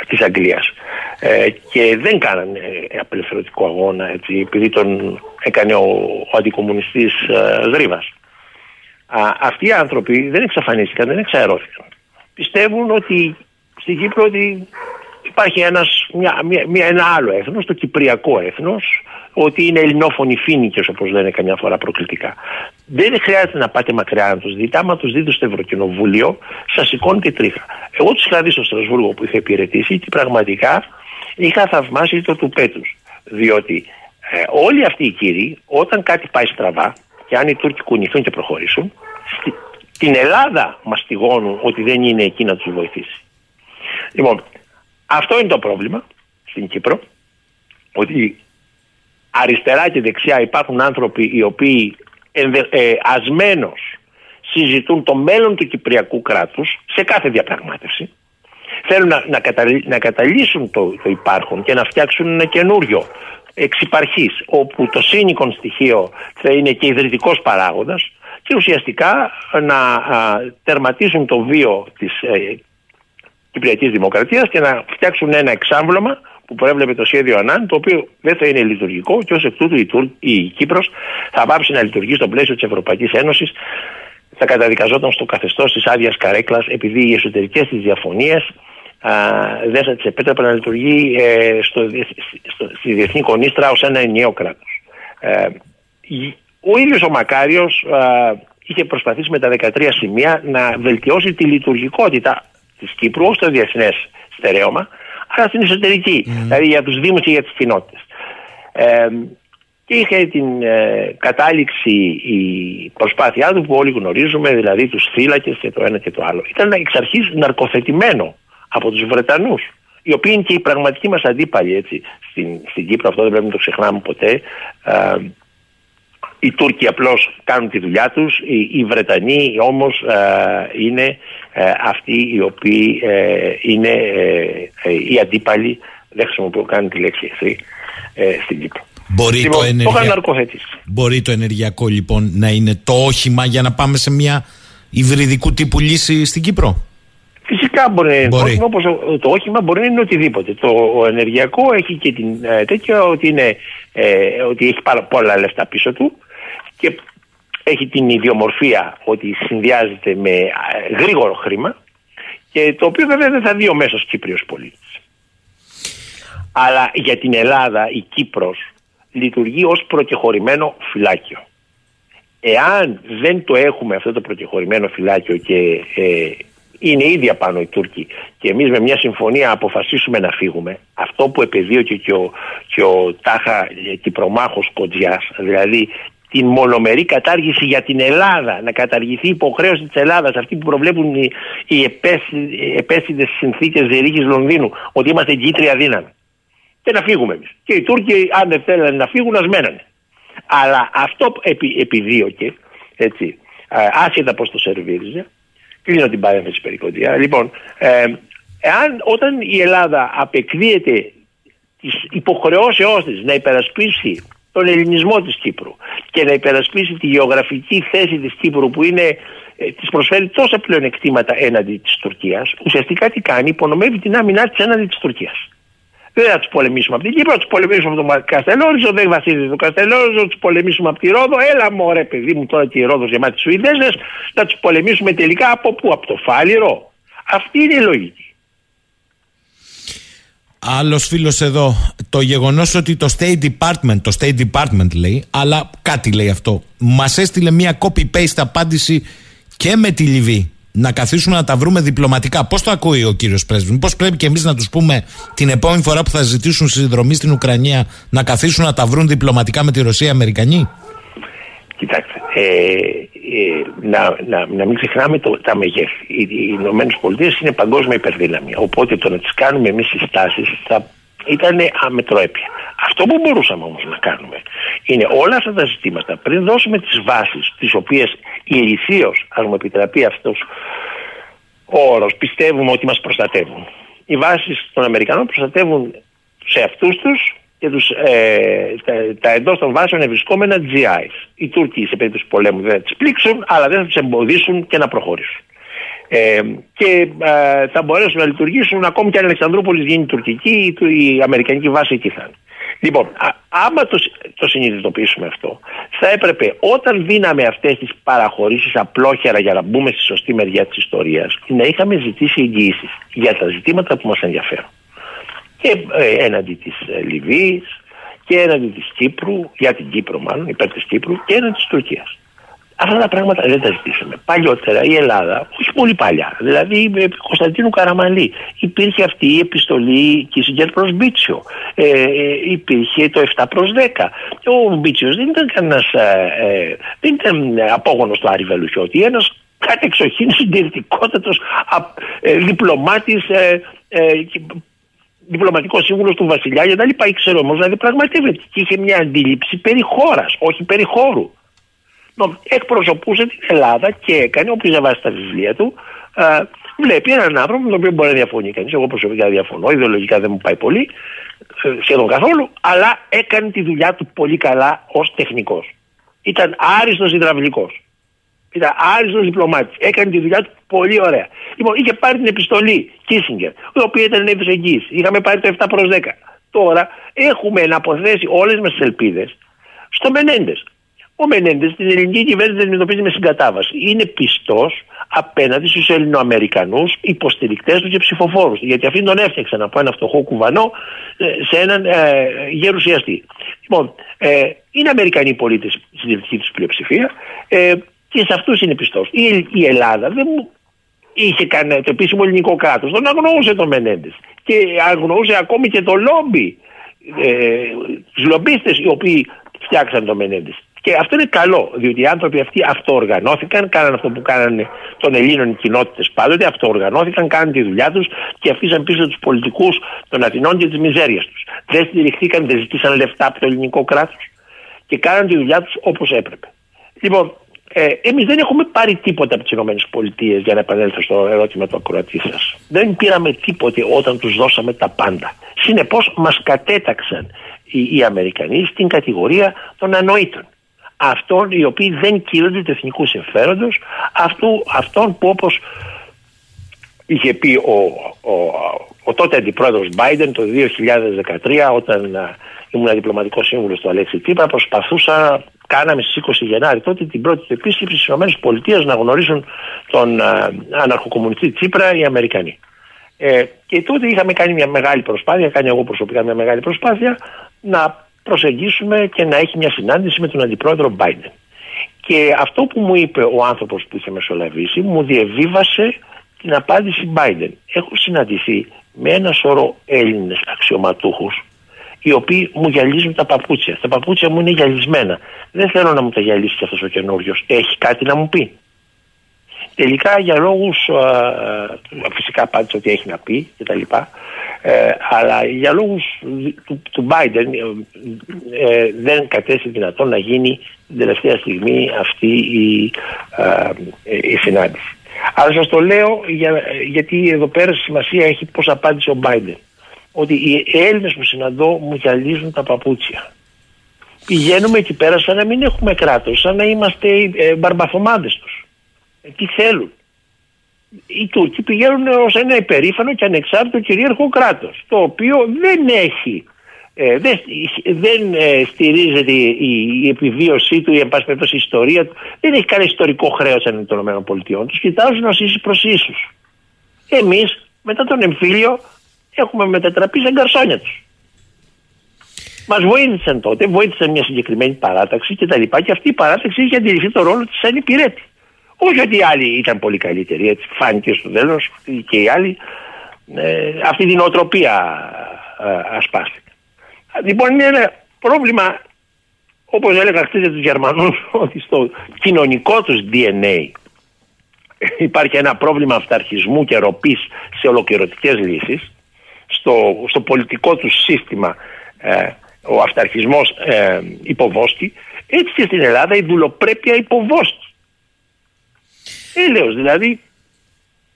της Αγγλίας Ε, και δεν κάνανε απελευθερωτικό αγώνα έτσι, επειδή τον έκανε ο, ο αντικομουνιστής ε, Γρήβας. Α, αυτοί οι άνθρωποι δεν εξαφανίστηκαν, δεν εξαερώθηκαν. Πιστεύουν ότι στην Κύπρο ότι υπάρχει ένας, μια, μια, μια, ένα άλλο έθνος, το κυπριακό έθνος, ότι είναι ελληνόφωνοι φίνικες όπως λένε καμιά φορά προκλητικά. Δεν χρειάζεται να πάτε μακριά να τους δείτε. Άμα τους δείτε στο Ευρωκοινοβούλιο, σας σηκώνει τη τρίχα. Εγώ τους είχα δει στο Στρασβούργο που είχα υπηρετήσει και πραγματικά είχα θαυμάσει το τους πέτους. Διότι ε, όλοι αυτοί οι κύριοι, όταν κάτι πάει στραβά, και αν οι Τούρκοι κουνηθούν και προχωρήσουν, στη, την Ελλάδα μαστιγώνουν ότι δεν είναι εκεί να τους βοηθήσει. Λοιπόν, αυτό είναι το πρόβλημα στην Κύπρο, ότι αριστερά και δεξιά υπάρχουν άνθρωποι οι οποίοι ενδε, ε, ασμένως συζητούν το μέλλον του Κυπριακού κράτους σε κάθε διαπραγμάτευση. Θέλουν να, να, καταλύ, να καταλύσουν το, το υπάρχον και να φτιάξουν ένα καινούριο εξυπαρχής όπου το σύνικον στοιχείο θα είναι και ιδρυτικός παράγοντας και ουσιαστικά να α, τερματίσουν το βίο της ε, Κυπριακής Δημοκρατίας και να φτιάξουν ένα εξάμβλωμα που προέβλεπε το σχέδιο ΑΝΑΝ, το οποίο δεν θα είναι λειτουργικό και ως εκ τούτου η, Τουρ, η Κύπρος θα πάψει να λειτουργεί στο πλαίσιο της Ευρωπαϊκής Ένωσης θα καταδικαζόταν στο καθεστώς της άδειας καρέκλας επειδή οι εσωτερικές της διαφωνίες α, δεν θα της επέτρεπε να λειτουργεί ε, στο, στο, στη διεθνή κονίστρα ως ένα ενιαίο κράτος. Ε, ο ίδιος ο Μακάριος α, είχε προσπαθήσει με τα 13 σημεία να βελτιώσει τη λειτουργικότητα της Κύπρου ως το διεθνές στερέωμα αλλά στην εσωτερική, δηλαδή για τους Δήμους και για τις κοινότητες. Ε, και είχε την ε, κατάληξη η προσπάθειά του που όλοι γνωρίζουμε, δηλαδή τους θύλακες και το ένα και το άλλο. Ήταν εξ αρχής ναρκοθετημένο από τους Βρετανούς, οι οποίοι είναι και οι πραγματικοί μας αντίπαλοι έτσι, στην, στην Κύπρο, αυτό δεν πρέπει να το ξεχνάμε ποτέ. Ε, οι Τούρκοι απλώς κάνουν τη δουλειά τους, οι, οι Βρετανοί όμως ε, είναι ε, αυτοί οι οποίοι ε, είναι ε, οι αντίπαλοι, δεν χρησιμοποιώ καν τη λέξη εχθροί, στην Κύπρο. Μπορεί, λοιπόν, το ενεργεια... Μπορεί το ενεργειακό λοιπόν να είναι το όχημα για να πάμε σε μια υβριδικού τύπου λύση στην Κύπρο; Φυσικά μπορεί, μπορεί. Το, όπως το όχημα μπορεί να είναι οτιδήποτε. Το ενεργειακό έχει και την ε, τέτοια ότι, είναι, ε, ότι έχει πάρα πολλά λεφτά πίσω του και έχει την ιδιομορφία ότι συνδυάζεται με γρήγορο χρήμα και το οποίο βέβαια δεν θα δει ο μέσος Κύπριος πολίτης. Αλλά για την Ελλάδα η Κύπρος λειτουργεί ως προκεχωρημένο φυλάκιο. Εάν δεν το έχουμε αυτό το προκεχωρημένο φυλάκιο και ε, είναι ήδη απάνω οι Τούρκοι και εμείς με μια συμφωνία αποφασίσουμε να φύγουμε, αυτό που επεδίωκε και ο, και ο Τάχα Κυπρομάχος Κοντζιάς, δηλαδή την μονομερή κατάργηση για την Ελλάδα, να καταργηθεί η υποχρέωση της Ελλάδας, αυτή που προβλέπουν οι, οι επέσιδες συνθήκες Ζερίκης Λονδίνου, ότι είμαστε εγκύτρια δύναμη. Και να φύγουμε εμείς. Και οι Τούρκοι αν δεν θέλανε να φύγουν, ας μένανε. Αλλά αυτό επι, επιδίωκε, έτσι, άσχετα πώς το σερβίριζε, κλείνω την παρένθεση περικοντία, λοιπόν, ε, εάν όταν η Ελλάδα απεκδίεται τις υποχρεώσεώς της να υπερασπίσει τον ελληνισμό της Κύπρου και να υπερασπίσει τη γεωγραφική θέση της Κύπρου που είναι, ε, της προσφέρει τόσα πλεονεκτήματα έναντι της Τουρκίας, ουσιαστικά τι κάνει, υπονομεύει την άμυνά της έναντι της Τουρκίας. Δεν θα τους πολεμήσουμε από την Κύπρο, θα τους πολεμήσουμε από τον Καστελόριζο, δεν βασίζεται το Καστελόριζο, θα τους πολεμήσουμε από τη Ρόδο. Έλα μωρέ παιδί μου τώρα και η Ρόδος γεμάτη Σουηδέζες, να τους πολεμήσουμε τελικά από πού, από το Φάληρο. Αυτή είναι η λογική. Άλλος φίλος εδώ, το γεγονός ότι το State Department, το State Department λέει, αλλά κάτι λέει αυτό, μας έστειλε μια copy-paste απάντηση και με τη Λιβύη. Να καθίσουμε να τα βρούμε διπλωματικά. Πώς το ακούει ο κύριος Πρέσβης, Πώ πρέπει και εμείς να τους πούμε την επόμενη φορά που θα ζητήσουν συνδρομή στην Ουκρανία να καθίσουν να τα βρουν διπλωματικά με τη Ρωσία οι Αμερικανοί; Κοιτάξτε, ε, ε, να, να, να μην ξεχνάμε το, τα μεγέθη. Οι, οι Ηνωμένες Πολιτείες είναι παγκόσμια υπερδύναμη. Οπότε το να τις κάνουμε εμείς συστάσεις θα ήταν αμετροέπεια. Αυτό που μπορούσαμε όμως να κάνουμε είναι όλα αυτά τα ζητήματα πριν δώσουμε τις βάσεις τις οποίες ηλικίως, α μου επιτραπεί αυτός ο όρος, πιστεύουμε ότι μας προστατεύουν. Οι βάσεις των Αμερικανών προστατεύουν σε αυτού τους και τους, ε, τα, τα εντός των βάσεων ευρισκόμενα GIs. Οι Τούρκοι σε περίπτωση πολέμου δεν θα τις πλήξουν, αλλά δεν θα του εμποδίσουν και να προχωρήσουν. Ε, και ε, θα μπορέσουν να λειτουργήσουν ακόμη και αν η Αλεξανδρούπολης γίνει τουρκική, η, η αμερικανική βάση εκεί θα είναι. Λοιπόν, α, άμα το, το συνειδητοποιήσουμε αυτό, θα έπρεπε όταν δίναμε αυτές τις παραχωρήσεις απλόχερα για να μπούμε στη σωστή μεριά της ιστορίας, να είχαμε ζητήσει εγγυήσεις για τα ζητήματα που μας ενδιαφέρουν. Και ε, έναντι της ε, Λιβύης και έναντι της Κύπρου, για την Κύπρο μάλλον, υπέρ της Κύπρου και έναντι της Τουρκίας. Αυτά τα πράγματα δεν τα ζητήσαμε. Παλιότερα η Ελλάδα, όχι πολύ παλιά, δηλαδή με Κωνσταντίνου Καραμαλή, υπήρχε αυτή η επιστολή Κίσιγκερ προς Μπίτσιο. Ε, ε, υπήρχε το 7 προς 10. Ο Μπίτσιος δεν ήταν κανένας. Ε, ε, δεν ήταν απόγονος του Άρη Βελουχιώτη. Ένας κατεξοχήν συντηρητικότατος ε, διπλωμάτης. Ε, ε, διπλωματικός σύμβουλος του Βασιλιά και τα λοιπά. Ήξερε όμως να διαπραγματεύεται και είχε μια αντίληψη περί χώρας, όχι περί χώρου εκπροσωπούσε την Ελλάδα και έκανε, όποιος διαβάσει τα βιβλία του, α, βλέπει έναν άνθρωπο με τον οποίο μπορεί να διαφωνεί κανείς. Εγώ προσωπικά διαφωνώ, ιδεολογικά δεν μου πάει πολύ, ε, σχεδόν καθόλου, αλλά έκανε τη δουλειά του πολύ καλά ως τεχνικός. Ήταν άριστος υδραυλικός. Ήταν άριστος διπλωμάτης. Έκανε τη δουλειά του πολύ ωραία. Λοιπόν, είχε πάρει την επιστολή Κίσιγκερ, η οποία ήταν ένδυο εγγύηση. Είχαμε πάρει το 7 προς 10. Τώρα έχουμε να αποθέσει όλες μας τις ελπίδες στο Μενέντες. Ο Μενέντες την ελληνική κυβέρνηση αντιμετωπίζει με συγκατάβαση. Είναι πιστός απέναντι στους Ελληνοαμερικανούς υποστηρικτές του και ψηφοφόρους. Γιατί αυτοί τον έφτιαξαν από ένα φτωχό κουβανό ε, σε έναν ε, γερουσιαστή. Λοιπόν, ε, είναι Αμερικανοί πολίτες στην δυτική τους πλειοψηφία ε, και σε αυτούς είναι πιστός. Η, η Ελλάδα δεν είχε κανένα το επίσημο ελληνικό κράτος. Τον αγνοούσε τον Μενέντες. Και αγνοούσε ακόμη και το λόμπι. Ε, τους λομπίστες οι οποίοι φτιάξαν τον Μενέντες. Και αυτό είναι καλό, διότι οι άνθρωποι αυτοί αυτοοργανώθηκαν, κάναν αυτό που κάνανε των Ελλήνων οι κοινότητες πάντοτε, αυτοοργανώθηκαν, κάναν τη δουλειά τους και αφήσαν πίσω τους πολιτικούς των Αθηνών και τη μιζέρια τους. Δεν στηριχθήκαν, δεν ζητήσαν λεφτά από το ελληνικό κράτος και κάναν τη δουλειά τους όπως έπρεπε. Λοιπόν, ε, εμείς δεν έχουμε πάρει τίποτα από τις ΗΠΑ για να επανέλθω στο ερώτημα του ακροατή σας. Δεν πήραμε τίποτε όταν τους δώσαμε τα πάντα. Συνεπώς, μας κατέταξαν οι, οι Αμερικανοί στην κατηγορία των ανοήτων αυτών οι οποίοι δεν κύρονται του εθνικού συμφέροντος, αυτών που όπως είχε πει ο, ο, ο τότε αντιπρόεδρος Biden το 2013 όταν α, ήμουν διπλωματικός σύμβουλος του Αλέξη Τσίπρα προσπαθούσα, κάναμε στις 20 Γενάρη τότε την πρώτη του επίσκεψη στις ΗΠΑ να γνωρίσουν τον α, αναρχοκομμουνιστή Τσίπρα οι Αμερικανοί. Ε, και τότε είχαμε κάνει μια μεγάλη προσπάθεια, κάνει εγώ προσωπικά μια μεγάλη προσπάθεια να προσεγγίσουμε και να έχει μια συνάντηση με τον αντιπρόεδρο Biden. Και αυτό που μου είπε ο άνθρωπος που είχε μεσολαβήσει μου διαβίβασε την απάντηση Biden. Έχω συναντηθεί με ένα σωρό Έλληνες αξιωματούχους οι οποίοι μου γυαλίζουν τα παπούτσια. Τα παπούτσια μου είναι γυαλισμένα. Δεν θέλω να μου τα γυαλίσει και αυτός ο καινούριος. Έχει κάτι να μου πει. Τελικά για λόγους, φυσικά απάντησε ότι έχει να πει κτλ. Ε, αλλά για λόγους του, του Biden ε, ε, δεν κατέστη δυνατόν να γίνει την τελευταία στιγμή αυτή η, η συνάντηση. Αλλά σας το λέω για, γιατί εδώ πέρα σημασία έχει πώς απάντησε ο Biden. Ότι οι Έλληνες που συναντώ μου γυαλίζουν τα παπούτσια. Πηγαίνουμε εκεί πέρα σαν να μην έχουμε κράτος, σαν να είμαστε ε, μπαρμπαθομάντες τους. τι θέλουν οι Τούρκοι πηγαίνουν ως ένα υπερήφανο και ανεξάρτητο κυρίαρχο κράτος το οποίο δεν έχει ε, δεν, δεν ε, στηρίζεται η, η, επιβίωσή του, η εν η ιστορία του, δεν έχει κανένα ιστορικό χρέος εναντίον των ΗΠΑ. Τους κοιτάζουν ως ίσους προς ίσους. Εμείς μετά τον εμφύλιο έχουμε μετατραπεί σε γκαρσόνια τους. Μας βοήθησαν τότε, βοήθησαν μια συγκεκριμένη παράταξη κτλ. Και, και αυτή η παράταξη είχε αντιληφθεί το ρόλο της σαν υπηρέτη. Όχι ότι οι άλλοι ήταν πολύ καλύτεροι, έτσι φάνηκε στο τέλος και οι άλλοι ε, αυτή την οτροπία ε, ασπάστηκαν. Λοιπόν είναι ένα πρόβλημα όπως έλεγα χθες για τους Γερμανούς ότι στο κοινωνικό τους DNA υπάρχει ένα πρόβλημα αυταρχισμού και ροπής σε ολοκληρωτικές λύσεις. Στο, στο πολιτικό τους σύστημα ε, ο αυταρχισμός ε, υποβόσκει. Έτσι και στην Ελλάδα η δουλοπρέπεια υποβόσκει Έλεος δηλαδή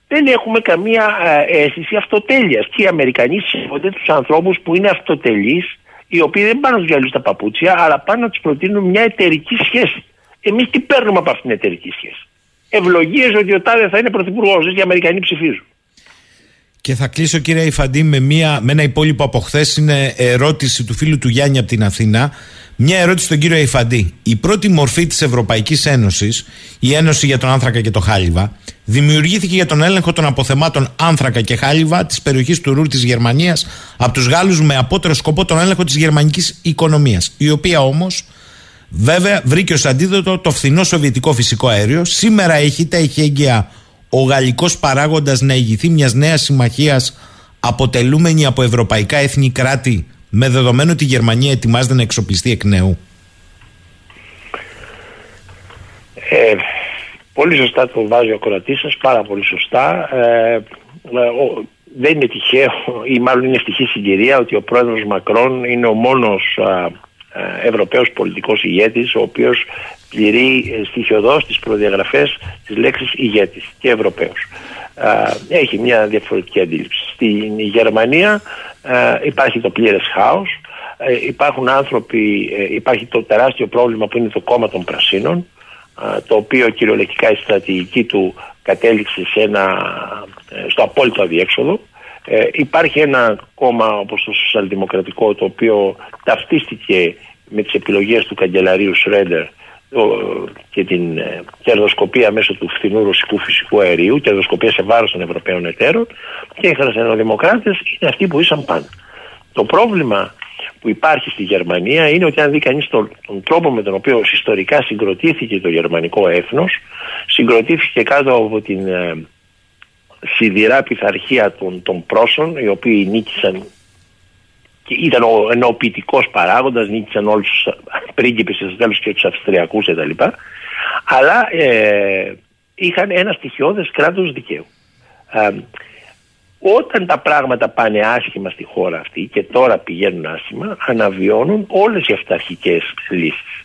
δεν έχουμε καμία ε, αίσθηση αυτοτέλειας και οι Αμερικανοί σέβονται τους ανθρώπους που είναι αυτοτελείς οι οποίοι δεν πάνε να τους γυαλίσουν τα παπούτσια αλλά πάνε να τους προτείνουν μια εταιρική σχέση. Εμείς τι παίρνουμε από αυτήν την εταιρική σχέση; ευλογίες ότι ο Τάδε θα είναι πρωθυπουργός. Οι Αμερικανοί ψηφίζουν. Και θα κλείσω κύριε Ιφαντή με, μια, με ένα υπόλοιπο από χθες. Είναι ερώτηση του φίλου του Γιάννη από την Αθήνα. Μια ερώτηση στον κύριο Ιφαντή. Η πρώτη μορφή της Ευρωπαϊκής Ένωσης, η Ένωση για τον Άνθρακα και το Χάλιβα, δημιουργήθηκε για τον έλεγχο των αποθεμάτων Άνθρακα και Χάλιβα της περιοχής του Ρούρ της Γερμανίας από τους Γάλλους με απότερο σκοπό τον έλεγχο της γερμανικής οικονομίας. Η οποία όμως βέβαια βρήκε ως αντίδοτο το φθηνό σοβιετικό φυσικό αέριο. Σήμερα έχει τα ηχέγγυα ο γαλλικός παράγοντας να ηγηθεί μιας νέας συμμαχίας αποτελούμενη από ευρωπαϊκά έθνη κράτη με δεδομένο ότι η Γερμανία ετοιμάζεται να εξοπλιστεί εκ νέου. Ε, πολύ σωστά το βάζει ο κορατής σας, πάρα πολύ σωστά. Ε, ε, ο- δεν είναι τυχαίο ή μάλλον είναι ευτυχή συγκυρία ότι ο πρόεδρος Μακρόν είναι ο μόνος α, α, Ευρωπαίος πολιτικός ηγέτης ο οποίος πληρεί ε, στοιχειοδός τις προδιαγραφές της λέξης ηγέτης και Ευρωπαίος. Α, έχει μια διαφορετική αντίληψη. Στην Γερμανία α, υπάρχει το πλήρες χάος, ε, υπάρχουν άνθρωποι, ε, υπάρχει το τεράστιο πρόβλημα που είναι το κόμμα των Πρασίνων α, το οποίο κυριολεκτικά η στρατηγική του κατέληξε σε ένα, ε, στο απόλυτο αδιέξοδο. Ε, υπάρχει ένα κόμμα όπως το Σοσιαλδημοκρατικό το οποίο ταυτίστηκε με τις επιλογές του καγκελαρίου Σρέντερ ο- και την ε, κερδοσκοπία μέσω του φθηνού ρωσικού φυσικού αερίου, κερδοσκοπία σε βάρος των Ευρωπαίων εταίρων και οι χριστιανοδημοκράτες είναι αυτοί που ήσαν πάνω. Το πρόβλημα που υπάρχει στη Γερμανία είναι ότι αν δει κανείς τον, τον τρόπο με τον οποίο ιστορικά συγκροτήθηκε το γερμανικό έθνος συγκροτήθηκε κάτω από την ε, σιδηρά πειθαρχία των, των πρόσων οι οποίοι νίκησαν και ήταν ο ενοποιητικός παράγοντας, νίκησαν όλους τους πρίγκιπες και στο τέλος και τους Αυστριακούς κτλ. Αλλά ε, είχαν ένα στοιχειώδες κράτος δικαίου. Ε, όταν τα πράγματα πάνε άσχημα στη χώρα αυτή και τώρα πηγαίνουν άσχημα, αναβιώνουν όλες οι αυταρχικές λύσεις.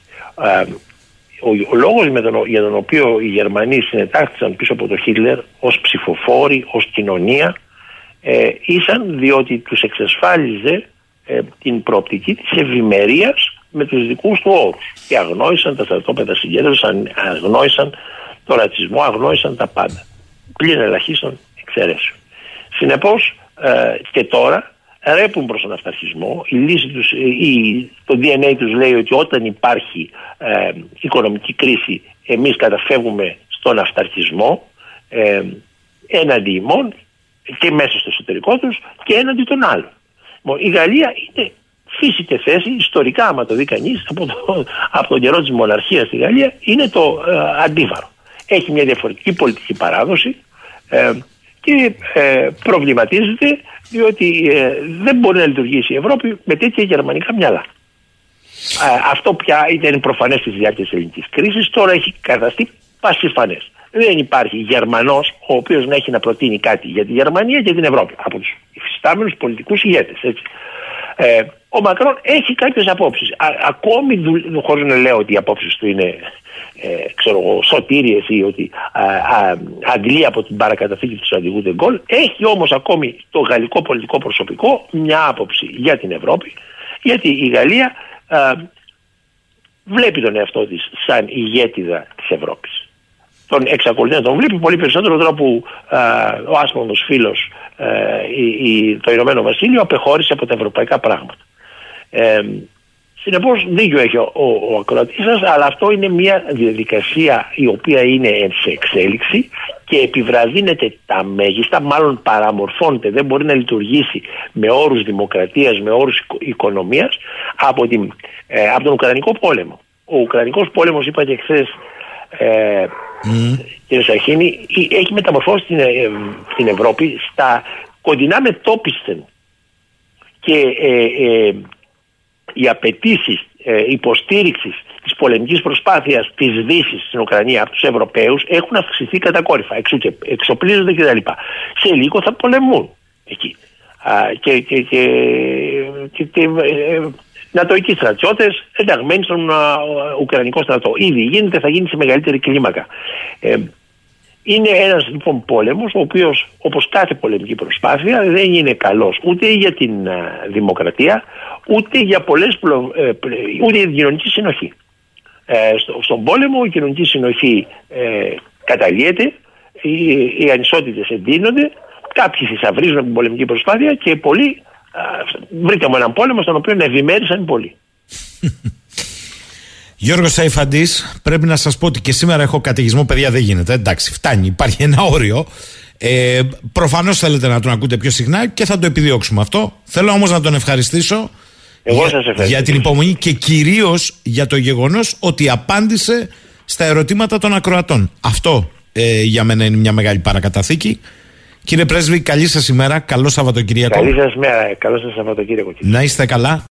Ε, ο, ο λόγος με τον, για τον οποίο οι Γερμανοί συνετάχθησαν πίσω από τον Χίτλερ ως ψηφοφόροι, ως κοινωνία, ε, ήσαν διότι τους εξασφάλιζε ε, την προοπτική της ευημερίας με τους δικούς του όρους. Και αγνόησαν τα στρατόπεδα συγκέντρωσης, αν- αγνόησαν το ρατσισμό, αγνόησαν τα πάντα. Πλην ελαχίστων εξαιρέσεων. Συνεπώς ε, και τώρα ρέπουν προς τον αυταρχισμό. Η λύση τους, ε, η, το DNA τους λέει ότι όταν υπάρχει ε, οικονομική κρίση εμείς καταφεύγουμε στον αυταρχισμό ε, έναντι ημών και μέσα στο εσωτερικό τους και έναντι των άλλων. Λοιπόν, Η Γαλλία είναι φύση και θέση, ιστορικά άμα το δει κανείς, από, το, από τον καιρό της μοναρχίας στη Γαλλία, είναι το ε, αντίβαρο. Έχει μια διαφορετική πολιτική παράδοση ε, και ε, προβληματίζεται διότι ε, δεν μπορεί να λειτουργήσει η Ευρώπη με τέτοια γερμανικά μυαλά. Ε, αυτό πια ήταν προφανές στη διάρκεια της ελληνικής κρίσης, τώρα έχει καταστεί πασιφανές. Δεν υπάρχει Γερμανός ο οποίος να έχει να προτείνει κάτι για τη Γερμανία και την Ευρώπη από τους υφιστάμενους πολιτικούς ηγέτες. Ε, ο Μακρόν έχει κάποιες απόψεις. Ακόμη χωρίς να λέω ότι οι απόψεις του είναι ε, ξέρω εγώ, σωτήριες ή ότι α, α, αντλεί από την παρακαταθήκη του στρατηγού Ντεγκόλ. Έχει όμως ακόμη το γαλλικό πολιτικό προσωπικό μια άποψη για την Ευρώπη γιατί η Γαλλία α, βλέπει τον εαυτό της σαν ηγέτιδα της Ευρώπης. Τον εξακολουθεί να τον βλέπει πολύ περισσότερο τώρα που α, ο άσπρομος φίλος α, η, η, το Ηνωμένο Βασίλειο απεχώρησε από τα ευρωπαϊκά πράγματα. Ε, Συνεπώς, δίκιο έχει ο, ο, ο ακροατής σας, αλλά αυτό είναι μια διαδικασία η οποία είναι σε εξέλιξη και επιβραδύνεται τα μέγιστα, μάλλον παραμορφώνεται, δεν μπορεί να λειτουργήσει με όρους δημοκρατίας, με όρους οικονομίας από, την, ε, από τον Ουκρανικό πόλεμο. Ο Ουκρανικός πόλεμος, είπα και χθες, ε, mm. κύριε Σαχίνη, έχει μεταμορφώσει την, ε, την Ευρώπη στα κοντινά μετόπισθεν και ε, ε, οι απαιτήσει ε, υποστήριξης της πολεμικής προσπάθειας της Δύσης στην Ουκρανία από τους Ευρωπαίους έχουν αυξηθεί κατακόρυφα. Εξού και εξοπλίζονται κτλ. Σε λίγο θα πολεμούν εκεί. Α, και, και, και, και, και ε, νατοικοί στρατιώτες ενταγμένοι στον α, Ουκρανικό στρατό. Ήδη γίνεται, θα γίνει σε μεγαλύτερη κλίμακα. Ε, είναι ένας λοιπόν πόλεμος ο οποίος όπως κάθε πολεμική προσπάθεια δεν είναι καλός ούτε για την α, δημοκρατία ούτε για πολλές πλο, ε, ούτε για την κοινωνική συνοχή. Ε, στο, στον πόλεμο η κοινωνική συνοχή ε, καταλύεται, οι, οι ανισότητες εντείνονται, κάποιοι θησαυρίζουν από την πολεμική προσπάθεια και πολλοί α, βρήκαμε έναν πόλεμο στον οποίο ευημέρισαν πολύ. Γιώργος Σαϊφαντής, πρέπει να σας πω ότι και σήμερα έχω καταιγισμό, παιδιά δεν γίνεται. Εντάξει, φτάνει, υπάρχει ένα όριο. Ε, Προφανώς θέλετε να τον ακούτε πιο συχνά και θα το επιδιώξουμε αυτό. Θέλω όμως να τον ευχαριστήσω Εγώ για, σας ευχαριστώ. για την υπομονή και κυρίως για το γεγονός ότι απάντησε στα ερωτήματα των ακροατών. Αυτό ε, για μένα είναι μια μεγάλη παρακαταθήκη. Κύριε Πρέσβη, καλή σας ημέρα. Καλό Σαββατοκύριακο. Καλή σας μέρα, καλό σας Σαββατοκύριακο. Να είστε καλά.